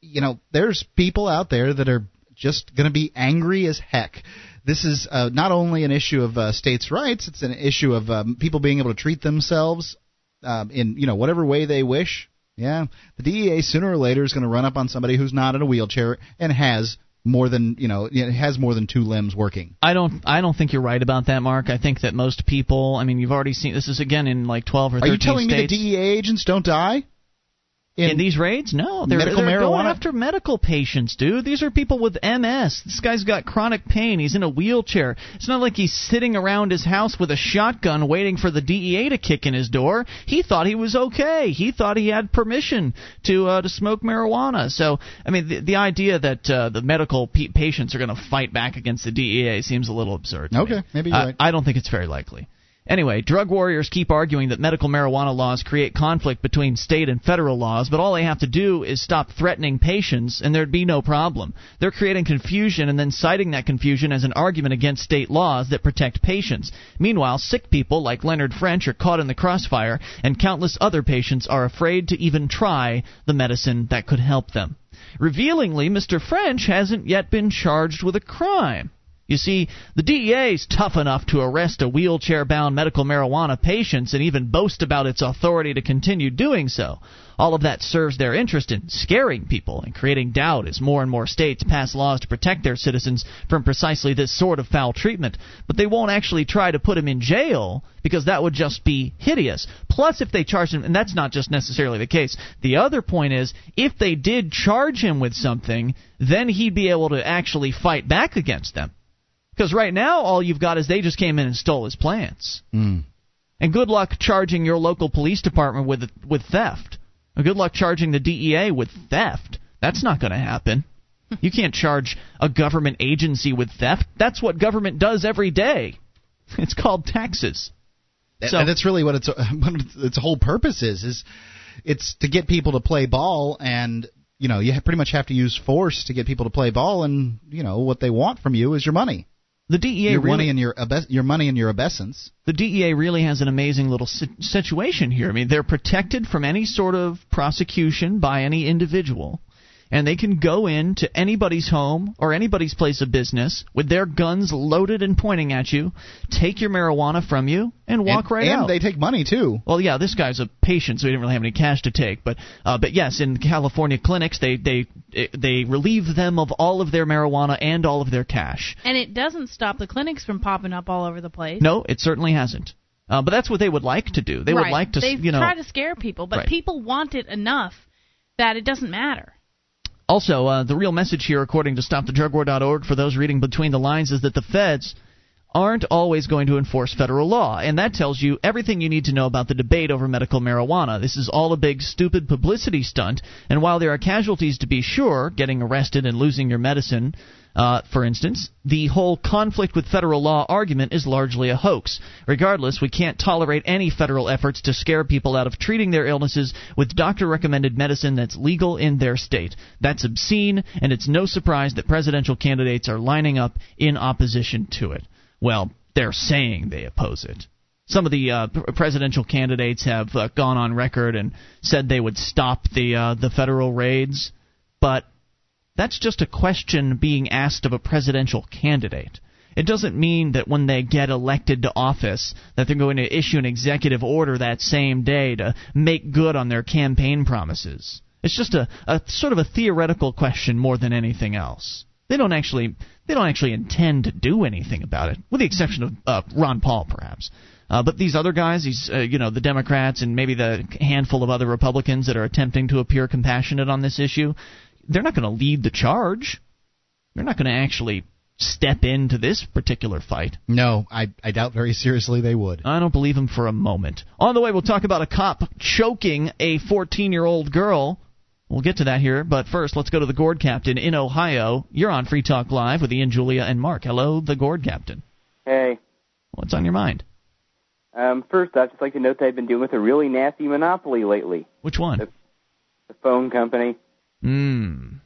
you know, there's people out there that are just going to be angry as heck. This is uh, not only an issue of uh, states' rights; it's an issue of um, people being able to treat themselves um, in you know whatever way they wish. Yeah, the DEA sooner or later is going to run up on somebody who's not in a wheelchair and has more than you know it has more than two limbs working. I don't. I don't think you're right about that, Mark. I think that most people. I mean, you've already seen this is again in like 12 or Are you telling states. me the DEA agents don't die? In, these raids? No, they're, medical they're going after medical patients, dude. These are people with MS. This guy's got chronic pain. He's in a wheelchair. It's not like he's sitting around his house with a shotgun waiting for the DEA to kick in his door. He thought he was okay. He thought he had permission to uh, to smoke marijuana. So, I mean, the, the idea that uh, the medical pe- patients are going to fight back against the DEA seems a little absurd. to me. Okay, maybe you're I- right. I don't think it's very likely. Anyway, drug warriors keep arguing that medical marijuana laws create conflict between state and federal laws, but all they have to do is stop threatening patients and there'd be no problem. They're creating confusion and then citing that confusion as an argument against state laws that protect patients. Meanwhile, sick people like Leonard French are caught in the crossfire, and countless other patients are afraid to even try the medicine that could help them. Revealingly, Mr. French hasn't yet been charged with a crime. You see, the DEA's tough enough to arrest a wheelchair bound medical marijuana patient and even boast about its authority to continue doing so. All of that serves their interest in scaring people and creating doubt as more and more states pass laws to protect their citizens from precisely this sort of foul treatment. But they won't actually try to put him in jail because that would just be hideous. Plus, if they charge him, and that's not just necessarily the case, the other point is if they did charge him with something, then he'd be able to actually fight back against them. Because right now, all you've got is they just came in and stole his plants. Mm. And good luck charging your local police department with with theft. Good luck charging the DEA with theft. That's not going to happen. You can't charge a government agency with theft. That's what government does every day. It's called taxes. So, and that's really what its what its whole purpose is. Is it's to get people to play ball and you know you pretty much have to use force to get people to play ball and you know what they want from you is your money the DEA your really, money and your your money and your obeisance. The DEA really has an amazing little si- situation here. I mean, they're protected from any sort of prosecution by any individual, and they can go into anybody's home or anybody's place of business with their guns loaded and pointing at you, take your marijuana from you, and walk and, right and out. And they take money too. Well, yeah, this guy's a patient, so he didn't really have any cash to take. But, uh, but yes, in California clinics, they they they relieve them of all of their marijuana and all of their cash. And it doesn't stop the clinics from popping up all over the place. No, it certainly hasn't. Uh, but that's what they would like to do. They right. would like to, they you know, try to scare people, but right. people want it enough that it doesn't matter. Also, uh, the real message here, according to StopTheDrugWar.org, for those reading between the lines, is that the feds aren't always going to enforce federal law. And that tells you everything you need to know about the debate over medical marijuana. This is all a big, stupid publicity stunt. And while there are casualties to be sure, getting arrested and losing your medicine, uh, for instance, the whole conflict with federal law argument is largely a hoax. Regardless, we can't tolerate any federal efforts to scare people out of treating their illnesses with doctor recommended medicine that's legal in their state. That's obscene, and it's no surprise that presidential candidates are lining up in opposition to it. Well, they're saying they oppose it. Some of the uh, presidential candidates have uh, gone on record and said they would stop the uh, the federal raids, but that's just a question being asked of a presidential candidate. It doesn't mean that when they get elected to office that they're going to issue an executive order that same day to make good on their campaign promises. It's just a, a sort of a theoretical question more than anything else. They don't actually they don't actually intend to do anything about it, with the exception of uh, Ron Paul, perhaps. Uh, but these other guys, these uh, you know the Democrats and maybe the handful of other Republicans that are attempting to appear compassionate on this issue, they're not going to lead the charge. They're not going to actually step into this particular fight. No, I, I doubt very seriously they would. I don't believe them for a moment. On the way, we'll talk about a cop choking a 14 year old girl. We'll get to that here, but first, let's go to the Gourd Captain in Ohio. You're on Free Talk Live with Ian, Julia, and Mark. Hello, the Gourd Captain. Hey. What's on your mind? Um, first, I'd just like to note that I've been dealing with a really nasty monopoly lately. Which one? The, the phone company. Hmm.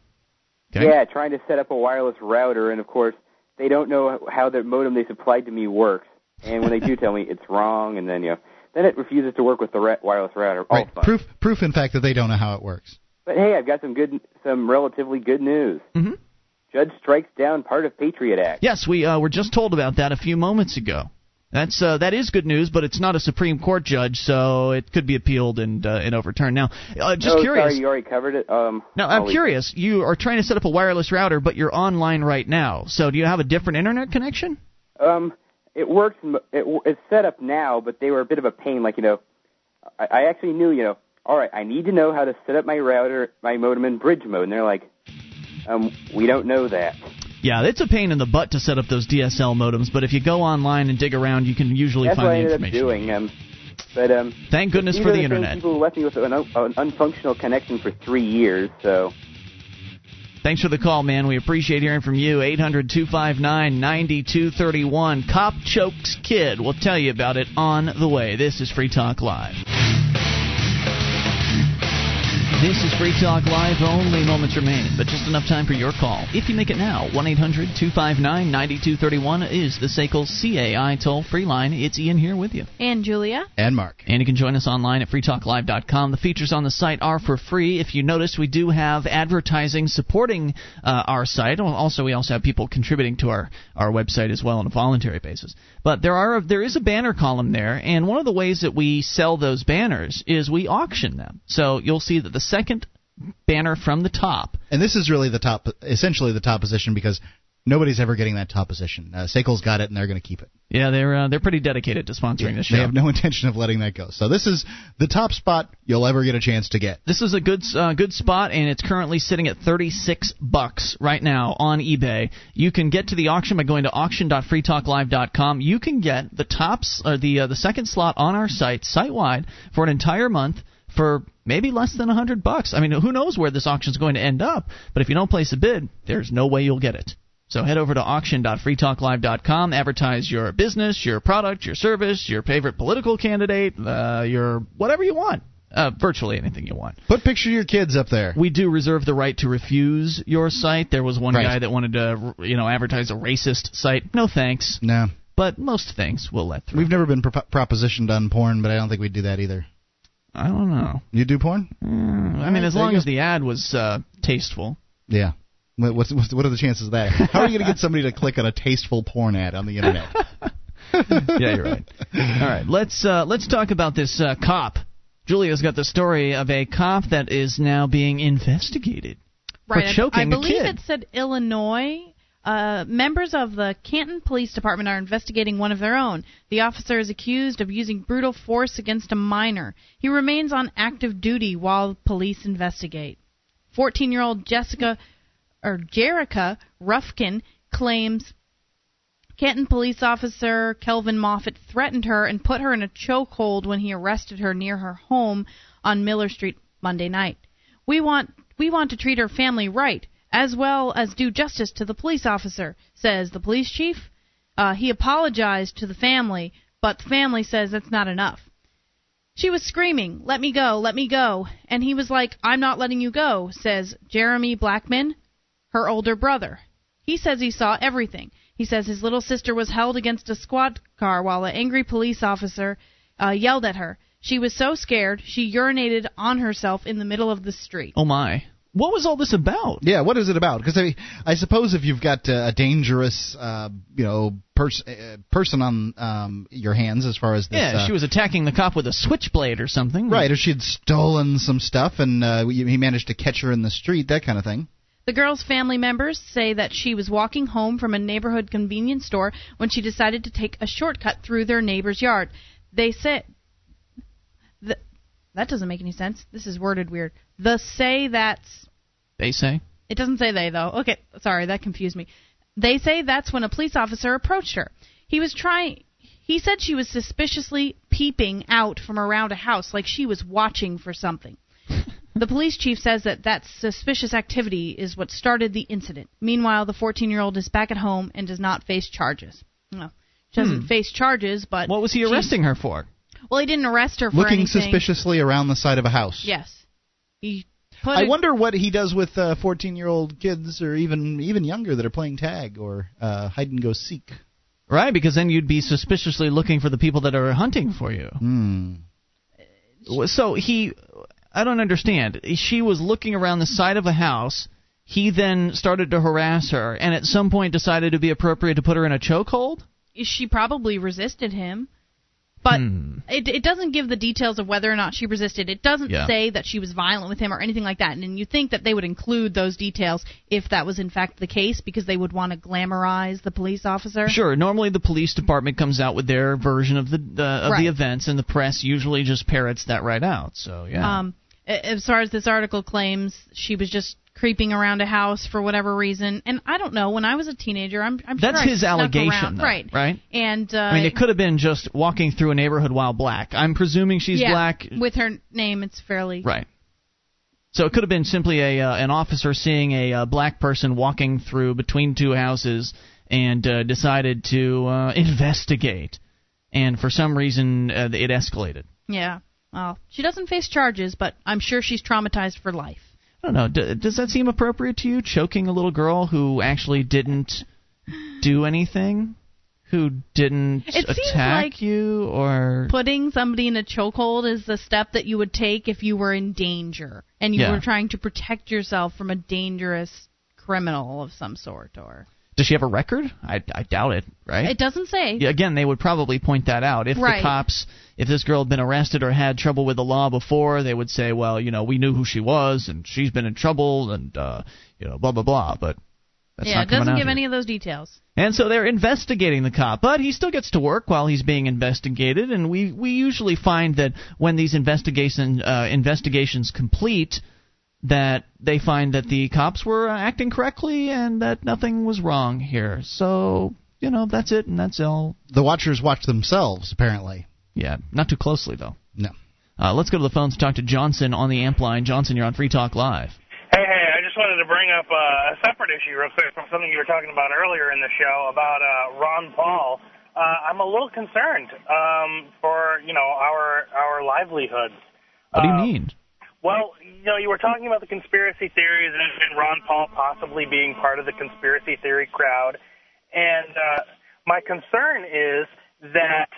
Okay. Yeah, trying to set up a wireless router, and of course, they don't know how the modem they supplied to me works. And when they do tell me it's wrong, and then you know, then it refuses to work with the wireless router. All right. fun. Proof, proof, in fact, that they don't know how it works. But hey, I've got some good, some relatively good news. Mm-hmm. Judge strikes down part of Patriot Act. Yes, we uh, were just told about that a few moments ago. That's uh, that is good news, but it's not a Supreme Court judge, so it could be appealed and uh, and overturned. Now, uh, just oh, curious. Sorry, you already covered it. Um, now, I'm I'll curious. You are trying to set up a wireless router, but you're online right now. So, do you have a different internet connection? Um, it works. It, it's set up now, but they were a bit of a pain. Like you know, I, I actually knew. You know, all right, I need to know how to set up my router, my modem in bridge mode, and they're like, um, we don't know that. Yeah, it's a pain in the butt to set up those DSL modems, but if you go online and dig around, you can usually That's find what I the ended information. up doing. Um, but um, Thank goodness for are the internet. People left me with an, un- an unfunctional connection for three years, so. Thanks for the call, man. We appreciate hearing from you. 800 259 9231. Cop chokes kid. We'll tell you about it on the way. This is Free Talk Live. This is Free Talk Live. Only moments remain, but just enough time for your call. If you make it now, 1 800 259 9231 is the SACL CAI toll free line. It's Ian here with you. And Julia. And Mark. And you can join us online at freetalklive.com. The features on the site are for free. If you notice, we do have advertising supporting uh, our site. Also, we also have people contributing to our, our website as well on a voluntary basis. But there are there is a banner column there, and one of the ways that we sell those banners is we auction them. So you'll see that the second banner from the top. And this is really the top, essentially the top position because nobody's ever getting that top position. Uh, SACL's got it, and they're going to keep it. Yeah, they're uh, they're pretty dedicated to sponsoring Yeah, the show. They have no intention of letting that go. So this is the top spot you'll ever get a chance to get. This is a good uh, good spot, and it's currently sitting at 36 bucks right now on eBay. You can get to the auction by going to auction.freetalklive.com. You can get the tops or the uh, the second slot on our site site wide for an entire month for maybe less than a 100 bucks. I mean, who knows where this auction's going to end up? But if you don't place a bid, there's no way you'll get it. So head over to auction.freetalklive.com, advertise your business, your product, your service, your favorite political candidate, uh, your whatever you want. Uh, virtually anything you want. Put picture of your kids up there. We do reserve the right to refuse your site. There was one Right. guy that wanted to, you know, advertise a racist site. No thanks. No. But most things we'll let through. We've never been pro- propositioned on porn, but I don't think we'd do that either. I don't know. You do porn? Mm, I mean, as long as the ad was uh, tasteful. Yeah. What- What's, what's what are the chances of that? How are you going to get somebody to click on a tasteful porn ad on the internet? yeah, you're right. All right, let's uh, let's talk about this uh, cop. Julia's got the story of a cop that is now being investigated Right. for I- choking I believe a kid. it said Illinois. Uh, members of the Canton Police Department are investigating one of their own. The officer is accused of using brutal force against a minor. He remains on active duty while police investigate. 14-year-old Jessica or Jerica Ruffkin claims Canton police officer Kelvin Moffat threatened her and put her in a chokehold when he arrested her near her home on Miller Street Monday night. We want we want to treat her family right, as well as do justice to the police officer, says the police chief. Uh, he apologized to the family, but the family says that's not enough. She was screaming, "Let me go, let me go," and he was like, "I'm not letting you go," says Jeremy Blackman, her older brother. He says he saw everything. He says his little sister was held against a squad car while an angry police officer uh, yelled at her. She was so scared she urinated on herself in the middle of the street. Oh my! What was all this about? Yeah, what is it about? Because I, I suppose if you've got uh, a dangerous, uh, you know, pers- uh, person on um, your hands as far as this, yeah, uh, she was attacking the cop with a switchblade or something. right, or she had stolen some stuff and uh, he managed to catch her in the street, that kind of thing. The girl's family members say that she was walking home from a neighborhood convenience store when she decided to take a shortcut through their neighbor's yard. They say the, that doesn't make any sense. This is worded weird. The say that's They say. it doesn't say they though. Okay, sorry, that confused me. They say that's when a police officer approached her. He was trying he said she was suspiciously peeping out from around a house like she was watching for something. The police chief says that that suspicious activity is what started the incident. Meanwhile, the 14-year-old is back at home and does not face charges. No, she doesn't Hmm. face charges, but What was he arresting her for? Well, he didn't arrest her for Looking anything. suspiciously around the side of a house. Yes, he put. I wonder what he does with uh, 14-year-old kids or even even younger that are playing tag or uh, hide and go seek. Right, because then you'd be suspiciously looking for the people that are hunting for you. Hmm. So he, I don't understand. She was looking around the side of a house. He then started to harass her, and at some point decided to be appropriate to put her in a chokehold. she probably resisted him. But Hmm. it, it doesn't give the details of whether or not she resisted. It doesn't Yeah. say that she was violent with him or anything like that. And you think that they would include those details if that was in fact the case, because they would want to glamorize the police officer. Sure. Normally, the police department comes out with their version of the uh, of Right. the events, and the press usually just parrots that right out. So yeah. Um, as far as this article claims, she was just creeping around a house for whatever reason. And I don't know. When I was a teenager, I'm, I'm That's sure his allegation, though, right? right? And uh, I mean, it could have been just walking through a neighborhood while black. I'm presuming she's yeah, black. With her name, it's fairly Right. So it could have been simply a uh, an officer seeing a uh, black person walking through between two houses and uh, decided to uh, investigate, and for some reason uh, it escalated. Yeah. Well, she doesn't face charges, but I'm sure she's traumatized for life. I don't know. D- does that seem appropriate to you? Choking a little girl who actually didn't do anything, who didn't It attack like you, or Putting somebody in a chokehold is the step that you would take if you were in danger and you Yeah. were trying to protect yourself from a dangerous criminal of some sort or does she have a record? I, I doubt it. Right? It doesn't say. Yeah, again, they would probably point that out. If Right. the cops, if this girl had been arrested or had trouble with the law before, they would say, well, you know, we knew who she was and she's been in trouble and, uh, you know, blah blah blah. But that's yeah, it doesn't give here. any of those details. And so they're investigating the cop, but he still gets to work while he's being investigated. And we we usually find that when these investigation uh, investigations complete, that they find that the cops were uh, acting correctly and that nothing was wrong here. So you know that's it, and that's all. The watchers watch themselves, apparently. Yeah, not too closely though. No. Uh, let's go to the phones to talk to Johnson on the amp line. Johnson, you're on Free Talk Live. Hey, hey, I just wanted to bring up uh, a separate issue real quick from something you were talking about earlier in the show about uh, Ron Paul. Uh, I'm a little concerned um, for, you know, our our livelihoods. What do you Uh, mean? Well, you know, you were talking about the conspiracy theories and, Ron Paul possibly being part of the conspiracy theory crowd. And uh, my concern is that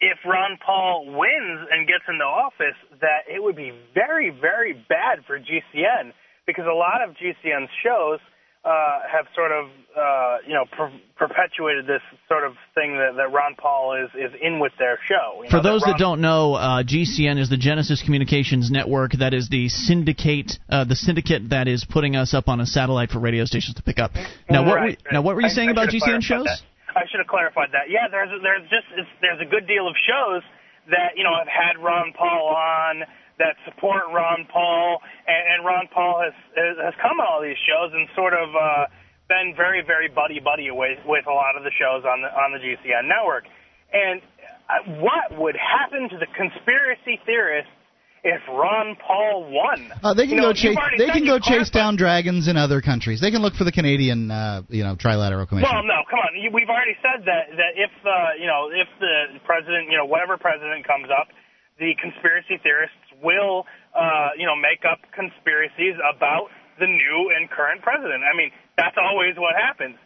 if Ron Paul wins and gets into office, that it would be very, very bad for GCN because a lot of GCN's shows uh, have sort of, uh, you know, per- perpetuated this sort of thing that, that Ron Paul is, is in with their show. You For know, those Ron that don't know, uh, GCN is the Genesis Communications Network. That is the syndicate, uh, the syndicate that is putting us up on a satellite for radio stations to pick up. Now, what were, Right, now what were you I- saying I about GCN shows? that. I should have clarified that. Yeah, there's there's just it's, there's a good deal of shows that you know have had Ron Paul on that support Ron Paul, and, and Ron Paul has has come on all these shows and sort of uh, been very very buddy buddy with with a lot of the shows on the on the GCN network. And uh, what would happen to the conspiracy theorists if Ron Paul won? Uh, they can You know, go chase. They can go chase down dragons in other countries. They can look for the Canadian, uh, you know, Trilateral Commission. Well, no, come on. We've already said that that if uh, you know if the president, you know, whatever president comes up, the conspiracy theorists will uh, you know make up conspiracies about the new and current president. I mean, that's always what happens.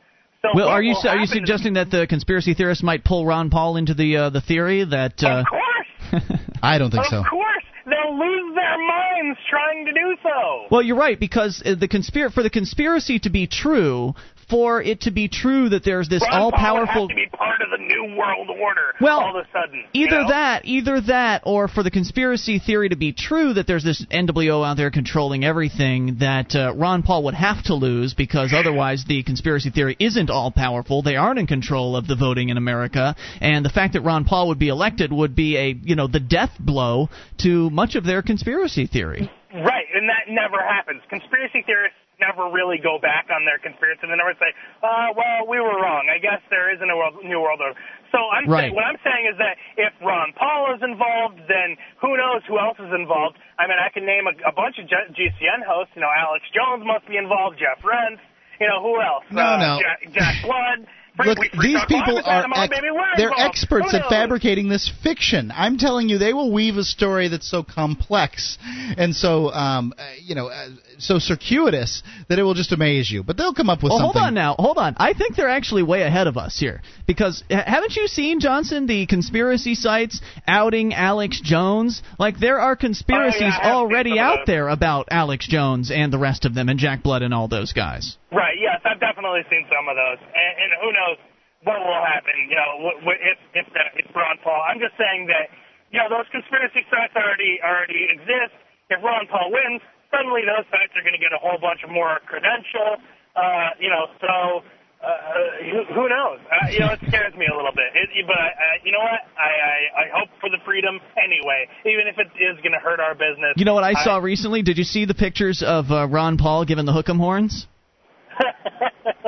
So Well, what are you will are you suggesting that the conspiracy theorists might pull Ron Paul into the uh, the theory that? Uh, Of course, I don't think of so. Of course, they'll lose their minds trying to do so. Well, you're right because uh, the conspir- for the conspiracy to be true, for it to be true that there's this Ron all-powerful have to be part of the new world order. Well, all of a sudden, you Either know? that, either that, or for the conspiracy theory to be true that there's this NWO out there controlling everything, that uh, Ron Paul would have to lose because otherwise the conspiracy theory isn't all powerful. They aren't in control of the voting in America, and the fact that Ron Paul would be elected would be a you know the death blow to much of their conspiracy theory. Right, and that never happens. Conspiracy theorists never really go back on their conspiracy. They never say, uh, well, we were wrong. I guess there isn't a world, new world order. So I'm Right. saying, what I'm saying is that if Ron Paul is involved, then who knows who else is involved. I mean, I can name a, a bunch of G- GCN hosts. You know, Alex Jones must be involved, Jeff Rense. You know, who else? No, uh, no. Jack, Jack Blood. Look, these people are ex- they're experts at fabricating this fiction. I'm telling you, they will weave a story that's so complex and so um, uh, you know uh, so circuitous that it will just amaze you. But they'll come up with well, something. hold on now, hold on. I think they're actually way ahead of us here because haven't you seen Johnson the conspiracy sites outing Alex Jones? Like there are conspiracies Oh, yeah, I have seen already out those. there about Alex Jones and the rest of them and Jack Blood and all those guys. Right. Yes, I've definitely seen some of those, and, and who knows what will happen? You know, wh- wh- if if the, if Ron Paul. I'm just saying that you know those conspiracy sites already already exist. If Ron Paul wins, suddenly those sites are going to get a whole bunch more credential. Uh, you know, so. Uh, who, who knows? Uh, you know, it scares me a little bit. It, but uh, you know what? I, I I hope for the freedom anyway, even if it is going to hurt our business. You know what I saw recently? Did you see the pictures of uh, Ron Paul giving the hook'em horns?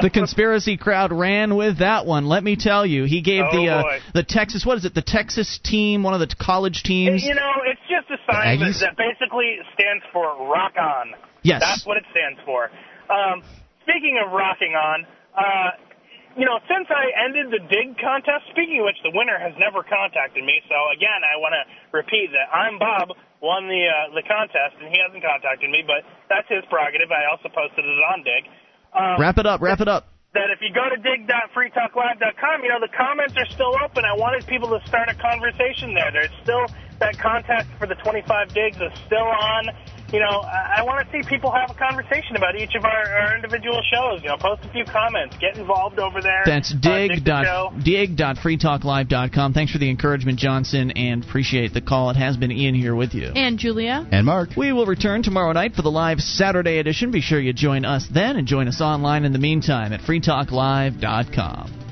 The conspiracy crowd ran with that one. Let me tell you, he gave Oh, the uh, boy. the Texas what is it? The Texas team, one of the college teams. You know, it's just a sign that, that basically stands for rock on. Yes. That's what it stands for. Um, speaking of rocking on, uh, you know, since I ended the Digg contest, speaking of which, the winner has never contacted me. So again, I want to repeat that I'm Bob, won the uh, the contest, and he hasn't contacted me, but that's his prerogative. I also posted it on Digg. Um, wrap it up. Wrap it up. That if you go to dig.freetalklive.com, you know the comments are still open. I wanted people to start a conversation there. There's still that contest for the 25 digs is still on you know, I, I want to see people have a conversation about each of our, our individual shows. You know, post a few comments, get involved over there. That's dig. Uh, dig dot, dig.freetalklive.com. Thanks for the encouragement, Johnson, and appreciate the call. It has been Ian here with you. And Julia. And Mark. We will return tomorrow night for the live Saturday edition. Be sure you join us then and join us online in the meantime at freetalklive.com.